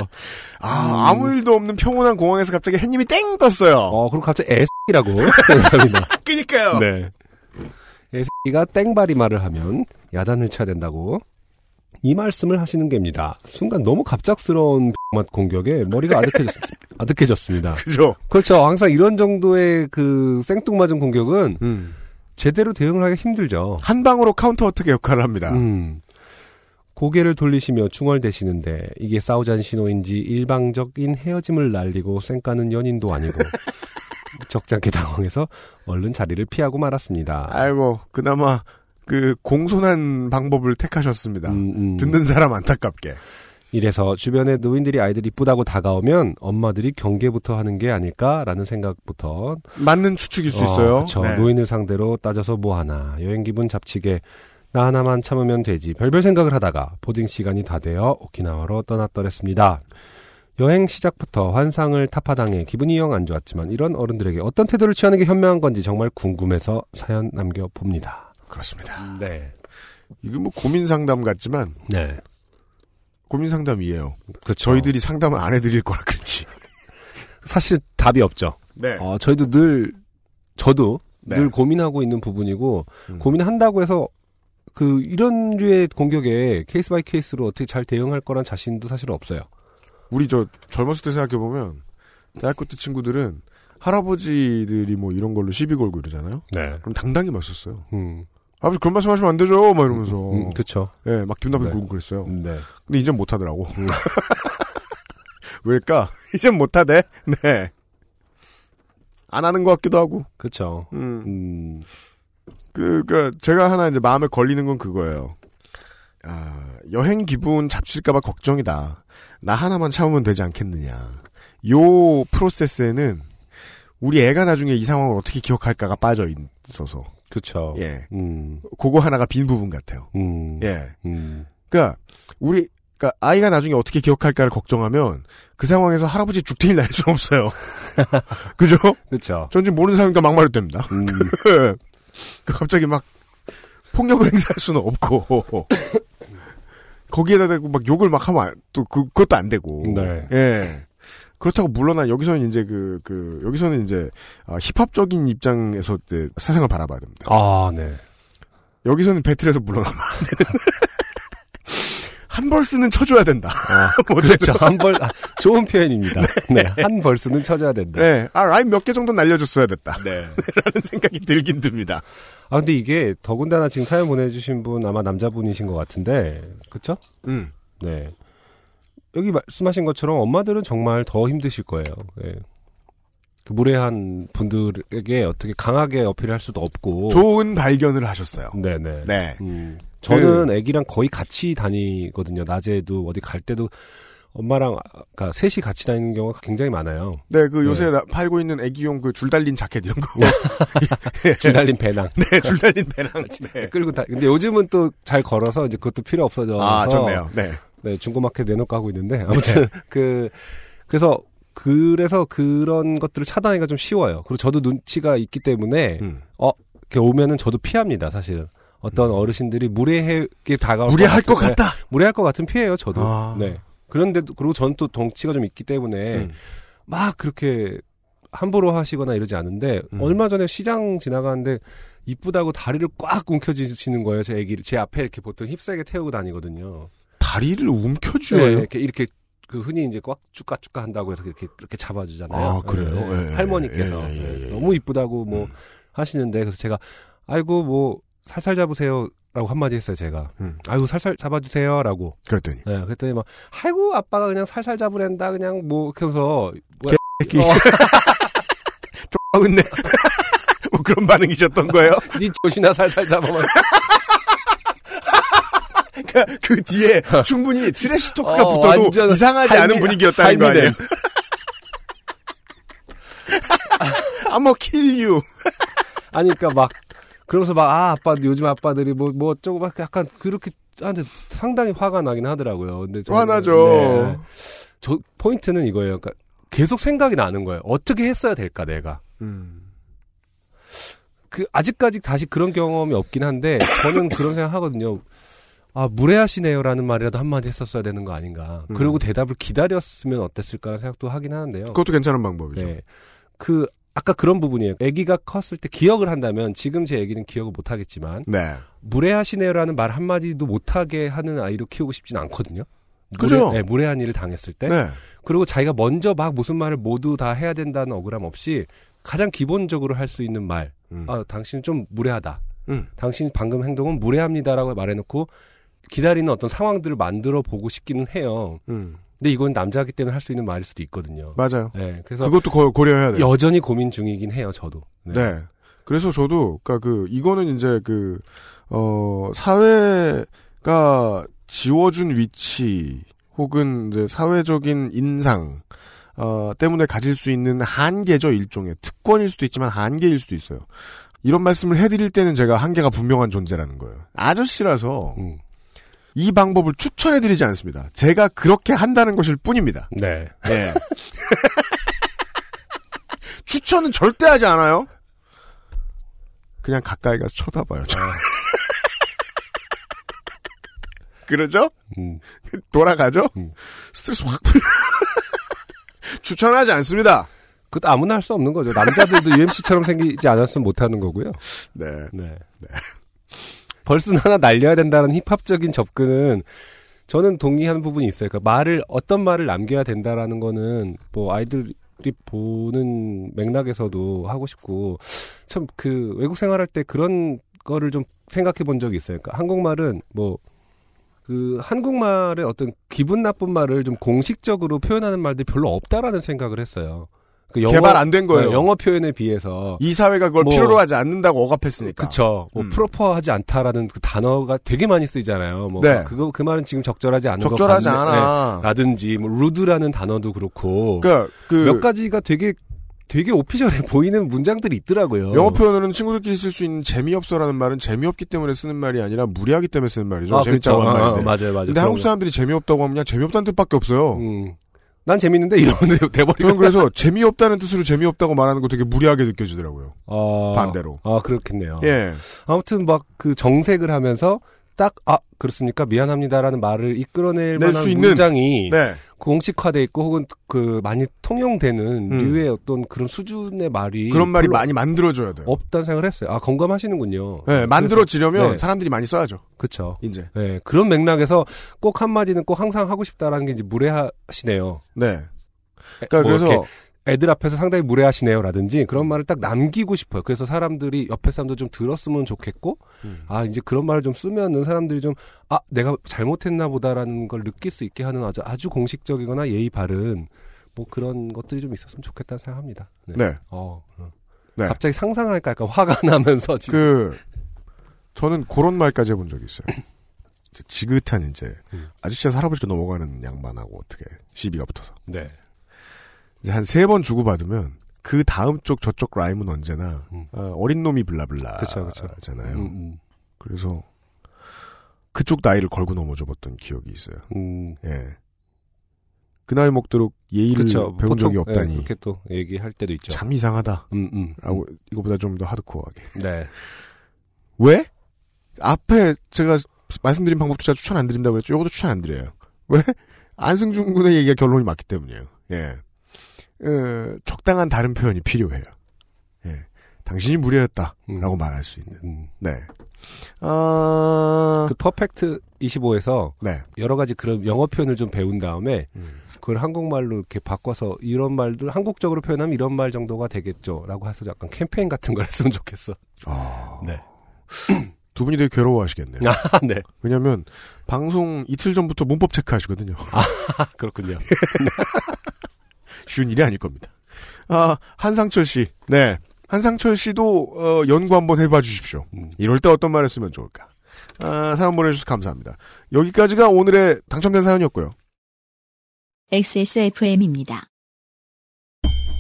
아, 아무 일도 없는 평온한 공항에서 갑자기 햇님이 땡 떴어요. 어, 그럼 갑자기 생각합니다. 그니까요. 네. S가 땡바리 말을 하면 야단을 쳐야 된다고 이 말씀을 하시는 겁니다. 순간 너무 갑작스러운 맛 공격에 머리가 아득해졌, 아득해졌습니다. 그죠? 그렇죠. 항상 이런 정도의 그 생뚱맞은 공격은 음. 제대로 대응을 하기가 힘들죠. 한 방으로 카운터 어떻게 역할을 합니다. 음. 고개를 돌리시며 중얼대시는데 이게 싸우자는 신호인지 일방적인 헤어짐을 날리고 쌩까는 연인도 아니고 적잖게 당황해서 얼른 자리를 피하고 말았습니다. 아이고, 그나마 그 공손한 방법을 택하셨습니다. 음, 음. 듣는 사람 안타깝게. 이래서 주변에 노인들이 아이들 이쁘다고 다가오면 엄마들이 경계부터 하는 게 아닐까라는 생각부터 맞는 추측일 수 있어요. 그쵸. 네. 노인을 상대로 따져서 뭐 하나 여행 기분 잡치게 나 하나만 참으면 되지 별별 생각을 하다가 보딩 시간이 다 되어 오키나와로 떠났더랬습니다. 여행 시작부터 환상을 타파당해 기분이 영 안 좋았지만 이런 어른들에게 어떤 태도를 취하는 게 현명한 건지 정말 궁금해서 사연 남겨봅니다. 그렇습니다. 네. 이거 뭐 고민 상담 같지만 네. 고민 상담이에요. 그렇죠. 저희들이 상담을 안 해드릴 거라 그렇지. 사실 답이 없죠. 네. 어, 저희도 늘 저도 네. 늘 고민하고 있는 부분이고 음. 고민한다고 해서 그 이런 류의 공격에 case by case로 어떻게 잘 대응할 거란 자신도 사실 없어요. 우리 저 젊었을 때 생각해 보면 대학교 때 친구들은 할아버지들이 뭐 이런 걸로 시비 걸고 이러잖아요. 네. 그럼 당당히 맞섰어요. 음. 아버지 그런 말씀 하시면 안 되죠. 막 이러면서. 음, 그쵸. 예, 막 기분 나쁘게 네. 굴고 그랬어요. 네. 근데 이젠 못하더라고. 왜일까? 이젠 못하대. 네. 안 하는 것 같기도 하고. 그쵸. 음. 음. 그, 그, 제가 하나 이제 마음에 걸리는 건 그거예요. 아, 여행 기분 잡칠까봐 걱정이다. 나 하나만 참으면 되지 않겠느냐. 요 프로세스에는 우리 애가 나중에 이 상황을 어떻게 기억할까가 빠져 있어서. 그쵸. 예. 음. 그거 하나가 빈 부분 같아요. 음. 예. 음. 그니까, 우리, 그니까, 아이가 나중에 어떻게 기억할까를 걱정하면, 그 상황에서 할아버지 죽탱이 날 수는 없어요. 그죠? 그쵸. 전 지금 모르는 사람이니까 막말해도 됩니다. 음. 그 갑자기 막, 폭력을 행사할 수는 없고, 거기에다 대고 막 욕을 막 하면, 안- 또, 그, 그것도 안 되고. 네. 예. 그렇다고 물러나 여기서는 이제 그, 그, 여기서는 이제, 아, 힙합적인 입장에서 이제 세상을 바라봐야 됩니다. 아, 네. 여기서는 배틀에서 물러나면 안 되는. 한 벌스는 쳐줘야 된다. 뭐 그렇죠. 한 벌, 아, 좋은 표현입니다. 네. 한 벌스는 쳐줘야 된다. 네. 아, 라인 몇개 정도 날려줬어야 됐다. 네. 라는 생각이 들긴 듭니다. 아, 근데 이게 더군다나 지금 사연 보내주신 분 아마 남자분이신 것 같은데, 그쵸? 음. 네. 여기 말씀하신 것처럼 엄마들은 정말 더 힘드실 거예요. 예. 그 무례한 분들에게 어떻게 강하게 어필할 수도 없고. 좋은 발견을 하셨어요. 네네. 네. 음, 저는 애기랑 거의 같이 다니거든요. 낮에도 어디 갈 때도 엄마랑 그러니까 셋이 같이 다니는 경우가 굉장히 많아요. 네, 그 요새 나- 팔고 있는 애기용 그 줄 달린 자켓 이런 거. 줄 달린 배낭. 네, 줄 달린 배낭. 네. 끌고 다. 근데 요즘은 또 잘 걸어서 이제 그것도 필요 없어져서. 아, 좋네요. 네. 네, 중고마켓 내놓고 하고 있는데 아무튼 그 그래서 그래서 그런 것들을 차단하기가 좀 쉬워요. 그리고 저도 눈치가 있기 때문에 음. 어 이렇게 오면은 저도 피합니다. 사실은 어떤 어르신들이 무례하게 다가올 음. 무례할 것 같은- 같다? 네, 무례할 것 같은 피해요. 저도. 아. 네. 그런데도 그리고 저는 또 덩치가 좀 있기 때문에 음. 막 그렇게 함부로 하시거나 이러지 않은데 음. 얼마 전에 시장 지나가는데 이쁘다고 다리를 꽉 움켜쥐시는 거예요. 제 아기를 제 앞에 이렇게 보통 힙세게 태우고 다니거든요. 다리를 움켜쥐어요? 네, 이렇게 이렇게 그 흔히 이제 꽉 쭉까쭉까 한다고 해서 이렇게 이렇게 잡아주잖아요. 아, 그래요? 네, 예, 할머니께서 예, 예, 네, 예, 예. 너무 이쁘다고 뭐 하시는데 그래서 제가 아이고 뭐 살살 잡으세요 라고 한마디 했어요 제가. 음. 아이고 살살 잡아주세요 라고. 그랬더니. 네, 그랬더니 막 아이고 아빠가 그냥 살살 잡으랜다 그냥 뭐 뭐- 개새끼. 어, 쪽박은네. 뭐 그런 반응이셨던 거예요? 니 조시나 살살 잡아만. 그러니까 그 뒤에 충분히 트래시 토크가 어, 붙어도 이상하지 할미- 않은 분위기였다는 거 아니에요? 할미된. I'm kill you. 아니, 그니까 막, 그러면서 막, 아, 아빠, 요즘 아빠들이 뭐, 뭐, 어쩌고 막 약간 그렇게, 하는데 상당히 화가 나긴 하더라고요. 근데 저는- 화나죠. 네. 저, 포인트는 이거예요. 그러니까 계속 생각이 나는 거예요. 어떻게 했어야 될까, 내가. 음. 그, 아직까지 다시 그런 경험이 없긴 한데, 저는 그런 생각 하거든요. 아, 무례하시네요라는 말이라도 한마디 했었어야 되는 거 아닌가. 음. 그리고 대답을 기다렸으면 어땠을까라는 생각도 하긴 하는데요. 그것도 괜찮은 방법이죠. 네. 그 아까 그런 부분이에요. 아기가 컸을 때 기억을 한다면 지금 제 아기는 기억을 못 하겠지만 네. 무례하시네요라는 말 한마디도 못 하게 하는 아이로 키우고 싶진 않거든요. 그죠? 무례, 네, 무례한 일을 당했을 때. 네. 그리고 자기가 먼저 막 무슨 말을 모두 다 해야 된다는 억울함 없이 가장 기본적으로 할 수 있는 말. 아, 당신은 좀 무례하다. 음. 당신 방금 행동은 무례합니다라고 말해놓고 기다리는 어떤 상황들을 만들어 보고 싶기는 해요. 음. 근데 이건 남자기 때문에 할 수 있는 말일 수도 있거든요. 맞아요. 네, 그래서 그것도 고, 고려해야 돼요. 여전히 고민 중이긴 해요, 저도. 네. 그래서 저도, 그니까 그, 이거는 이제 그, 어, 사회가 지워준 위치, 혹은 이제 사회적인 인상, 어, 때문에 가질 수 있는 한계죠, 일종의. 특권일 수도 있지만 한계일 수도 있어요. 이런 말씀을 해드릴 때는 제가 한계가 분명한 존재라는 거예요. 아저씨라서, 음. 이 방법을 추천해드리지 않습니다. 제가 그렇게 한다는 것일 뿐입니다. 네. 네. 추천은 절대 하지 않아요. 그냥 가까이 가서 쳐다봐요. 저. 그러죠? 음. 돌아가죠? 스트레스 확 풀려. 추천하지 않습니다. 그것도 아무나 할 수 없는 거죠. 남자들도 UMC처럼 생기지 않았으면 못하는 거고요. 네. 네. 벌슨 하나 날려야 된다는 힙합적인 접근은 저는 동의하는 부분이 있어요. 그러니까 말을 어떤 말을 남겨야 된다라는 거는 뭐 아이들이 보는 맥락에서도 하고 싶고 참 그 외국 생활할 때 그런 거를 좀 생각해 본 적이 있어요. 그러니까 한국말은 뭐 그 한국말의 어떤 기분 나쁜 말을 좀 공식적으로 표현하는 말들이 별로 없다라는 생각을 했어요. 그 개발 안 된 거예요. 네, 영어 표현에 비해서 이 사회가 그걸 뭐- 필요로 하지 않는다고 억압했으니까. 그쵸. 뭐 프로퍼하지 않다라는 그 단어가 되게 많이 쓰이잖아요. 뭐 네. 그거 그 말은 지금 적절하지 않은 적절하지 것 같네. 않아. 네. 라든지 뭐 루드라는 단어도 그렇고. 그러니까 그- 몇 가지가 되게 되게 오피셜해 보이는 문장들이 있더라고요. 영어 표현으로는 친구들끼리 쓸 수 있는 재미없어라는 말은 재미없기 때문에 쓰는 말이 아니라 무리하기 때문에 쓰는 말이죠. 아, 재밌다고 아, 말인데. 맞아요, 맞아요. 근데 한국 거. 사람들이 재미없다고 하면 그냥 재미없다는 뜻밖에 없어요. 음. 난 재밌는데 이러면 돼버리고. 저는 그래서 재미없다는 뜻으로 재미없다고 말하는 거 되게 무리하게 느껴지더라고요. 아, 반대로. 아, 그렇겠네요. 예. 아무튼 막 그 정색을 하면서 딱 아 그렇습니까 미안합니다라는 말을 이끌어낼 낼 만한 수 있는, 문장이 네. 공식화돼 있고 혹은 그 많이 통용되는 음. 류의 어떤 그런 수준의 말이 그런 말이 많이 만들어져야 돼요. 없다는 생각을 했어요. 아 공감하시는군요. 네, 만들어지려면 네. 사람들이 많이 써야죠. 그렇죠. 이제. 네, 그런 맥락에서 꼭 한마디는 꼭 항상 하고 싶다라는 게 이제 무례하시네요. 네. 그러니까 그래서- 이렇게 애들 앞에서 상당히 무례하시네요라든지 그런 말을 딱 남기고 싶어요. 그래서 사람들이 옆에 사람도 좀 들었으면 좋겠고 음. 아 이제 그런 말을 좀 쓰면은 사람들이 좀 아 내가 잘못했나 보다라는 걸 느낄 수 있게 하는 아주 아주 공식적이거나 예의 바른 뭐 그런 것들이 좀 있었으면 좋겠다는 생각합니다. 네. 어, 어. 네. 갑자기 상상을 하니까 약간 화가 나면서 지금 그 저는 그런 말까지 해본 적이 있어요. 지긋한 이제 음. 아저씨가 할아버지로 넘어가는 양반하고 어떻게 시비가 붙어서 네. 이제 한 세 번 주고 받으면 그 다음 쪽 저쪽 라임은 언제나 어, 린 놈이 블라블라 음. 잖아요. 음, 음. 그래서 그쪽 나이를 걸고 넘어져 봤던 기억이 있어요. 음. 예. 그 나이 먹도록 예의를 그쵸. 배운 보통, 적이 예, 없다니 그렇게 또 얘기할 때도 있죠. 참 이상하다. 음, 음, 라고 이거보다 좀 더 하드코어하게. 네. 왜? 앞에 제가 말씀드린 방법도 제가 추천 안 드린다고 했죠. 이것도 추천 안 드려요. 왜? 안승준 군의 얘기가 결론이 맞기 때문이에요. 예. 어, 적당한 다른 표현이 필요해요. 예. 당신이 무례했다. 라고 말할 수 있는. 네. 어... 그 퍼펙트 25에서 네. 여러 가지 그런 영어 표현을 좀 배운 다음에 음. 그걸 한국말로 이렇게 바꿔서 이런 말들 한국적으로 표현하면 이런 말 정도가 되겠죠라고 해서 약간 캠페인 같은 걸 했으면 좋겠어. 네. 두 분이 되게 괴로워하시겠네요. 아, 네. 왜냐하면 방송 이틀 전부터 문법 체크하시거든요. 아, 그렇군요. 쉬운 일이 아닐 겁니다. 아, 한상철 씨. 네. 한상철 씨도 어, 연구 한번 해봐 주십시오. 이럴 때 어떤 말을 쓰면 좋을까? 아, 사연 보내주셔서 감사합니다. 여기까지가 오늘의 당첨된 사연이었고요. XSFM입니다.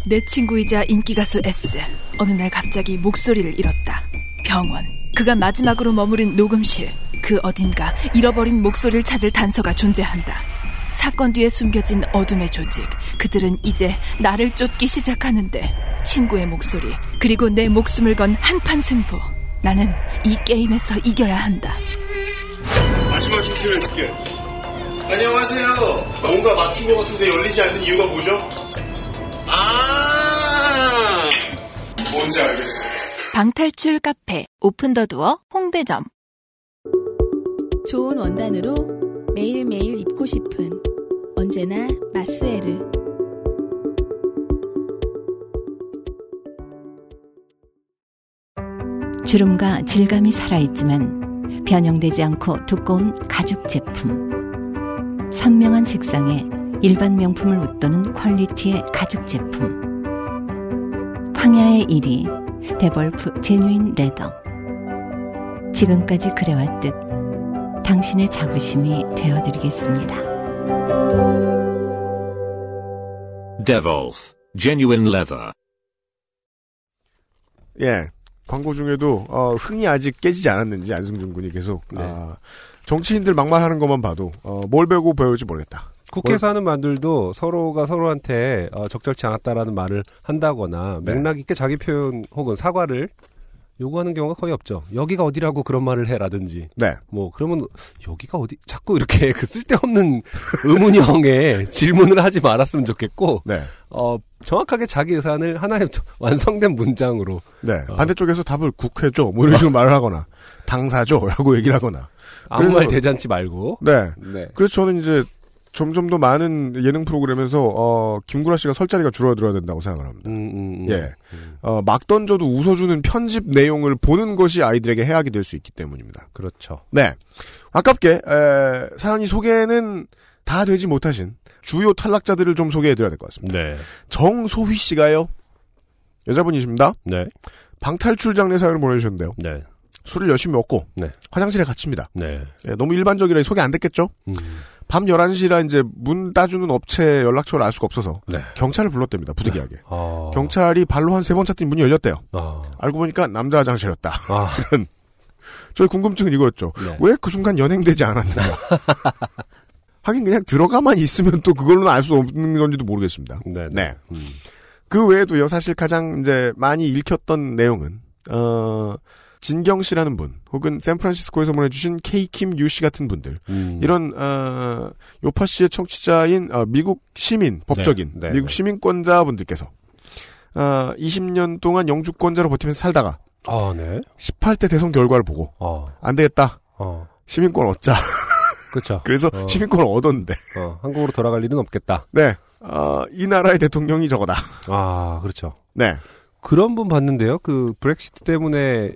내 친구이자 인기가수 S. 어느 날 갑자기 목소리를 잃었다. 병원. 그가 마지막으로 머무른 녹음실. 그 어딘가 잃어버린 목소리를 찾을 단서가 존재한다. 사건 뒤에 숨겨진 어둠의 조직. 그들은 이제 나를 쫓기 시작하는데 친구의 목소리 그리고 내 목숨을 건 한판 승부. 나는 이 게임에서 이겨야 한다. 마지막 힌트를 줄게. 안녕하세요. 뭔가 맞춘 것 같은데 열리지 않는 이유가 뭐죠? 아, 뭔지 알겠어요. 방탈출 카페 오픈더두어 홍대점 좋은 원단으로 매일매일 입고 싶은 언제나 마스에르. 주름과 질감이 살아있지만 변형되지 않고 두꺼운 가죽 제품. 선명한 색상에 일반 명품을 웃도는 quality의 가죽 제품. 황야의 1위 데볼프 genuine leather. 지금까지 그래왔듯 당신의 자부심이 되어드리겠습니다. Devolf Genuine Leather. 예. 광고 중에도 어, 흥이 아직 깨지지 않았는지 안승준 군이 계속 아, 정치인들 막말하는 것만 봐도 어, 뭘 배우고 배울지 모르겠다. 국회에서 하는 말들도 서로가 서로한테 어, 적절치 않았다라는 말을 한다거나 네. 맥락 있게 자기 표현 혹은 사과를 요구하는 경우가 거의 없죠. 여기가 어디라고 그런 말을 해라든지. 네. 뭐 그러면 여기가 어디 자꾸 이렇게 그 쓸데없는 의문형의 질문을 하지 말았으면 좋겠고. 네. 어 정확하게 자기 의사를 하나의 완성된 문장으로. 네. 어. 반대쪽에서 답을 국회죠. 뭐 이런 식으로 말을 하거나 당사죠. 라고 얘기를 하거나. 아무 말 대잔치 말고. 네. 네. 그래서 저는 이제 점점 더 많은 예능 프로그램에서 어, 김구라 씨가 설 자리가 줄어들어야 된다고 생각을 합니다. 음, 예. 어, 막 던져도 웃어주는 편집 내용을 보는 것이 아이들에게 해악이 될 수 있기 때문입니다. 그렇죠. 네. 아깝게 에, 사연이 소개는 다 되지 못하신 주요 탈락자들을 좀 소개해드려야 될 것 같습니다. 네. 정소휘 씨가요. 여자분이십니다. 네. 방탈출 장례 사연을 보내주셨는데요. 네. 술을 열심히 먹고 네. 화장실에 갇힙니다. 네. 예, 너무 일반적이라 소개 안 됐겠죠? 음. 밤 11시라 이제 문 따주는 업체 연락처를 알 수가 없어서 네. 경찰을 불렀답니다. 부득이하게. 어. 경찰이 발로 한 세 번 찼더니 문이 열렸대요. 어. 알고 보니까 남자 화장실이었다. 아. 저희 궁금증은 이거였죠. 네. 왜그 순간 연행되지 않았는가? 하긴 그냥 들어가만 있으면 또 그걸로는 알 수 없는 건지도 모르겠습니다. 네. 네. 음. 그 외에도요, 사실 가장 이제 많이 읽혔던 내용은, 어, 진경 씨라는 분, 혹은 샌프란시스코에서 보내주신 케이킴 유씨 같은 분들, 음. 이런 어, 요파 씨의 청취자인 어, 미국 시민, 법적인 네, 네, 미국 네. 시민권자 분들께서 어, 20년 동안 영주권자로 버티면서 살다가 아, 네. 18대 대선 결과를 보고 어. 안 되겠다. 어. 시민권 얻자. 그렇죠. 그래서 어. 시민권을 얻었는데. 어, 한국으로 돌아갈 일은 없겠다. 네. 어, 이 나라의 대통령이 저거다. 아, 그렇죠. 네. 그런 분 봤는데요. 그 브렉시트 때문에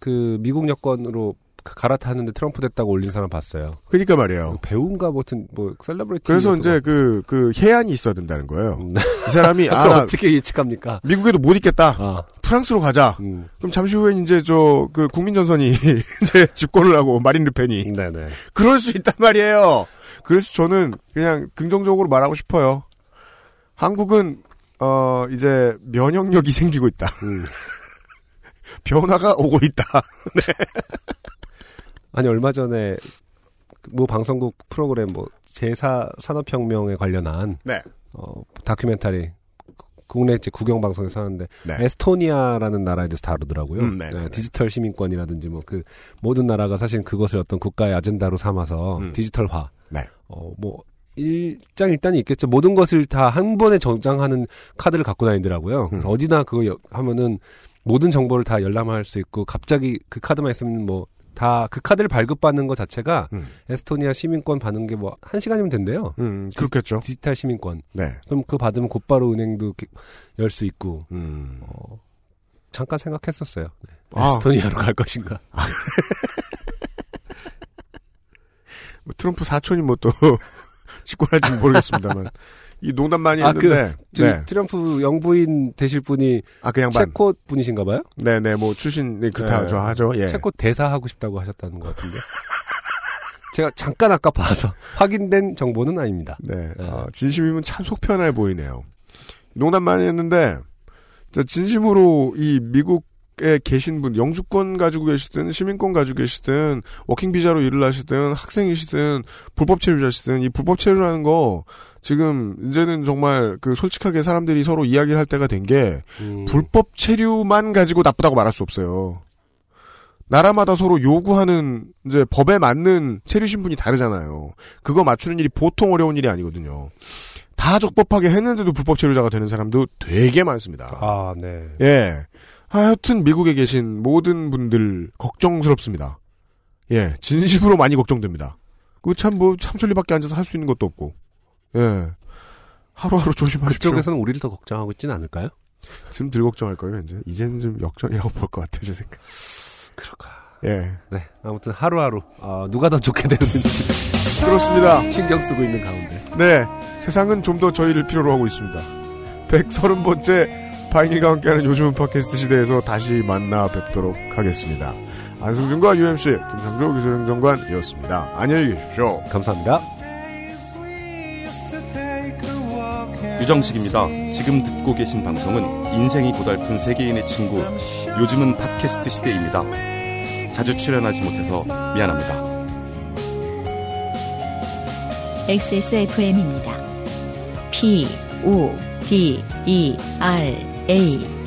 그 미국 여권으로 그 갈아탔는데 트럼프 됐다고 올린 사람 봤어요. 그러니까 말이에요. 배우인가 뭐든 뭐 셀러브리티. 그래서 이제 그, 그, 혜안이 있어야 된다는 거예요. 네. 이 사람이, 아, 어떻게 예측합니까? 미국에도 못 있겠다. 아. 프랑스로 가자. 음. 그럼 잠시 후엔 이제 저, 그, 국민전선이 이제 집권을 하고, 마린 르펜이. 네네. 그럴 수 있단 말이에요. 그래서 저는 그냥 긍정적으로 말하고 싶어요. 한국은, 어, 이제 면역력이 생기고 있다. 음. 변화가 오고 있다. 네. 아니 얼마 전에 뭐 방송국 프로그램 뭐 제사 산업혁명에 관련한 네. 어 다큐멘터리 국내 이제 국영 방송에서 하는데 네. 에스토니아라는 나라에 대해서 다루더라고요. 음, 네, 네, 네. 디지털 시민권이라든지 뭐 그 모든 나라가 사실 그것을 어떤 국가의 아젠다로 삼아서 음. 디지털화. 네. 어뭐 일장 일단이 있겠죠. 모든 것을 다 한 번에 저장하는 카드를 갖고 다니더라고요. 음. 어디나 그거 여- 하면은 모든 정보를 다 열람할 수 있고 갑자기 그 카드만 있으면 뭐 다 그 카드를 발급받는 것 자체가 음. 에스토니아 시민권 받는 게 뭐 한 시간이면 된대요. 음, 그렇겠죠. 디 지털 시민권. 네. 그럼 그거 받으면 곧바로 은행도 열 수 있고. 음. 어, 잠깐 생각했었어요. 네. 아. 에스토니아로 갈 것인가. 뭐 트럼프 사촌이 뭐 또, 집권할지는 모르겠습니다만. 이 농담 많이 아, 했는데. 그, 저 트럼프 영부인 되실 분이 아, 그 양반. 체코 분이신가 봐요? 네네, 뭐, 출신, 네, 그렇다 네. 저 하죠, 예. 체코 대사 하고 싶다고 하셨다는 것 같은데. 제가 잠깐 아까 봐서 확인된 정보는 아닙니다. 네. 어, 진심이면 참 속편해 보이네요. 농담 많이 했는데, 저 진심으로 이 미국에 계신 분, 영주권 가지고 계시든, 시민권 가지고 계시든, working 비자로 일을 하시든, 학생이시든, 불법 체류자시든, 이 불법 체류라는 거, 지금, 이제는 정말 그 솔직하게 사람들이 서로 이야기를 할 때가 된 게, 음. 불법 체류만 가지고 나쁘다고 말할 수 없어요. 나라마다 서로 요구하는 이제 법에 맞는 체류 신분이 다르잖아요. 그거 맞추는 일이 보통 어려운 일이 아니거든요. 다 적법하게 했는데도 불법 체류자가 되는 사람도 되게 많습니다. 아, 네. 예. 하여튼 미국에 계신 모든 분들 걱정스럽습니다. 예. 진심으로 많이 걱정됩니다. 그 참 뭐 참sol리밖에 앉아서 할 수 있는 것도 없고. 예. 하루하루 조심하십시오. 그쪽에서는 우리를 더 걱정하고 있지는 않을까요? 지금 들 걱정할 거예요, 이제. 이제는 좀 역전이라고 볼 것 같아, 제 생각. 그럴까. 예. 네. 아무튼 하루하루, 아, 누가 더 좋게 되는지. 그렇습니다. 신경 쓰고 있는 가운데. 네. 세상은 좀 더 저희를 필요로 하고 있습니다. 130번째 바이닐과 함께하는 요즘은 팟캐스트 시대에서 다시 만나 뵙도록 하겠습니다. 안승준과 UMC, 김상조 기술행정관이었습니다. 안녕히 계십시오. 감사합니다. 유정식입니다. 지금 듣고 계신 방송은 인생이 고달픈 세계인의 친구, 요즘은 팟캐스트 시대입니다. 자주 출연하지 못해서 미안합니다. XSFM입니다. P, O, D, E, R, A.